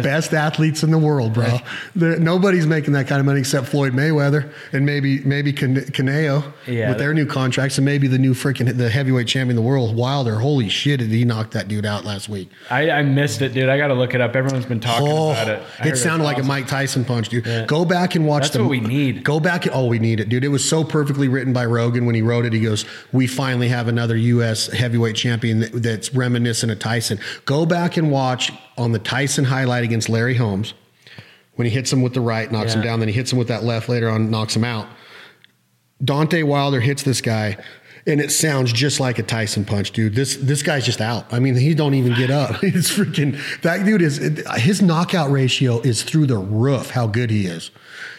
Best athletes in the world, bro. There- nobody's making that kind of money except Floyd Mayweather and maybe maybe Can- Canelo Yeah. with their new contracts and maybe the new freaking the heavyweight champion of the world, Wilder. Holy shit, did he knock that dude out last week? I, I missed it, dude. I got to look it up. Everyone's been talking Oh, about it. I it sounded like a. Mike Tyson punch, dude. Yeah. Go back and watch That's the. what we need. Go back. Oh, we need it, dude. It was so perfectly written by Rogan when he wrote it. He goes, "We finally have another U.S. heavyweight champion that, that's reminiscent of Tyson." Go back and watch on the Tyson highlight against Larry Holmes when he hits him with the right, knocks him down. Then he hits him with that left later on, knocks him out. Deontay Wilder hits this guy, and it sounds just like a Tyson punch, dude. This this guy's just out. I mean, he don't even get up. It's freaking that dude is his knockout ratio is through the roof. How good he is.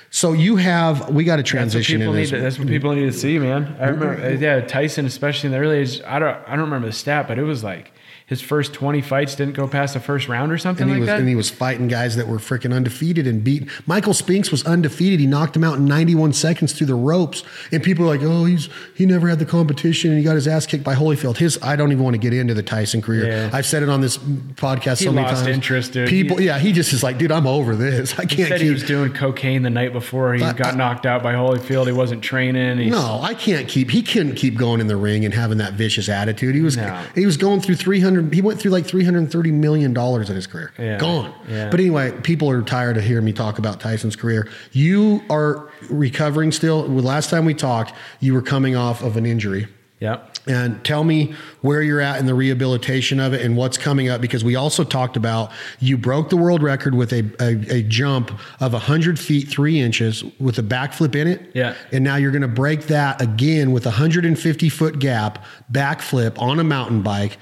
So you have we got to That's what transition people need. To, that's what people need to see, man. I remember, yeah, Tyson, especially in the early age. I don't, I don't remember the stat, but it was like his first twenty fights didn't go past the first round or something and he like was that. and he was fighting guys that were freaking undefeated and beat. Michael Spinks was undefeated. He knocked him out in 91 seconds through the ropes. And people are like, "Oh, he's he never had the competition and he got his ass kicked by Holyfield." His I don't even want to get into the Tyson career. Yeah. I've said it on this podcast He so many lost times. interest, dude. People, He- yeah, he just is like, "Dude, I'm over this. I he can't said keep." he was doing cocaine the night before he I- got I- knocked out by Holyfield. He wasn't training. He's, no, I can't keep. He couldn't keep going in the ring and having that vicious attitude. He was No. he was going through 300 he went through like 330 million dollars in his career. Yeah. Gone. Yeah. But anyway, people are tired of hearing me talk about Tyson's career. You are recovering still. Last time we talked, you were coming off of an injury. Yep. And tell me where you're at in the rehabilitation of it and what's coming up because we also talked about you broke the world record with a, a, a jump of 100 feet 3 inches with a backflip in it. Yeah. And now you're going to break that again with a 150 foot gap backflip on a mountain bike.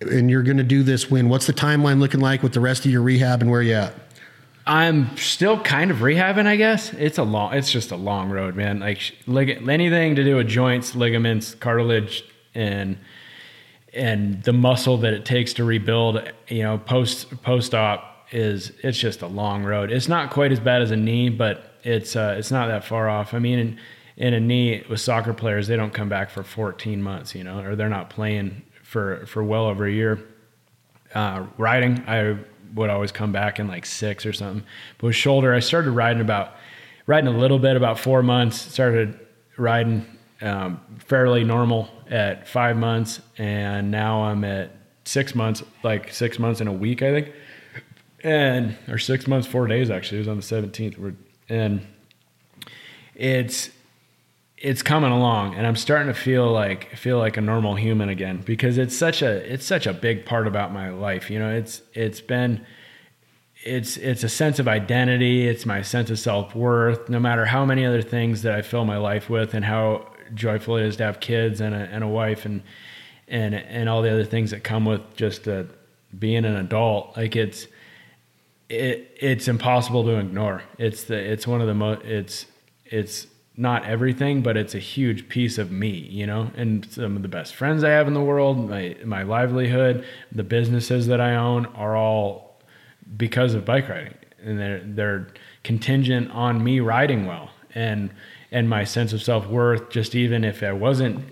And you're going to do this when? What's the timeline looking like with the rest of your rehab and where you at? I'm still kind of rehabbing, I guess. It's a long, it's just a long road, man. Like lig- anything to do with joints, ligaments, cartilage, and and the muscle that it takes to rebuild, you know, post post op is it's just a long road. It's not quite as bad as a knee, but it's uh, it's not that far off. I mean, in, in a knee with soccer players, they don't come back for 14 months, you know, or they're not playing for for well over a year uh, riding, I would always come back in like six or something. But with shoulder, I started riding about riding a little bit about four months. Started riding um, fairly normal at five months, and now I'm at six months, like six months in a week, I think, and or six months, four days actually. It was on the 17th, and it's it's coming along and i'm starting to feel like feel like a normal human again because it's such a it's such a big part about my life you know? It's it's been it's it's a sense of identity it's my sense of self-worth no matter how many other things that i fill my life with and how joyful it is to have kids and a, and a wife and and and all the other things that come with just uh, being an adult like it's it it's impossible to ignore. It's the it's one of the most it's it's not everything, but it's a huge piece of me, you know, and some of the best friends I have in the world, my, my livelihood, the businesses that I own are all because of bike riding and they're, they're contingent on me riding well and, and my sense of self-worth, just even if I wasn't,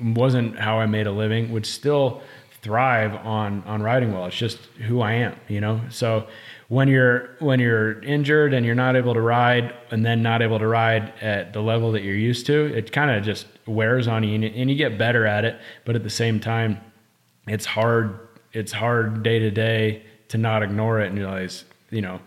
wasn't how I made a living would still thrive on, on riding well. It's just who I am, you know? So, when you're when you're injured and you're not able to ride and then not able to ride at the level that you're used to it kind of just wears on you and you get better at it but at the same time it's hard it's hard day to day to not ignore it and realize you know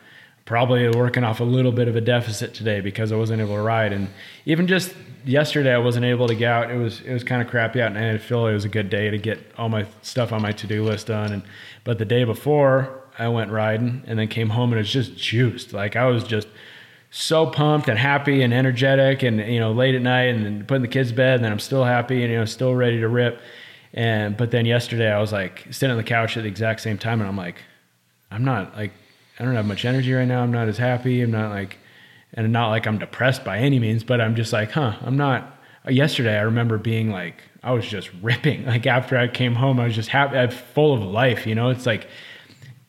probably working off a little bit of a deficit today because I wasn't able to ride. And even just yesterday I wasn't able to get out. It was it was kind of crappy out and I feel it was a good day to get all my stuff on my to-do list done. And but the day before I went riding and then came home and it was just juiced. Like I was just so pumped and happy and energetic and you know late at night and then putting the kids to bed and then I'm still happy and you know still ready to rip. And but then yesterday I was like sitting on the couch at the exact same time and I'm like I'm not like I don't have much energy right now. I'm not as happy. I'm not like and not like I'm depressed by any means, but I'm just like, huh, I'm not yesterday I remember being like I was just ripping. Like after I came home, I was just happy, I'm full of life, you know? It's like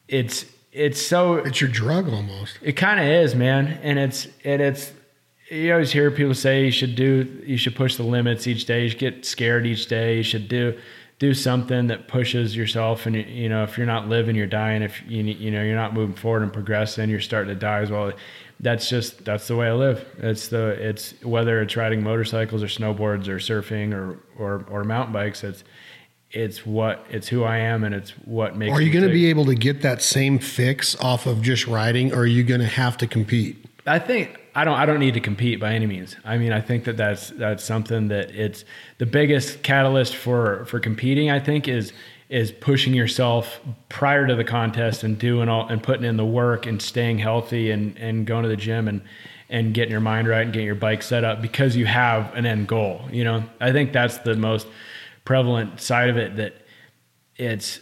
it's it's so it's your drug almost. It kind of is, man, and it's and it's you always hear people say you should do you should push the limits each day. You should get scared each day. You should do do something that pushes yourself and you know if you're not living you're dying if you you know you're not moving forward and progressing you're starting to die as well that's just that's the way i live it's the it's whether it's riding motorcycles or snowboards or surfing or or, or mountain bikes it's it's what it's who I am and it's what makes. Are you going to be able to get that same fix off of just riding, or are you going to have to compete? I think I don't. I don't need to compete by any means. I mean, I think that that's that's something that it's the biggest catalyst for for competing. I think is is pushing yourself prior to the contest and doing all and putting in the work and staying healthy and and going to the gym and and getting your mind right and getting your bike set up because you have an end goal. You know, I think that's the most prevalent side of it that it's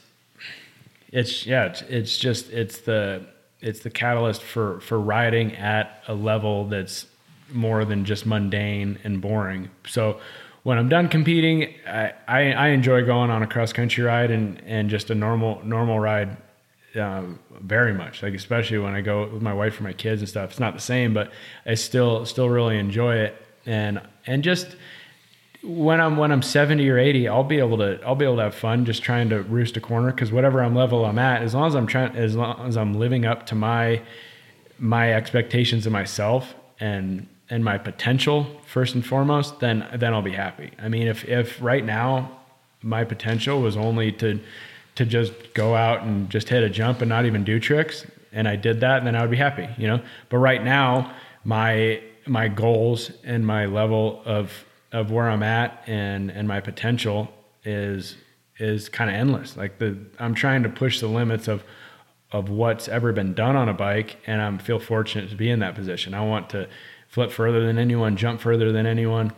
it's yeah it's, it's just it's the it's the catalyst for for riding at a level that's more than just mundane and boring so when I'm done competing, I, I, I, enjoy going on a cross country ride and, and just a normal normal ride uh, very much. Like especially when I go with my wife or my kids and stuff. It's not the same, but I still still really enjoy it. And and just when I'm when I'm 70 or 80, I'll be able to I'll be able to have fun just trying to roost a corner because whatever I'm level I'm at, as long as I'm trying as long as I'm living up to my my expectations of myself and and my potential first and foremost, then then I'll be happy. I mean, if if right now my potential was only to to just go out and just hit a jump and not even do tricks, and I did that, then I would be happy, you know. But right now, my my goals and my level of of where I'm at and and my potential is is kind of endless. Like the I'm trying to push the limits of of what's ever been done on a bike, and I'm feel fortunate to be in that position. I want to flip further than anyone, jump further than anyone,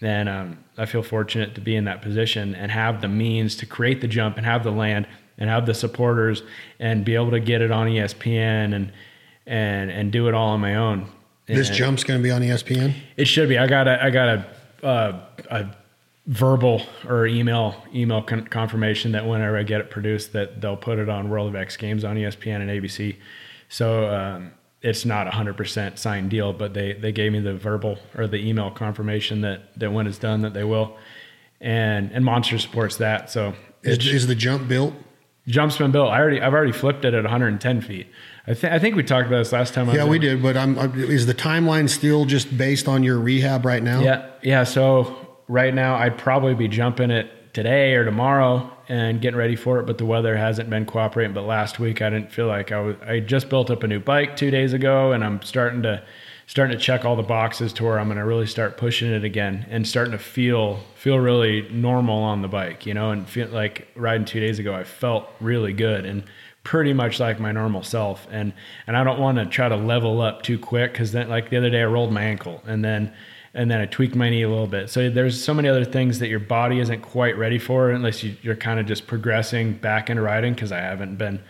and um, I feel fortunate to be in that position and have the means to create the jump and have the land and have the supporters and be able to get it on ESPN and and and do it all on my own. This jump's going to be on ESPN. It should be. I got a I got a uh, a verbal or email email con- confirmation that whenever I get it produced, that they'll put it on World of X Games on ESPN and ABC. So um, it's not a hundred percent signed deal, but they they gave me the verbal or the email confirmation that that when it's done that they will, and and Monster supports that. So is, is the jump built? Jump's been built. I already I've already flipped it at 110 feet. I, th- I think we talked about this last time. Yeah, we did. But I'm, is the timeline still just based on your rehab right now? Yeah, yeah. So right now, I'd probably be jumping it today or tomorrow and getting ready for it. But the weather hasn't been cooperating. But last week, I didn't feel like I was. I just built up a new bike two days ago, and I'm starting to starting to check all the boxes to where I'm going to really start pushing it again and starting to feel feel really normal on the bike, you know, and feel like riding two days ago, I felt really good and pretty much like my normal self and and I don't want to try to level up too quick cuz then like the other day I rolled my ankle and then and then I tweaked my knee a little bit. So there's so many other things that your body isn't quite ready for unless you, are kind of just progressing back into riding because I haven't been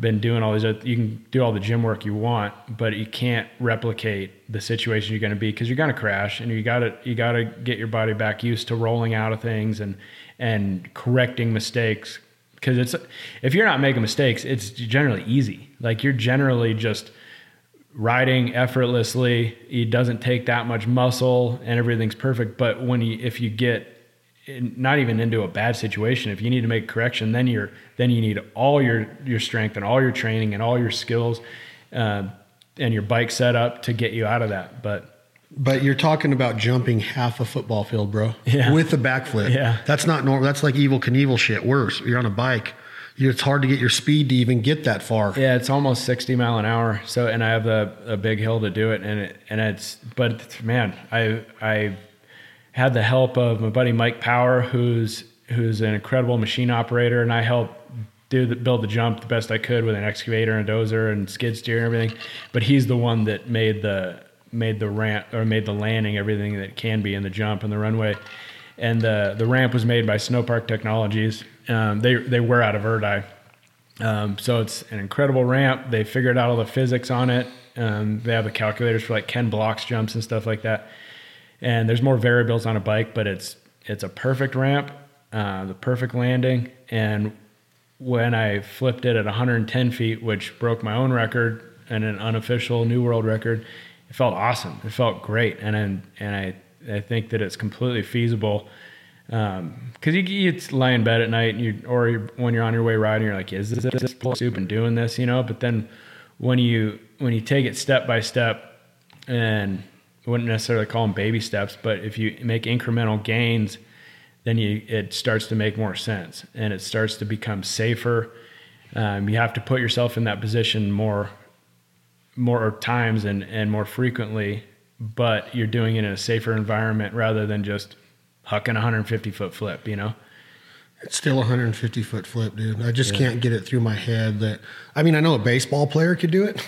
been doing all these. Other, you can do all the gym work you want, but you can't replicate the situation you're going to be because you're going to crash, and you got to you got to get your body back used to rolling out of things and and correcting mistakes. Because it's if you're not making mistakes, it's generally easy. Like you're generally just riding effortlessly. It doesn't take that much muscle, and everything's perfect. But when you if you get not even into a bad situation if you need to make correction then you're then you need all your your strength and all your training and all your skills uh, and your bike setup to get you out of that but but you're talking about jumping half a football field bro yeah. with a backflip yeah that's not normal that's like Evel Knievel shit worse you're on a bike it's hard to get your speed to even get that far. Yeah, it's almost 60 mile an hour. So, and I have a, a big hill to do it, and it, and it's, but man, I I had the help of my buddy Mike Power, who's who's an incredible machine operator, and I helped do the, build the jump the best I could with an excavator and a dozer and skid steer and everything. But he's the one that made the made the ramp or made the landing everything that can be in the jump and the runway. And the the ramp was made by Snowpark Technologies. Um, they they were out of Erdeye. Um, so it's an incredible ramp. They figured out all the physics on it. Um, they have the calculators for like Ken Block's jumps and stuff like that and there's more variables on a bike, but it's it's a perfect ramp, uh, the perfect landing, and when I flipped it at 110 feet, which broke my own record and an unofficial new world record, it felt awesome. It felt great, and and, and I I think that it's completely feasible. Because um, you, you lie in bed at night, and you or you're, when you're on your way riding, you're like, "Is this, is this soup and doing this?" You know. But then when you when you take it step by step, and I wouldn't necessarily call them baby steps, but if you make incremental gains, then you it starts to make more sense and it starts to become safer. Um, you have to put yourself in that position more more times and, and more frequently, but you're doing it in a safer environment rather than just hucking a 150 foot flip, you know? It's still a 150 foot flip, dude. I just yeah. can't get it through my head that. I mean, I know a baseball player could do it.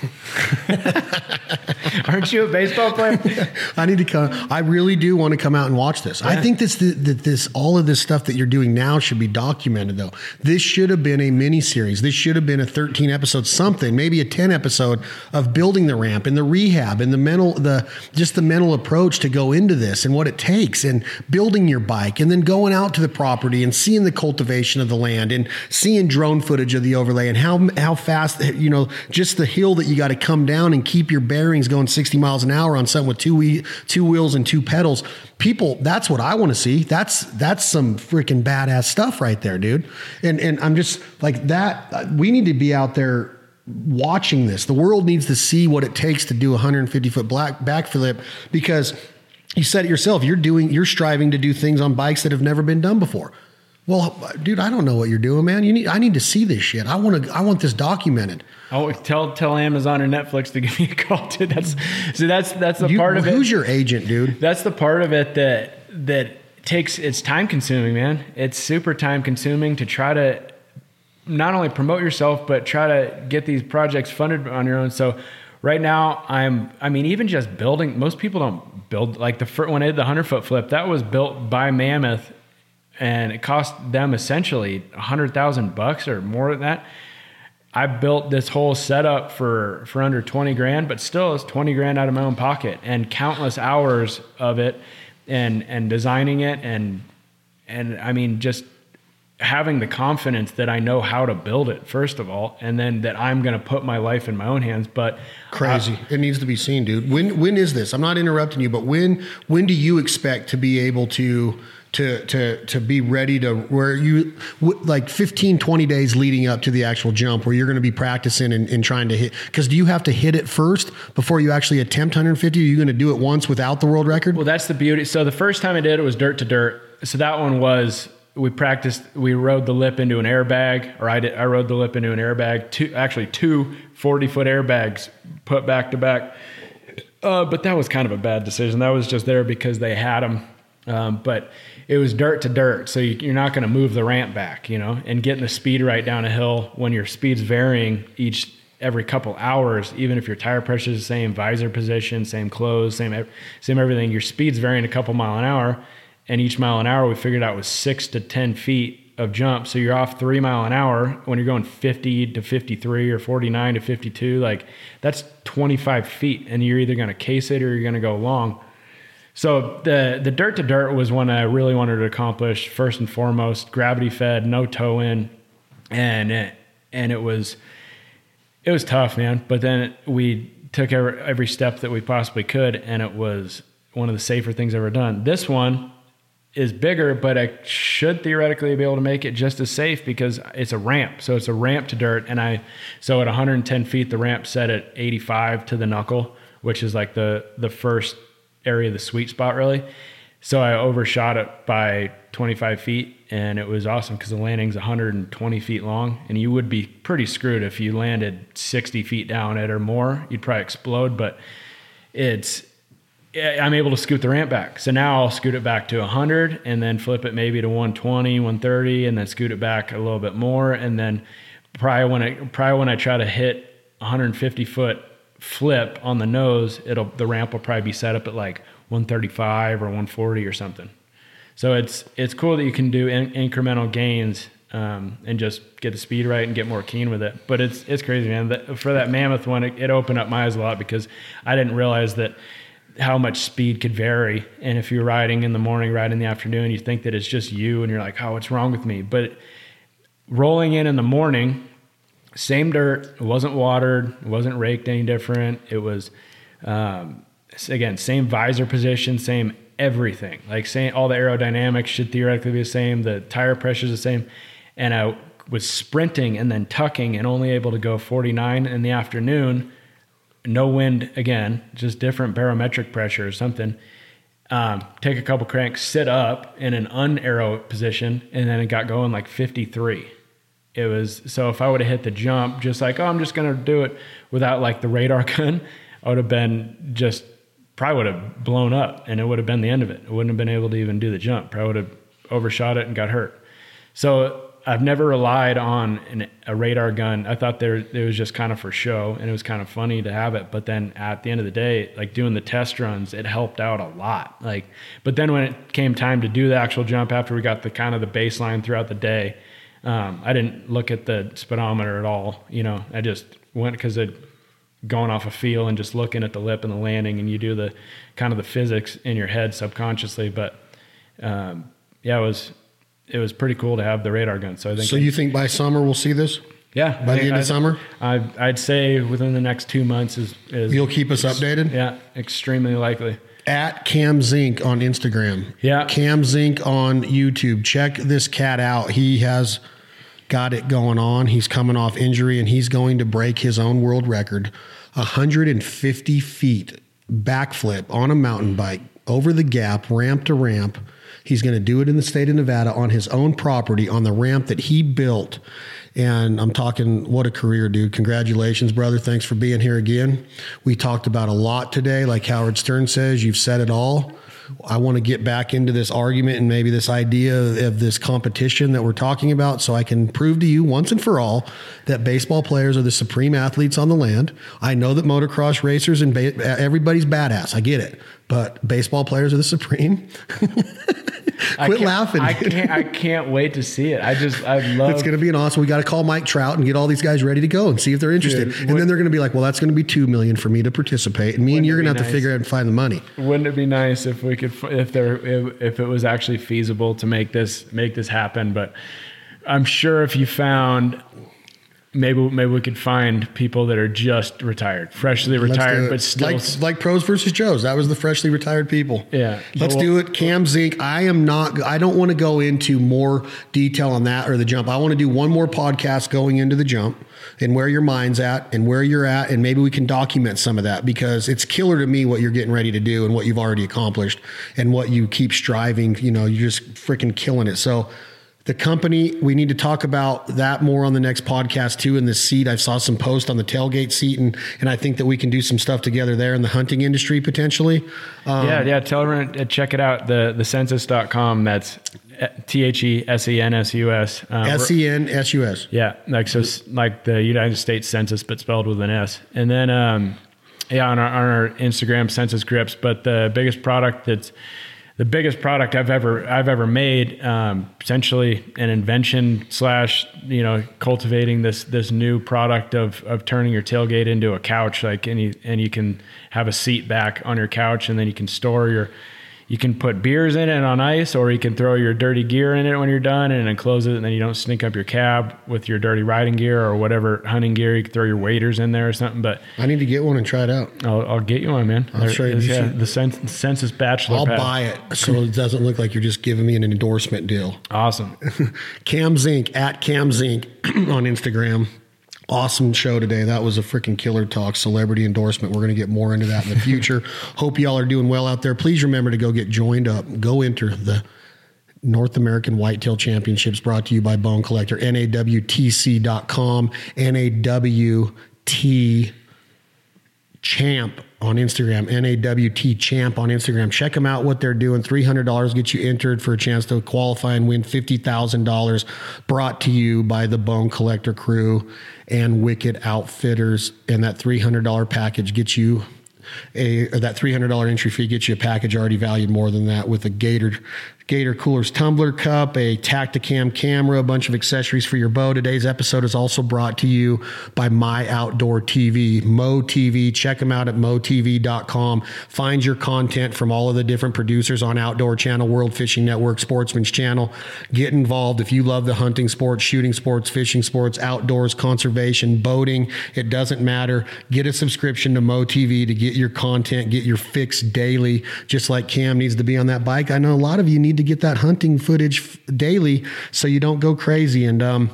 Aren't you a baseball player? I need to come. I really do want to come out and watch this. Yeah. I think this that this all of this stuff that you're doing now should be documented. Though this should have been a mini series. This should have been a 13 episode something, maybe a 10 episode of building the ramp and the rehab and the mental the just the mental approach to go into this and what it takes and building your bike and then going out to the property and seeing the cultivation of the land and seeing drone footage of the overlay and how how fast you know just the hill that you got to come down and keep your bearings going 60 miles an hour on something with two two wheels and two pedals. People, that's what I want to see. That's that's some freaking badass stuff right there, dude. And and I'm just like that. We need to be out there watching this. The world needs to see what it takes to do a 150 foot black backflip because you said it yourself. You're doing, you're striving to do things on bikes that have never been done before. Well, dude, I don't know what you're doing, man. You need I need to see this shit. I want to I want this documented. Oh, tell tell Amazon or Netflix to give me a call, dude. That's so that's that's the you, part of who's it. Who's your agent, dude? That's the part of it that that takes it's time consuming, man. It's super time consuming to try to not only promote yourself but try to get these projects funded on your own. So right now I'm I mean even just building most people don't build like the first when I did the 100 foot flip that was built by Mammoth and it cost them essentially a hundred thousand bucks or more than that. I built this whole setup for for under 20 grand, but still it's 20 grand out of my own pocket and countless hours of it and and designing it and and I mean just having the confidence that I know how to build it first of all and then that I'm going to put my life in my own hands but crazy. Uh, it needs to be seen dude. When when is this? I'm not interrupting you but when when do you expect to be able to to to to be ready to where you like 15 20 days leading up to the actual jump where you're going to be practicing and, and trying to hit because do you have to hit it first before you actually attempt 150 are you going to do it once without the world record? Well that's the beauty. So the first time i did it was dirt to dirt. So that one was we practiced we rode the lip into an airbag or i did i rode the lip into an airbag two actually two 40 foot airbags put back to back. Uh, but that was kind of a bad decision. That was just there because they had them um, but it was dirt to dirt, so you, are not going to move the ramp back, you know, and getting the speed right down a hill when your speed's varying each every couple hours, even if your tire pressure is the same, visor position, same clothes, same same everything, your speed's varying a couple mile an hour, and each mile an hour we figured out was six to ten feet of jump. So you're off three mile an hour when you're going 50 to 53 or 49 to 52. Like that's 25 feet, and you're either going to case it or you're going to go long. So the the dirt to dirt was one I really wanted to accomplish first and foremost. Gravity fed, no toe in, and it, and it was it was tough, man. But then we took every, every step that we possibly could, and it was one of the safer things ever done. This one is bigger, but I should theoretically be able to make it just as safe because it's a ramp. So it's a ramp to dirt, and I so at 110 feet, the ramp set at 85 to the knuckle, which is like the the first area the sweet spot, really. So I overshot it by 25 feet, and it was awesome because the landing's 120 feet long, and you would be pretty screwed if you landed 60 feet down it or more. You'd probably explode, but it's eh, I'm able to scoot the ramp back. So now I'll scoot it back to 100 and then flip it maybe to 120, 130, and then scoot it back a little bit more. And then probably when I probably when I try to hit 150 foot flip on the nose, it'll the ramp will probably be set up at like 135 or 140 or something. So it's it's cool that you can do in, incremental gains um, and just get the speed right and get more keen with it. But it's it's crazy, man. For that mammoth one, it, it opened up my eyes a lot because I didn't realize that how much speed could vary. And if you're riding in the morning, riding in the afternoon, you think that it's just you and you're like, oh, what's wrong with me? But rolling in in the morning, same dirt, it wasn't watered, it wasn't raked any different. It was, um, again, same visor position, same everything. Like saying all the aerodynamics should theoretically be the same, the tire pressure is the same. And I was sprinting and then tucking and only able to go 49 in the afternoon no wind again, just different barometric pressure or something. Um, take a couple cranks, sit up in an unaero position, and then it got going like 53. It was so if I would have hit the jump, just like, oh, I'm just gonna do it without like the radar gun, I would have been just probably would have blown up and it would have been the end of it. I wouldn't have been able to even do the jump. Probably would have overshot it and got hurt. So I've never relied on an, a radar gun. I thought there it was just kind of for show, and it was kind of funny to have it. But then at the end of the day, like doing the test runs, it helped out a lot. Like, but then when it came time to do the actual jump, after we got the kind of the baseline throughout the day, um, I didn't look at the speedometer at all. You know, I just went because it going off a feel and just looking at the lip and the landing, and you do the kind of the physics in your head subconsciously. But um, yeah, it was it was pretty cool to have the radar gun. So I think. So you think by summer we'll see this? Yeah, by the end I, of summer. I, I'd say within the next two months is. is You'll keep us updated. Yeah, extremely likely. At Cam Zink on Instagram. Yeah. Cam Zink on YouTube. Check this cat out. He has got it going on. He's coming off injury and he's going to break his own world record 150 feet backflip on a mountain bike over the gap, ramp to ramp He's going to do it in the state of Nevada on his own property on the ramp that he built. And I'm talking, what a career, dude. Congratulations, brother. Thanks for being here again. We talked about a lot today. Like Howard Stern says, you've said it all. I want to get back into this argument and maybe this idea of this competition that we're talking about so I can prove to you once and for all that baseball players are the supreme athletes on the land. I know that motocross racers and ba- everybody's badass. I get it. But baseball players are the supreme. Quit laughing. I can't, I can't wait to see it. I just, I love It's going to be an awesome. We got to call Mike Trout and get all these guys ready to go and see if they're interested. Dude, and then they're going to be like, well, that's going to be 2 million for me to participate. And me and you're going to have nice? to figure out and find the money. Wouldn't it be nice if we could, if there, if, if it was actually feasible to make this, make this happen? But I'm sure if you found maybe maybe we could find people that are just retired, freshly retired, but still like like pros versus Joes. That was the freshly retired people. Yeah, let's well, do it. Cam Zink. I am not. I don't want to go into more detail on that or the jump. I want to do one more podcast going into the jump and where your mind's at and where you're at, and maybe we can document some of that because it's killer to me what you're getting ready to do and what you've already accomplished and what you keep striving. You know, you're just freaking killing it. So the company we need to talk about that more on the next podcast too in the seat. I saw some post on the tailgate seat and and i think that we can do some stuff together there in the hunting industry potentially. Um, yeah yeah tell everyone uh, check it out the the sensus.com that's uh, t-h-e-s-e-n-s-u-s um, s-e-n-s-u-s yeah like so like the united states census but spelled with an s. And then um yeah on our, on our instagram Sensus grips but the biggest product that's the biggest product I've ever I've ever made. Um, essentially, an invention slash you know cultivating this this new product of of turning your tailgate into a couch, like and you and you can have a seat back on your couch, and then you can store your you can put beers in it on ice, or you can throw your dirty gear in it when you're done and then close it, and then you don't sneak up your cab with your dirty riding gear or whatever hunting gear. You can throw your waders in there or something. But I need to get one and try it out. I'll, I'll get you one, man. I'll show you. Yeah, the Cens- Sensus Bachelor. I'll Pad. buy it so it doesn't look like you're just giving me an endorsement deal. Awesome. Cam Zink at Cam Zink on Instagram. Awesome show today. That was a freaking killer talk, celebrity endorsement. We're going to get more into that in the future. Hope y'all are doing well out there. Please remember to go get joined up. Go enter the North American Whitetail Championships brought to you by Bone Collector, NAWTC.com, NAWT champ on Instagram, NAWT champ on Instagram. Check them out, what they're doing. $300 gets you entered for a chance to qualify and win $50,000 brought to you by the Bone Collector crew and Wicked Outfitters. And that $300 package gets you a that $300 entry fee gets you a package already valued more than that with a Gator Gator Coolers tumbler cup, a Tactacam camera, a bunch of accessories for your bow. Today's episode is also brought to you by My Outdoor TV, Mo TV. Check them out at motv.com. Find your content from all of the different producers on Outdoor Channel, World Fishing Network, Sportsman's Channel. Get involved if you love the hunting sports, shooting sports, fishing sports, outdoors, conservation, boating. It doesn't matter. Get a subscription to Mo TV to get your content, get your fix daily, just like Cam needs to be on that bike. I know a lot of you need to get that hunting footage daily so you don't go crazy. And, um,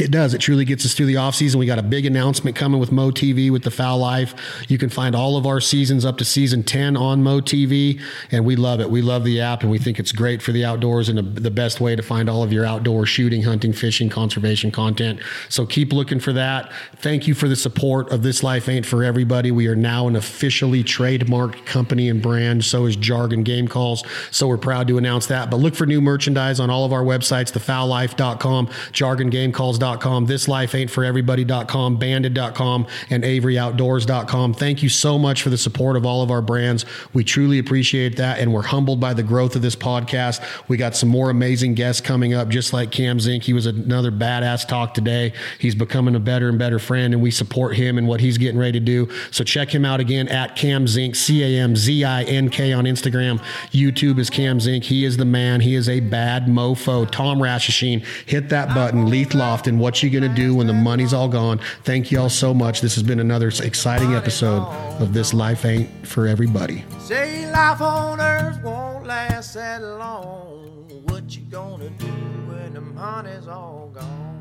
it does. It truly gets us through the off season. We got a big announcement coming with Mo TV with the Fowl Life. You can find all of our seasons up to season 10 on Mo TV, and we love it. We love the app, and we think it's great for the outdoors and the the best way to find all of your outdoor shooting, hunting, fishing, conservation content. So keep looking for that. Thank you for the support of This Life Ain't For Everybody. We are now an officially trademarked company and brand. So is Jargon Game Calls. So we're proud to announce that. But look for new merchandise on all of our websites, thefowllife.com, jargongamecalls.com, thislifeaintforeverybody.com, banded.com, and averyoutdoors.com. Thank you so much for the support of all of our brands. We truly appreciate that, and we're humbled by the growth of this podcast. We got some more amazing guests coming up, just like Cam Zink. He was another badass talk today. He's becoming a better and better friend, and we support him and what he's getting ready to do. So check him out again at Cam Zink, C A M Z I N K on Instagram. YouTube is Cam Zink. He is the man. He is a bad mofo. Tom Rashashin, hit that button. Leith Lofton, what you gonna do when the money's all gone? Thank you all so much. This has been another exciting episode of This Life Ain't for Everybody. Say life on earth won't last that long. What you gonna do when the money's all gone?